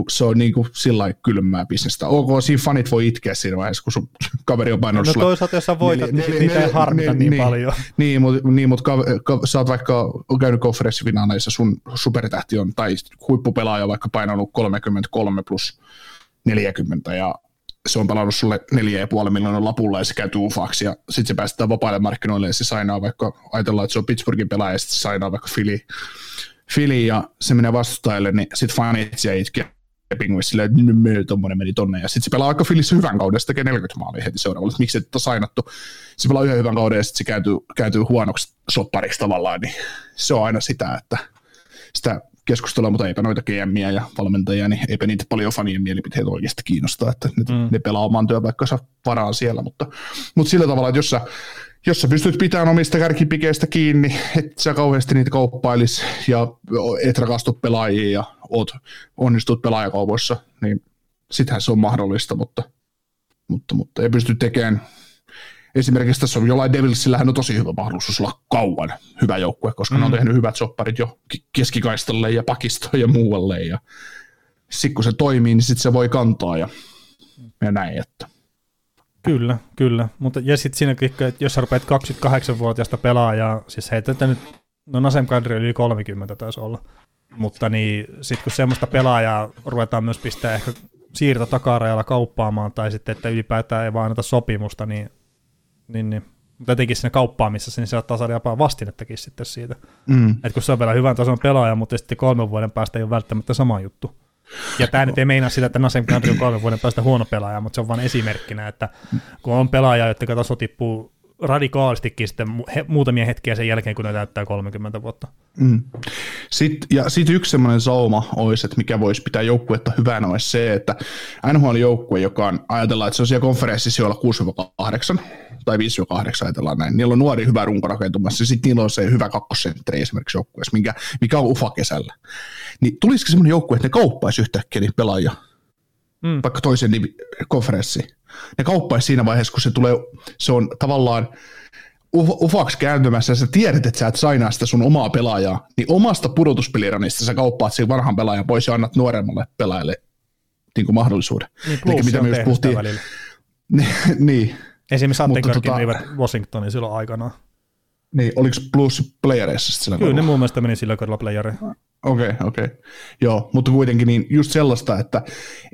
Se on niin kuin sillä kylmää bisnestä. Ok, siinä fanit voi itkeä siinä vaiheessa, kun sun kaveri on painanut No sulle toisaalta, jos sä voitat, niin nel, niitä ei harmita niin, niin, paljon. Niin, mutta niin, mut ka, ka, sä oot vaikka käynyt konferenssifinaaleissa, sun supertähti on, tai huippupelaaja vaikka painanut 33 plus 40, ja se on pelannut sulle 4,5 miljoonan lapulla ja se käy tuufaksi ja sitten se päästetään vapaille markkinoille ja se sainaa vaikka, ajatellaan, että se on Pittsburghin pelaaja ja sitten se sainaa vaikka Philly, Philly ja se menee vastustajille, niin sitten fanit ja itkee penguins silleen, että me tommonen meni tonne, ja sitten se pelaa aika filissä hyvän kauden, se tekee 40 maalia heti seuraavalla, että miksi et ole sainattu, se pelaa yhden hyvän kauden, ja sitten se kääntyy, kääntyy huonoksi soppariksi tavallaan, niin se on aina sitä, että sitä keskustelua, mutta eipä noita GMiä ja valmentajia, niin eipä niitä paljon fanien mielipiteitä oikeasti kiinnostaa, että ne, mm. ne pelaa oman työpaikkansa varaan siellä, mutta, mutta sillä tavalla, että jos sä, jos sä pystyt pitämään omista kärkipikeistä kiinni, että sä kauheasti niitä kauppailis ja et rakastu pelaajiin ja oot, onnistut pelaajakaupoissa, niin sittenhän se on mahdollista, mutta, mutta, mutta ei pysty tekemään esimerkiksi tässä on jollain Devilsillähän on tosi hyvä mahdollisuus olla kauan hyvä joukkue, koska mm. ne on mm. tehnyt hyvät sopparit jo keskikaistalle ja pakistoon ja muualle. Ja sitten kun se toimii, niin sitten se voi kantaa ja, ja näin. Että. Kyllä, kyllä. Mutta, ja sitten siinä, että jos sä rupeat 28-vuotiaasta pelaajaa, siis heitetään nyt, no Nasem Kadri yli 30 taisi olla, mutta niin sitten kun semmoista pelaajaa ruvetaan myös pistää ehkä siirto takarajalla kauppaamaan, tai sitten, että ylipäätään ei vaan anneta sopimusta, niin niin, niin. Mutta etenkin siinä kauppaamisessa, niin saattaa saada jopa vastinettakin sitten siitä. Mm. Että kun se on vielä hyvän tason pelaaja, mutta sitten kolmen vuoden päästä ei ole välttämättä sama juttu. Ja tämä nyt ei meinaa sitä, että Nasem Kadri on kolmen vuoden päästä huono pelaaja, mutta se on vain esimerkkinä, että kun on pelaaja, jotka taso tippuu radikaalistikin sitten he, muutamia hetkiä sen jälkeen, kun ne täyttää 30 vuotta. Mm. Sitten, ja sitten yksi semmoinen sauma olisi, että mikä voisi pitää joukkuetta hyvänä, olisi se, että NHL-joukkue, joka on, ajatellaan, että se on siellä konferenssissa joilla 6-8 tai 5-8 ajatellaan näin, niillä on nuori hyvä runko rakentumassa, ja sitten niillä on se hyvä kakkosentteri esimerkiksi joukkueessa, mikä, mikä on ufa kesällä. Niin tulisiko semmoinen joukkue, että ne kauppaisi yhtäkkiä niitä pelaajia, mm. vaikka toisen konferenssiin? Ne kauppaisi siinä vaiheessa, kun se tulee, se on tavallaan ufaksi kääntymässä ja sä tiedät, että sä et sainaa sitä sun omaa pelaajaa, niin omasta pudotuspeliranista sä kauppaat sen vanhan pelaajan pois ja annat nuoremmalle pelaajalle niin kuin mahdollisuuden. Niin, Eli mitä me puhuttiin. niin. Esimerkiksi Attenkarkin tota, menivät Washingtoniin silloin aikanaan. Niin, oliko Blues playereissa sillä Kyllä, ne mun mielestä meni sillä kaudella playereihin. Okei, okay, okei. Okay. Joo, mutta kuitenkin niin just sellaista, että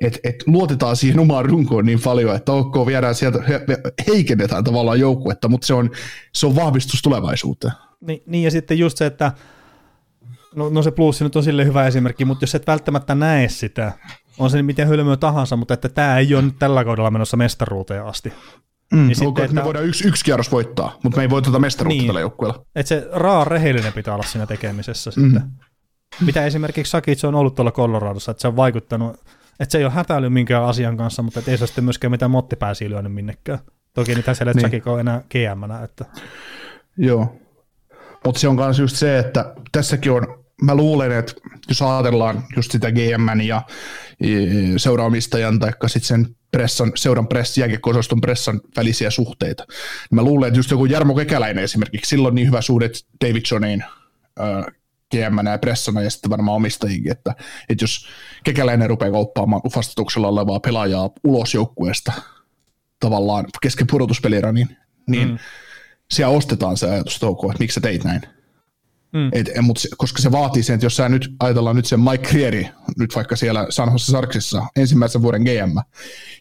et, et luotetaan siihen omaan runkoon niin paljon, että ok, viedään sieltä, he, heikennetään tavallaan joukkuetta, mutta se on, se on vahvistus tulevaisuuteen. Niin, niin, ja sitten just se, että no, no se plussi nyt on sille hyvä esimerkki, mutta jos et välttämättä näe sitä, on se miten hölmöä tahansa, mutta että tämä ei ole nyt tällä kaudella menossa mestaruuteen asti. Mm, niin sitten, okay, että, me voidaan yksi, yksi kierros voittaa, mutta me ei voiteta mestaruutta niin, tällä joukkueella. Että se raa rehellinen pitää olla siinä tekemisessä mm. sitten. Mitä esimerkiksi Sakic on ollut tuolla Coloradossa, että se on vaikuttanut, että se ei ole hätäily minkään asian kanssa, mutta ei se sitten myöskään mitään mottipääsiä lyönyt minnekään. Toki nyt siellä niin. Sakic on enää gm että... Joo, mutta se on myös just se, että tässäkin on, mä luulen, että jos ajatellaan just sitä GM ja seuraamistajan tai sitten sen pressan, seuran press, jääkiekko pressan välisiä suhteita. Niin mä luulen, että just joku Jarmo Kekäläinen esimerkiksi, silloin niin hyvä suhde David Johniin, gm ja pressana ja sitten varmaan omistajikin, että, että jos kekäläinen rupeaa kauppaamaan ufastatuksella olevaa pelaajaa ulos joukkueesta tavallaan kesken pudotuspelira, niin, niin mm. siellä ostetaan se ajatus toukoa, että miksi sä teit näin. Mm. Et, mut, koska se vaatii sen, että jos sä nyt ajatellaan nyt sen Mike Creeri, nyt vaikka siellä San Jose Sarksissa ensimmäisen vuoden GM,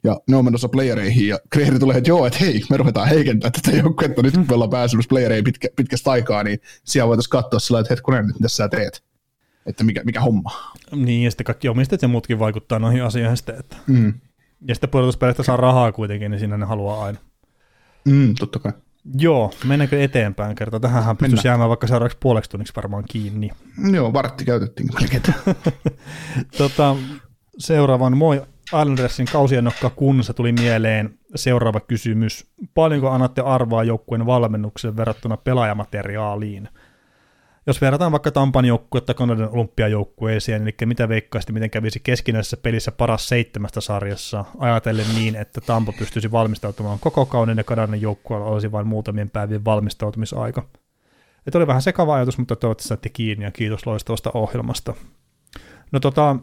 ja ne on menossa playereihin, ja Creeri tulee, että joo, että hei, me ruvetaan heikentämään tätä joukkuetta, nyt kun me ollaan päässyt playereihin pitkä, pitkästä aikaa, niin siellä voitaisiin katsoa sillä että hetkonen, mitä sä teet, että mikä, mikä homma. Niin, ja sitten kaikki omistajat ja muutkin vaikuttaa noihin asioihin sitten, että... Mm. Ja sitten pudotuspeleistä saa rahaa kuitenkin, niin siinä ne haluaa aina. Mm, totta kai. Joo, mennäänkö eteenpäin kerta? Tähänhän pystyisi jäämään vaikka seuraavaksi puoleksi tunniksi varmaan kiinni. Joo, vartti käytettiin melkein. tota, seuraavan moi Islandersin kausiennokka kunnassa tuli mieleen seuraava kysymys. Paljonko annatte arvoa joukkueen valmennukselle verrattuna pelaajamateriaaliin? Jos verrataan vaikka Tampan joukkuetta Kanadan olympiajoukkueeseen, eli mitä veikkaasti, miten kävisi keskinäisessä pelissä paras seitsemästä sarjassa, ajatellen niin, että Tampa pystyisi valmistautumaan koko kauden ja Kanadan joukkueella olisi vain muutamien päivien valmistautumisaika. Että oli vähän sekava ajatus, mutta toivottavasti saatte kiinni ja kiitos loistavasta ohjelmasta. No tota,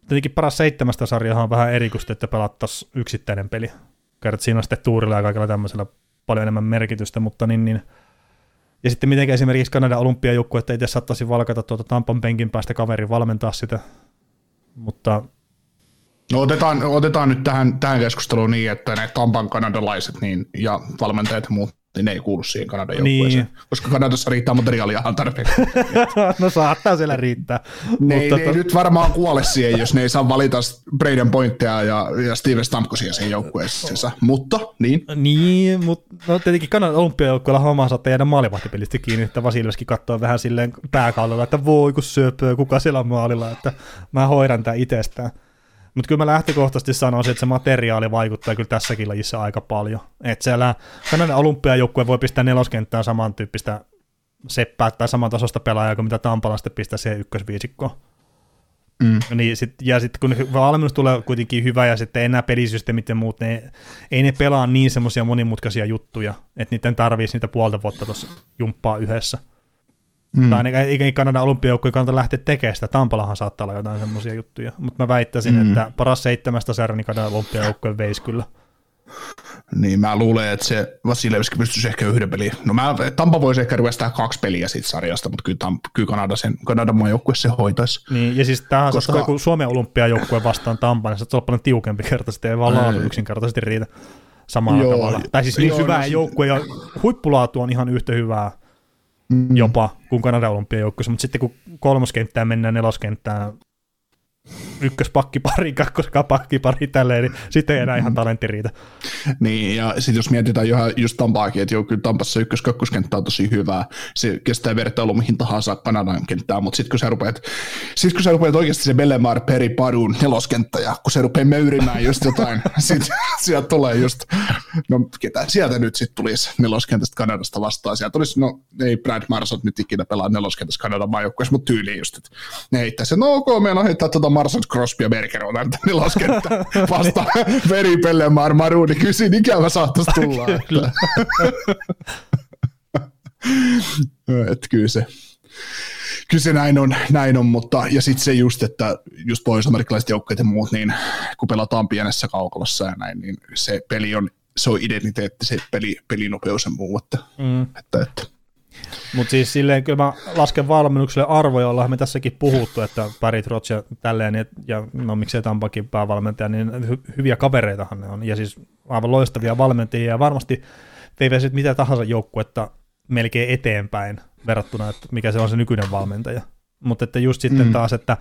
tietenkin paras seitsemästä sarjaa on vähän erikoista, että pelattaisiin yksittäinen peli. Kerrot siinä on sitten tuurilla ja kaikilla tämmöisellä paljon enemmän merkitystä, mutta niin, niin ja sitten miten esimerkiksi Kanadan olympiajoukkue, että itse saattaisi valkata tuota Tampan penkin päästä kaveri valmentaa sitä. Mutta No otetaan, otetaan nyt tähän, tähän keskusteluun niin, että ne Tampan kanadalaiset niin, ja valmentajat ja muut, niin ne ei kuulu siihen Kanadan joukkueeseen, Niin. koska Kanadassa riittää materiaalia ihan tarpeeksi. no saattaa siellä riittää. ne, ei, Mutta ne ei nyt varmaan kuole siihen, jos ne ei saa valita Braden Pointteja ja, ja Steven Stamkosia siihen joukkueeseensa, mutta niin. Niin, mutta no tietenkin Kanadan olympiajoukkueella homma saattaa jäädä maalivahtipelistä kiinni, että Vasilevski katsoo vähän silleen pääkallella, että voi kun syöpöö, kuka siellä on maalilla, että mä hoidan tämän itsestään. Mutta kyllä mä lähtökohtaisesti sanoisin, että se materiaali vaikuttaa kyllä tässäkin lajissa aika paljon. Että siellä Kanadan olympiajoukkue voi pistää neloskenttään samantyyppistä seppää tai samantasosta pelaajaa kuin mitä Tampala sitten pistää siihen ykkösviisikkoon. Mm. Niin sit, ja sitten kun valmennus tulee kuitenkin hyvä ja sitten enää pelisysteemit ja muut, ne, ei ne pelaa niin semmoisia monimutkaisia juttuja, että niiden tarvitsisi niitä puolta vuotta tuossa jumppaa yhdessä. Mm. Tai ainakaan ei ei Kanadan olympiajoukkojen kannata lähteä tekemään sitä. Tampalahan saattaa olla jotain semmoisia juttuja. Mutta mä väittäisin, mm. että paras seitsemästä sarja, niin Kanadan olympiajoukkojen veisi kyllä. Niin mä luulen, että se Vasilevski pystyisi ehkä yhden pelin. No mä, Tampa voisi ehkä ryöstää kaksi peliä siitä sarjasta, mutta kyllä, Tampa, kyllä Kanada sen, Kanadan maan joukkue se hoitaisi. Niin, ja siis tämähän Koska- Koska... kun Suomen olympiajoukkue vastaan Tampaan, niin se on paljon tiukempi kertaisesti, ei vaan laatu yksinkertaisesti riitä samalla Joo, tavalla. Tai siis niin joo, hyvää no joukkue ja huippulaatu on ihan yhtä hyvää Mm. jopa kuin Kanadan olympiajoukkueessa, mutta sitten kun kolmoskenttään mennään neloskenttään ykköspakkipari, kakkoskapakkipari tälleen, niin sitten ei enää ihan talentti riitä. Niin, ja sitten jos mietitään ihan just Tampaakin, että joo, kyllä Tampassa ykkös on tosi hyvää. Se kestää vertailu mihin tahansa Kanadan kenttään, mutta sitten kun sä rupeat, sit kun sä rupeat oikeasti se Bellemare, Peri, Padun neloskenttä, ja kun se rupeaa möyrimään just jotain, sitten sieltä tulee just, no ketä sieltä nyt sitten tulisi neloskentästä Kanadasta vastaan. Sieltä tulisi, no ei Brad Marsot nyt ikinä pelaa neloskentässä Kanadan maajoukkueessa, mutta tyyliin just, että ne heittäisi, no ok, meillä on heittää tuota Marsot, Crosby ja Berger on näitä neloskenttä vastaan Veri, Bellemare, Maru, niin kyllä siinä ikävä saattaisi tulla. Kyllä. että kyllä se, kyllä se näin on, näin on mutta ja sitten se just, että just pohjois-amerikkalaiset joukkueet ja muut, niin kun pelataan pienessä kaukalossa ja näin, niin se peli on, se on identiteetti, se peli, pelinopeus ja muu, että, Mm. että, että Mutta siis silleen kyllä mä lasken valmennukselle arvoja, ollaan me tässäkin puhuttu, että Barry Trotz ja tälleen, ja, ja no miksei Tampakin päävalmentaja, niin hy- hyviä kavereitahan ne on, ja siis aivan loistavia valmentajia, ja varmasti veivät sitten mitä tahansa joukkuetta melkein eteenpäin verrattuna, että mikä se on se nykyinen valmentaja. Mutta että just sitten Mm. taas, että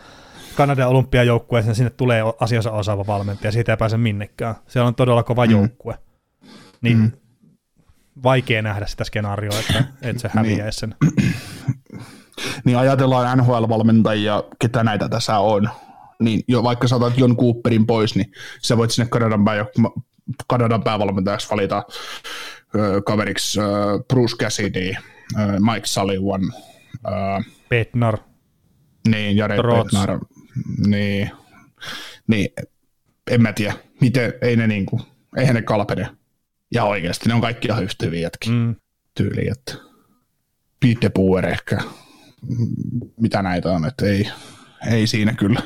Kanadan olympiajoukkueeseen sinne tulee asiansa osaava valmentaja, siitä ei pääse minnekään. Siellä on todella kova Mm. joukkue. Niin Mm. vaikea nähdä sitä skenaarioa, että, että se häviäisi sen. niin ajatellaan NHL-valmentajia, ketä näitä tässä on, niin jo vaikka saatat Jon Cooperin pois, niin sä voit sinne Kanadan, pää, Kanadan päävalmentajaksi valita ö, kaveriksi ö, Bruce Cassidy, ö, Mike Sullivan, ö, Petnar. niin, Trotz. Petnar, niin, niin, en mä tiedä, miten, ei ne niinku, eihän ne kalpene. Ja oikeasti ne on kaikki ihan yhtä hyviä Mm. tyyliin, että Pete ehkä, mitä näitä on, että ei, ei siinä kyllä,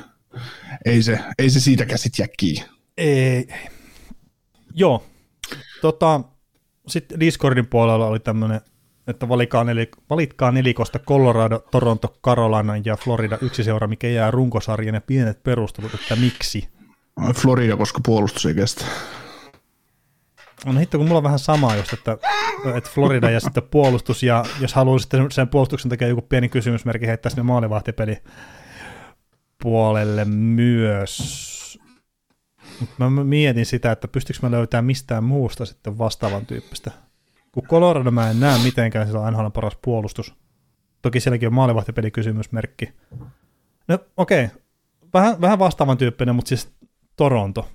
ei se, ei se siitä käsit jää kiinni. Ei. Joo. Tota, sitten Discordin puolella oli tämmöinen, että valitkaa, neli, valitkaa nelikosta Colorado, Toronto, Carolina ja Florida yksi seura, mikä jää runkosarjan ja pienet perustelut, että miksi. Florida, koska puolustus ei kestä. No hitto, kun mulla on vähän sama just, että, että Florida ja sitten puolustus, ja jos haluaa sitten sen puolustuksen takia joku pieni kysymysmerkki heittää sinne maalivahtipeli puolelle myös. Mut mä mietin sitä, että pystyykö mä löytämään mistään muusta sitten vastaavan tyyppistä. Kun Colorado mä en näe mitenkään, sillä on NHL paras puolustus. Toki sielläkin on maalivahtipeli kysymysmerkki. No okei, okay. vähän, vähän vastaavan tyyppinen, mutta siis Toronto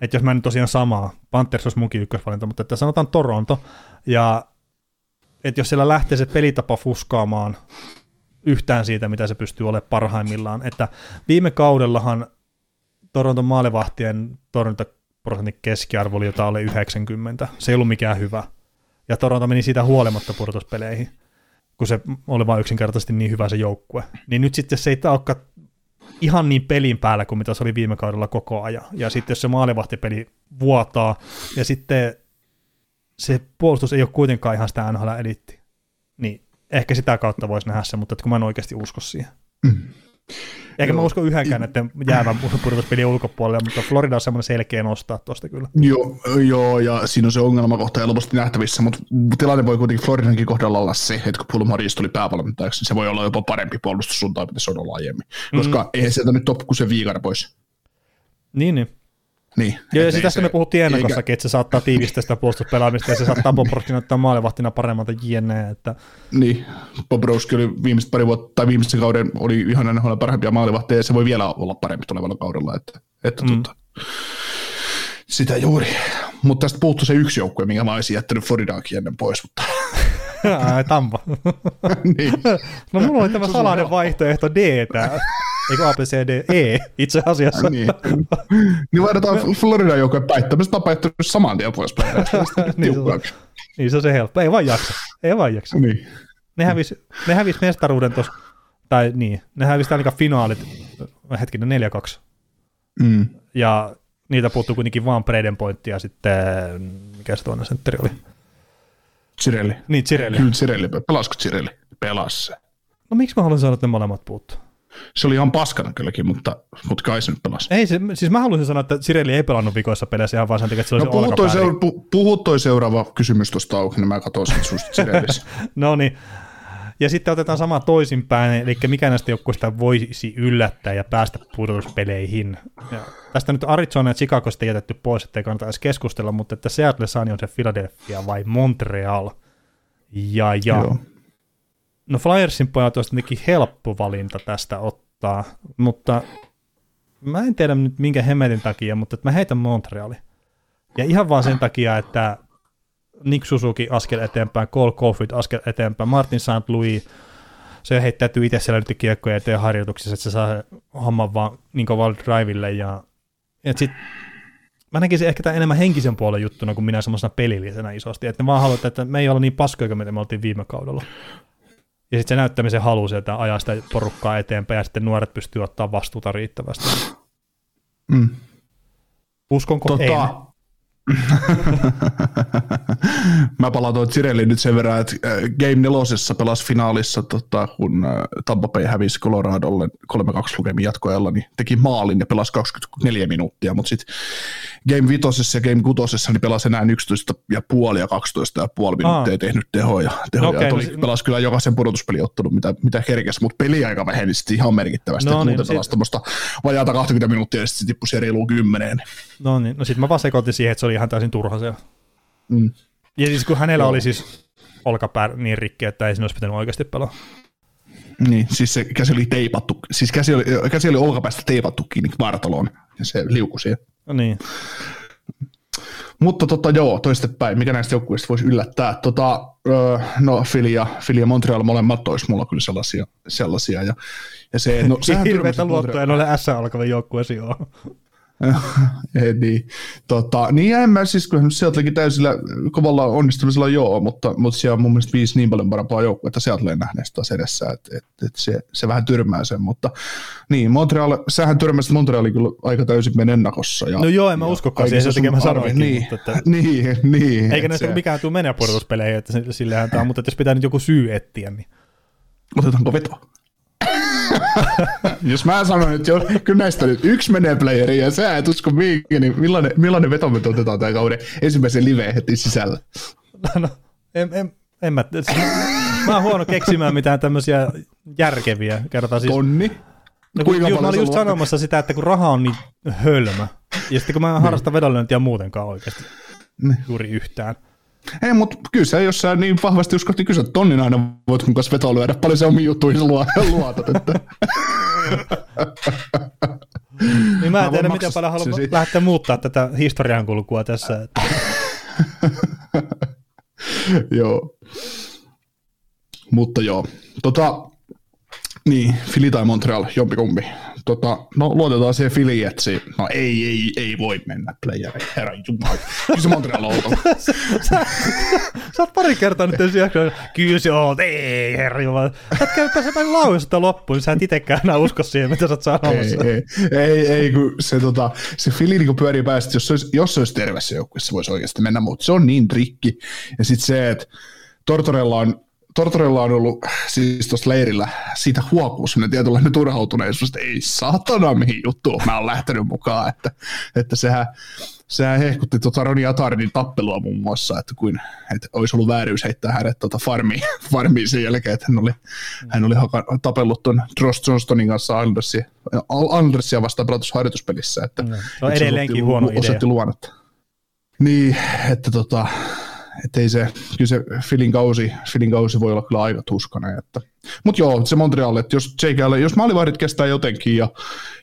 että jos mä nyt tosiaan samaa, Panthers olisi munkin ykkösvalinta, mutta että sanotaan Toronto, ja että jos siellä lähtee se pelitapa fuskaamaan yhtään siitä, mitä se pystyy olemaan parhaimmillaan, että viime kaudellahan Toronton maalivahtien torjuntaprosentin keskiarvo oli jotain alle 90, se ei ollut mikään hyvä, ja Toronto meni siitä huolimatta pudotuspeleihin, kun se oli vain yksinkertaisesti niin hyvä se joukkue. Niin nyt sitten se ei olekaan ihan niin pelin päällä kuin mitä se oli viime kaudella koko ajan. Ja sitten jos se maalivahtipeli vuotaa, ja sitten se puolustus ei ole kuitenkaan ihan sitä NHL-elitti, niin ehkä sitä kautta voisi nähdä se, mutta kun mä en oikeasti usko siihen. Eikä mä Joo. usko yhdenkään näiden jäävän pudotuspelien ulkopuolelle, mutta Florida on semmoinen selkeä nostaa tuosta kyllä. Joo, joo, ja siinä on se ongelmakohta helposti nähtävissä, mutta tilanne voi kuitenkin Floridankin kohdalla olla se, että kun Paul Maurice tuli päävalmentajaksi, niin se voi olla jopa parempi puolustus sun tai mitä se on ollut aiemmin. Koska mm. eihän sieltä nyt top kuin se viikar pois. Niin, niin. Niin. Joo, ja siis tästä me puhuttiin eikä- ennakossakin, että se saattaa tiivistää sitä puolustuspelaamista ja se saattaa Bob Rossi näyttää maalivahtina paremmalta jne. Että, Niin, Bobrovski oli viimeiset pari vuotta, tai viimeisen kauden oli ihan NHL parhempia maalivahteja, ja se voi vielä olla parempi tulevalla kaudella, että, että mm. tota, sitä juuri. Mutta tästä puuttuu se yksi joukkue, minkä mä olisin jättänyt Floridaakin ennen pois, mutta Ai, Tampa. niin. No mulla oli tämä salainen vaihtoehto D tää. Eikö A, B, C, D, E itse asiassa. niin. niin vaihdetaan Floridan joukkueen päittämistä, on päättänyt saman tien pois päin. Niin se on. Niin se on se helppo. Ei vaan jaksa. Ei vaan jaksa. niin. Ne hävisi, ne hävisi mestaruuden tuossa, tai niin, ne hävisi ainakaan finaalit, hetkinen 4-2. Mm. Ja niitä puuttuu kuitenkin vaan Braden Point ja sitten, mikä se toinen sentteri oli? Cirelli. Niin, Cirelli. Kyllä Cirelli. Pelasko Cirelli? Pelas se. No miksi mä haluan sanoa, että ne molemmat puuttuu? Se oli ihan paskana kylläkin, mutta, mutta kai se nyt pelasi. Ei, se, siis mä haluaisin sanoa, että Cirelli ei pelannut vikoissa peleissä ihan vaan sen takia, että se No puhu toi, seura- pu, puhu toi seuraava kysymys tuosta auki, niin mä katson sen susta. No niin. Ja sitten otetaan sama toisinpäin, eli mikä näistä joukkueista voisi yllättää ja päästä pudotuspeleihin. Ja tästä nyt Arizona ja Chicago sitten jätetty pois, ettei kannata edes keskustella, mutta että Seattle Sun on se Philadelphia vai Montreal. Ja, ja. Joo. No Flyersin pojat olisi tietenkin helppo valinta tästä ottaa, mutta mä en tiedä nyt minkä hemmetin takia, mutta että mä heitän Montreali. Ja ihan vaan sen takia, että Nick Suzuki askel eteenpäin, Cole Caulfield askel eteenpäin, Martin St. Louis, se heittäytyy itse siellä nyt kiekkoja eteen harjoituksissa, että se saa homman vaan niin kovalla driville ja et sit, mä näkisin ehkä tämän enemmän henkisen puolen juttuna kuin minä semmoisena pelillisenä isosti, että ne vaan haluavat, että me ei olla niin paskoja kuin me oltiin viime kaudella. Ja sitten se näyttämisen halu sieltä ajaa sitä porukkaa eteenpäin ja sitten nuoret pystyy ottaa vastuuta riittävästi. Mm. Uskonko? Tota, En. Mä palautoin Cirelli nyt sen verran, että äh, Game 4 pelasi finaalissa, tota, kun äh, Tampa Bay hävisi Coloradolle 3-2 lukemin jatkoajalla, niin teki maalin ja pelasi 24 minuuttia, mutta sitten Game 5 ja Game 6 niin pelasi enää 11 ja puoli ja 12 ja puoli minuuttia, ei tehnyt tehoja. tehoja. No okei, no no okay, si- pelasi kyllä jokaisen pudotuspeliottelun, mitä, mitä herkesi, mutta peliaika väheni sitten ihan merkittävästi, No no, niin, muuten no pelasi sit- vajaata 20 minuuttia ja sitten tippui reiluun kymmeneen. No niin, no sitten mä vaan sekoitin siihen, että se oli ihan täysin turha se. Mm. Ja siis kun hänellä Joo. oli siis olkapää niin rikki, että ei sinne olisi pitänyt oikeasti pelaa. Niin, siis se käsi oli teipattu, siis käsi oli, käsi oli olkapäästä teipattu kiinni vartaloon ja se liukui siihen. No niin. Mutta tota, joo, toistepäin, mikä näistä joukkueista voisi yllättää? Tota, öö, no, Philly ja, Philly ja Montreal molemmat olisi mulla kyllä sellaisia. sellaisia ja, ja se, no, Hirveätä tyrmäsit luottoja noille S alkavan joukkueesi joo. Niin. Tota, niin en mä siis, kun Seattlekin täysillä kovalla onnistumisella joo, mutta, mutta siellä on mun mielestä viisi niin paljon parempaa joukkuetta Seattleen nähneestä taas edessä, että et, et se, se, vähän tyrmää sen, mutta niin, Montreal, sähän tyrmäsit Montrealin kyllä aika täysin meidän ennakossa. Ja, No joo, en mä uskokaan siihen, sen takia sun mä arvi- sanoinkin, Niin, mutta että- niin, niin. Eikä näistä se- mikään tule menee pudotuspeleihin, että sillähän tämä on, mutta että jos pitää nyt joku syy etsiä, niin Otetaanko veto? Jos mä sanon, että jos, kyllä näistä nyt yksi menee playeriin ja sä et usko mihinkin, niin millainen, millainen veto me otetaan tämän kauden ensimmäisen liveen heti sisällä? no, en, en, en mä, mä oon huono keksimään mitään tämmöisiä järkeviä, kertaa siis. Tonni? No, kun, ju, mä olin just sanomassa sitä, että kun raha on niin hölmö, ja sitten kun mä en harrasta vedonlyöntiä muutenkaan oikeasti Niin. juuri yhtään. Ei, mutta kyllä sä, jos sä niin vahvasti uskot, niin kyllä sä tonnin aina voit mun kanssa vetoa lyödä. Paljon se omiin juttuihin luo, luotat. Että. Niin mä en Mä tiedä, miten paljon haluan siitä. lähteä muuttaa tätä historian kulkua tässä. Että. joo. Mutta joo. Tota, niin, Philly tai Montreal, jompikumpi. Tota, no luotetaan siihen se, no ei, ei, ei voi mennä playereihin, herra jumala. Kyllä se Montreal on oltava. sä, sä oot pari kertaa nyt ensin jaksoa, kyllä se on, ei herra jumala. Sä et käy pääse päin lauista loppuun, niin sä et itekään enää usko siihen, mitä sä oot sanomassa. ei, ei, ei, ei, kun se, tota, se Philly niin pyörii päästä, jos se olisi, jos se olisi terve se joukkue, se voisi oikeasti mennä, mutta se on niin rikki. Ja sitten se, että Tortorella on Tortorella on ollut siis tuossa leirillä siitä huokuu sellainen tietynlainen turhautuneisuus, että ei saatana mihin juttuun mä oon lähtenyt mukaan, että, että sehän, sehän hehkutti tuota Roni Atardin tappelua muun muassa, että, kuin, että olisi ollut vääryys heittää hänet tuota farmiin, farmiin sen jälkeen, että hän oli, hän oli haka, tapellut tuon Dross Johnstonin kanssa Andersia, Andersia vastaan pelatussa harjoituspelissä. Että, no, se on edelleenkin huono idea. Luonnetta. Niin, että tota, että ei se, kyllä se Filin kausi, Filin kausi voi olla kyllä aika tuskainen. Että. Mutta joo, se Montreal, että jos JKL, jos maalivahdit kestää jotenkin ja,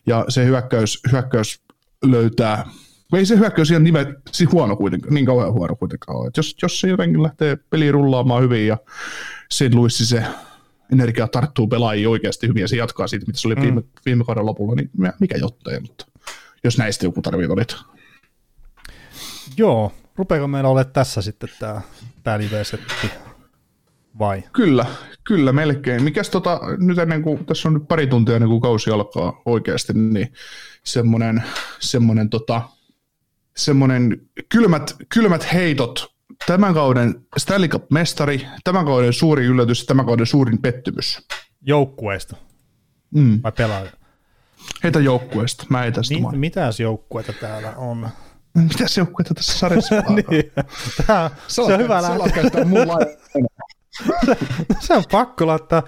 ja se hyökkäys, hyökkäys löytää, ei se hyökkäys ihan nime, siis huono kuitenkaan, niin kauhean huono kuitenkaan ole. jos, jos se jotenkin lähtee peli rullaamaan hyvin ja St. Louis se energia tarttuu pelaajia oikeasti hyvin ja se jatkaa siitä, mitä se oli mm. viime, viime kauden lopulla, niin mikä jottaja, mutta jos näistä joku tarvii valita. Joo, rupeako meillä olemaan tässä sitten tämä, tämä live-setti vai? Kyllä, kyllä melkein. Mikäs tota, nyt ennen kuin, tässä on nyt pari tuntia ennen kuin kausi alkaa oikeasti, niin semmoinen, semmoinen, tota, semmoinen kylmät, kylmät heitot tämän kauden Stanley Cup-mestari, tämän kauden suuri yllätys, tämän kauden suurin pettymys. Joukkueesta mm. vai pelaaja? Heitä joukkueesta, mä heitän sitä Mit, Mitäs joukkueita täällä on? Mitä se joukkuetta tässä sarjassa niin. Tämä, se, on, se on hyvä lähteä. se on pakko laittaa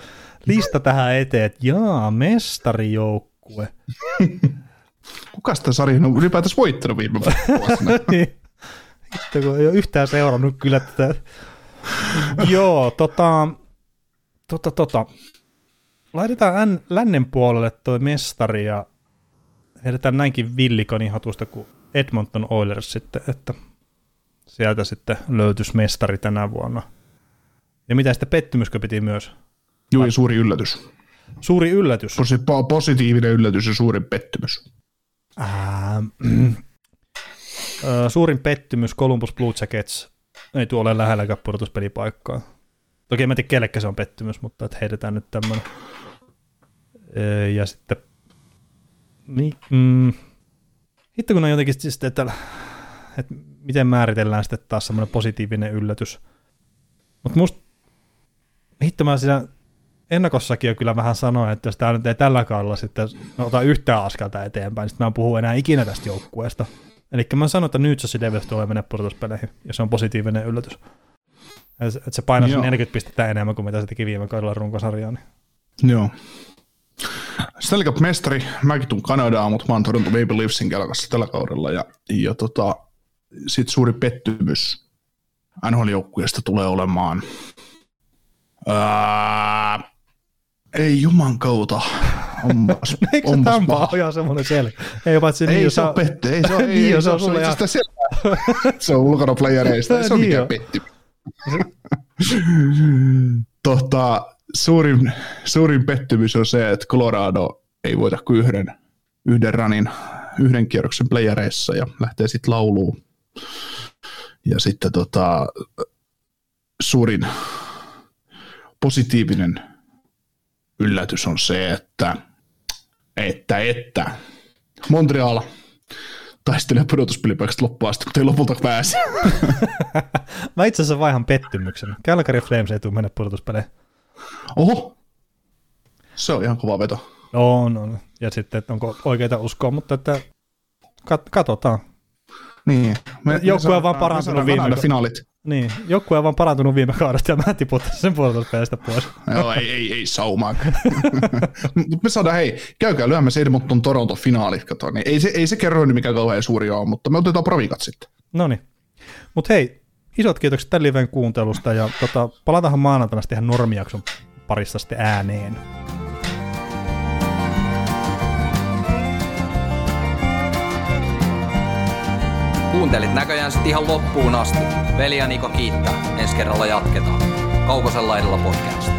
lista tähän eteen, että jaa, mestarijoukkue. Kuka sitä sarjaa on ylipäätänsä voittanut viime vuosina? niin. Itse, kun ei ole yhtään seurannut kyllä tätä. Joo, tota, tota, tota. Laitetaan lännen puolelle toi mestari ja heitetään näinkin villikoni hatusta kuin Edmonton Oilers sitten, että sieltä sitten löytyisi mestari tänä vuonna. Ja mitä sitten pettymyskö piti myös? Joo, ja suuri yllätys. Suuri yllätys. Posi- positiivinen yllätys ja suuri pettymys. Ää, suurin pettymys Columbus Blue Jackets ei tuo ole lähelläkään pudotuspelipaikkaa. Toki en tiedä kellekä se on pettymys, mutta että heitetään nyt tämmöinen. Ja sitten niin, mm, hitto kun on jotenkin siis, että, että miten määritellään sitten taas semmoinen positiivinen yllätys. Mutta musta, hitto mä siinä ennakossakin jo kyllä vähän sanoin, että jos tämä nyt ei tällä kaudella sitten ota yhtään askelta eteenpäin, niin sitten mä en puhu enää ikinä tästä joukkueesta. Eli mä sanon, että New Jersey Devils tulee mennä pudotuspeleihin, ja se on positiivinen yllätys. Että se painaa 40 pistettä enemmän kuin mitä se teki viime kaudella runkosarjaan. Niin. Joo. Stanley Cup-mestari, mäkin tuun Kanadaan, mutta mä oon Toronto Maple Leafsin kelkassa tällä kaudella. Ja, ja tota, sitten suuri pettymys NHL-joukkueesta tulee olemaan Ää, ei juman kautta. Onpas, Eikö onpas Tampa ole ihan semmoinen selkeä? Ei, paitsi niin, ei se ole petty. Ei se ole, ei, niin, se, on sulle ihan... se on ulkona playereista. Ei se ole mikään petty. tota, suurin, suurin pettymys on se, että Colorado ei voita kuin yhden, yhden ranin, yhden kierroksen playereissa ja lähtee sitten lauluun. Ja sitten tota, suurin positiivinen yllätys on se, että, että, että Montreal taistelee pudotuspelipaikasta loppuun asti, mutta ei lopulta pääse. Mä itse asiassa vaihan pettymyksen. Calgary Flames ei tule mennä pudotuspeleihin. Oho, se on ihan kova veto. On, on. Ja sitten, että onko oikeita uskoa, mutta että kat- katsotaan. Niin. Me, joukkue on vaan parantunut viime finaalit. Niin, joukkue on vaan parantunut viime kaudesta ja mä tiputtaa sen puolustuspelistä pois. Joo, ei, ei, ei saumaa. me saadaan, hei, käykää lyömässä Edmonton Toronto finaalit, kato. Niin ei, se, ei se kerro, mikä kauhean suuri on, mutta me otetaan provikat sitten. No niin. Mutta hei, isot kiitokset tämän liven kuuntelusta ja tota, palataan maanantaina sitten ihan normiakson parissa sitten ääneen. Kuuntelit näköjään sitten ihan loppuun asti. Veli ja Niko kiittää. Ensi kerralla jatketaan. Kaukosella edellä podcast.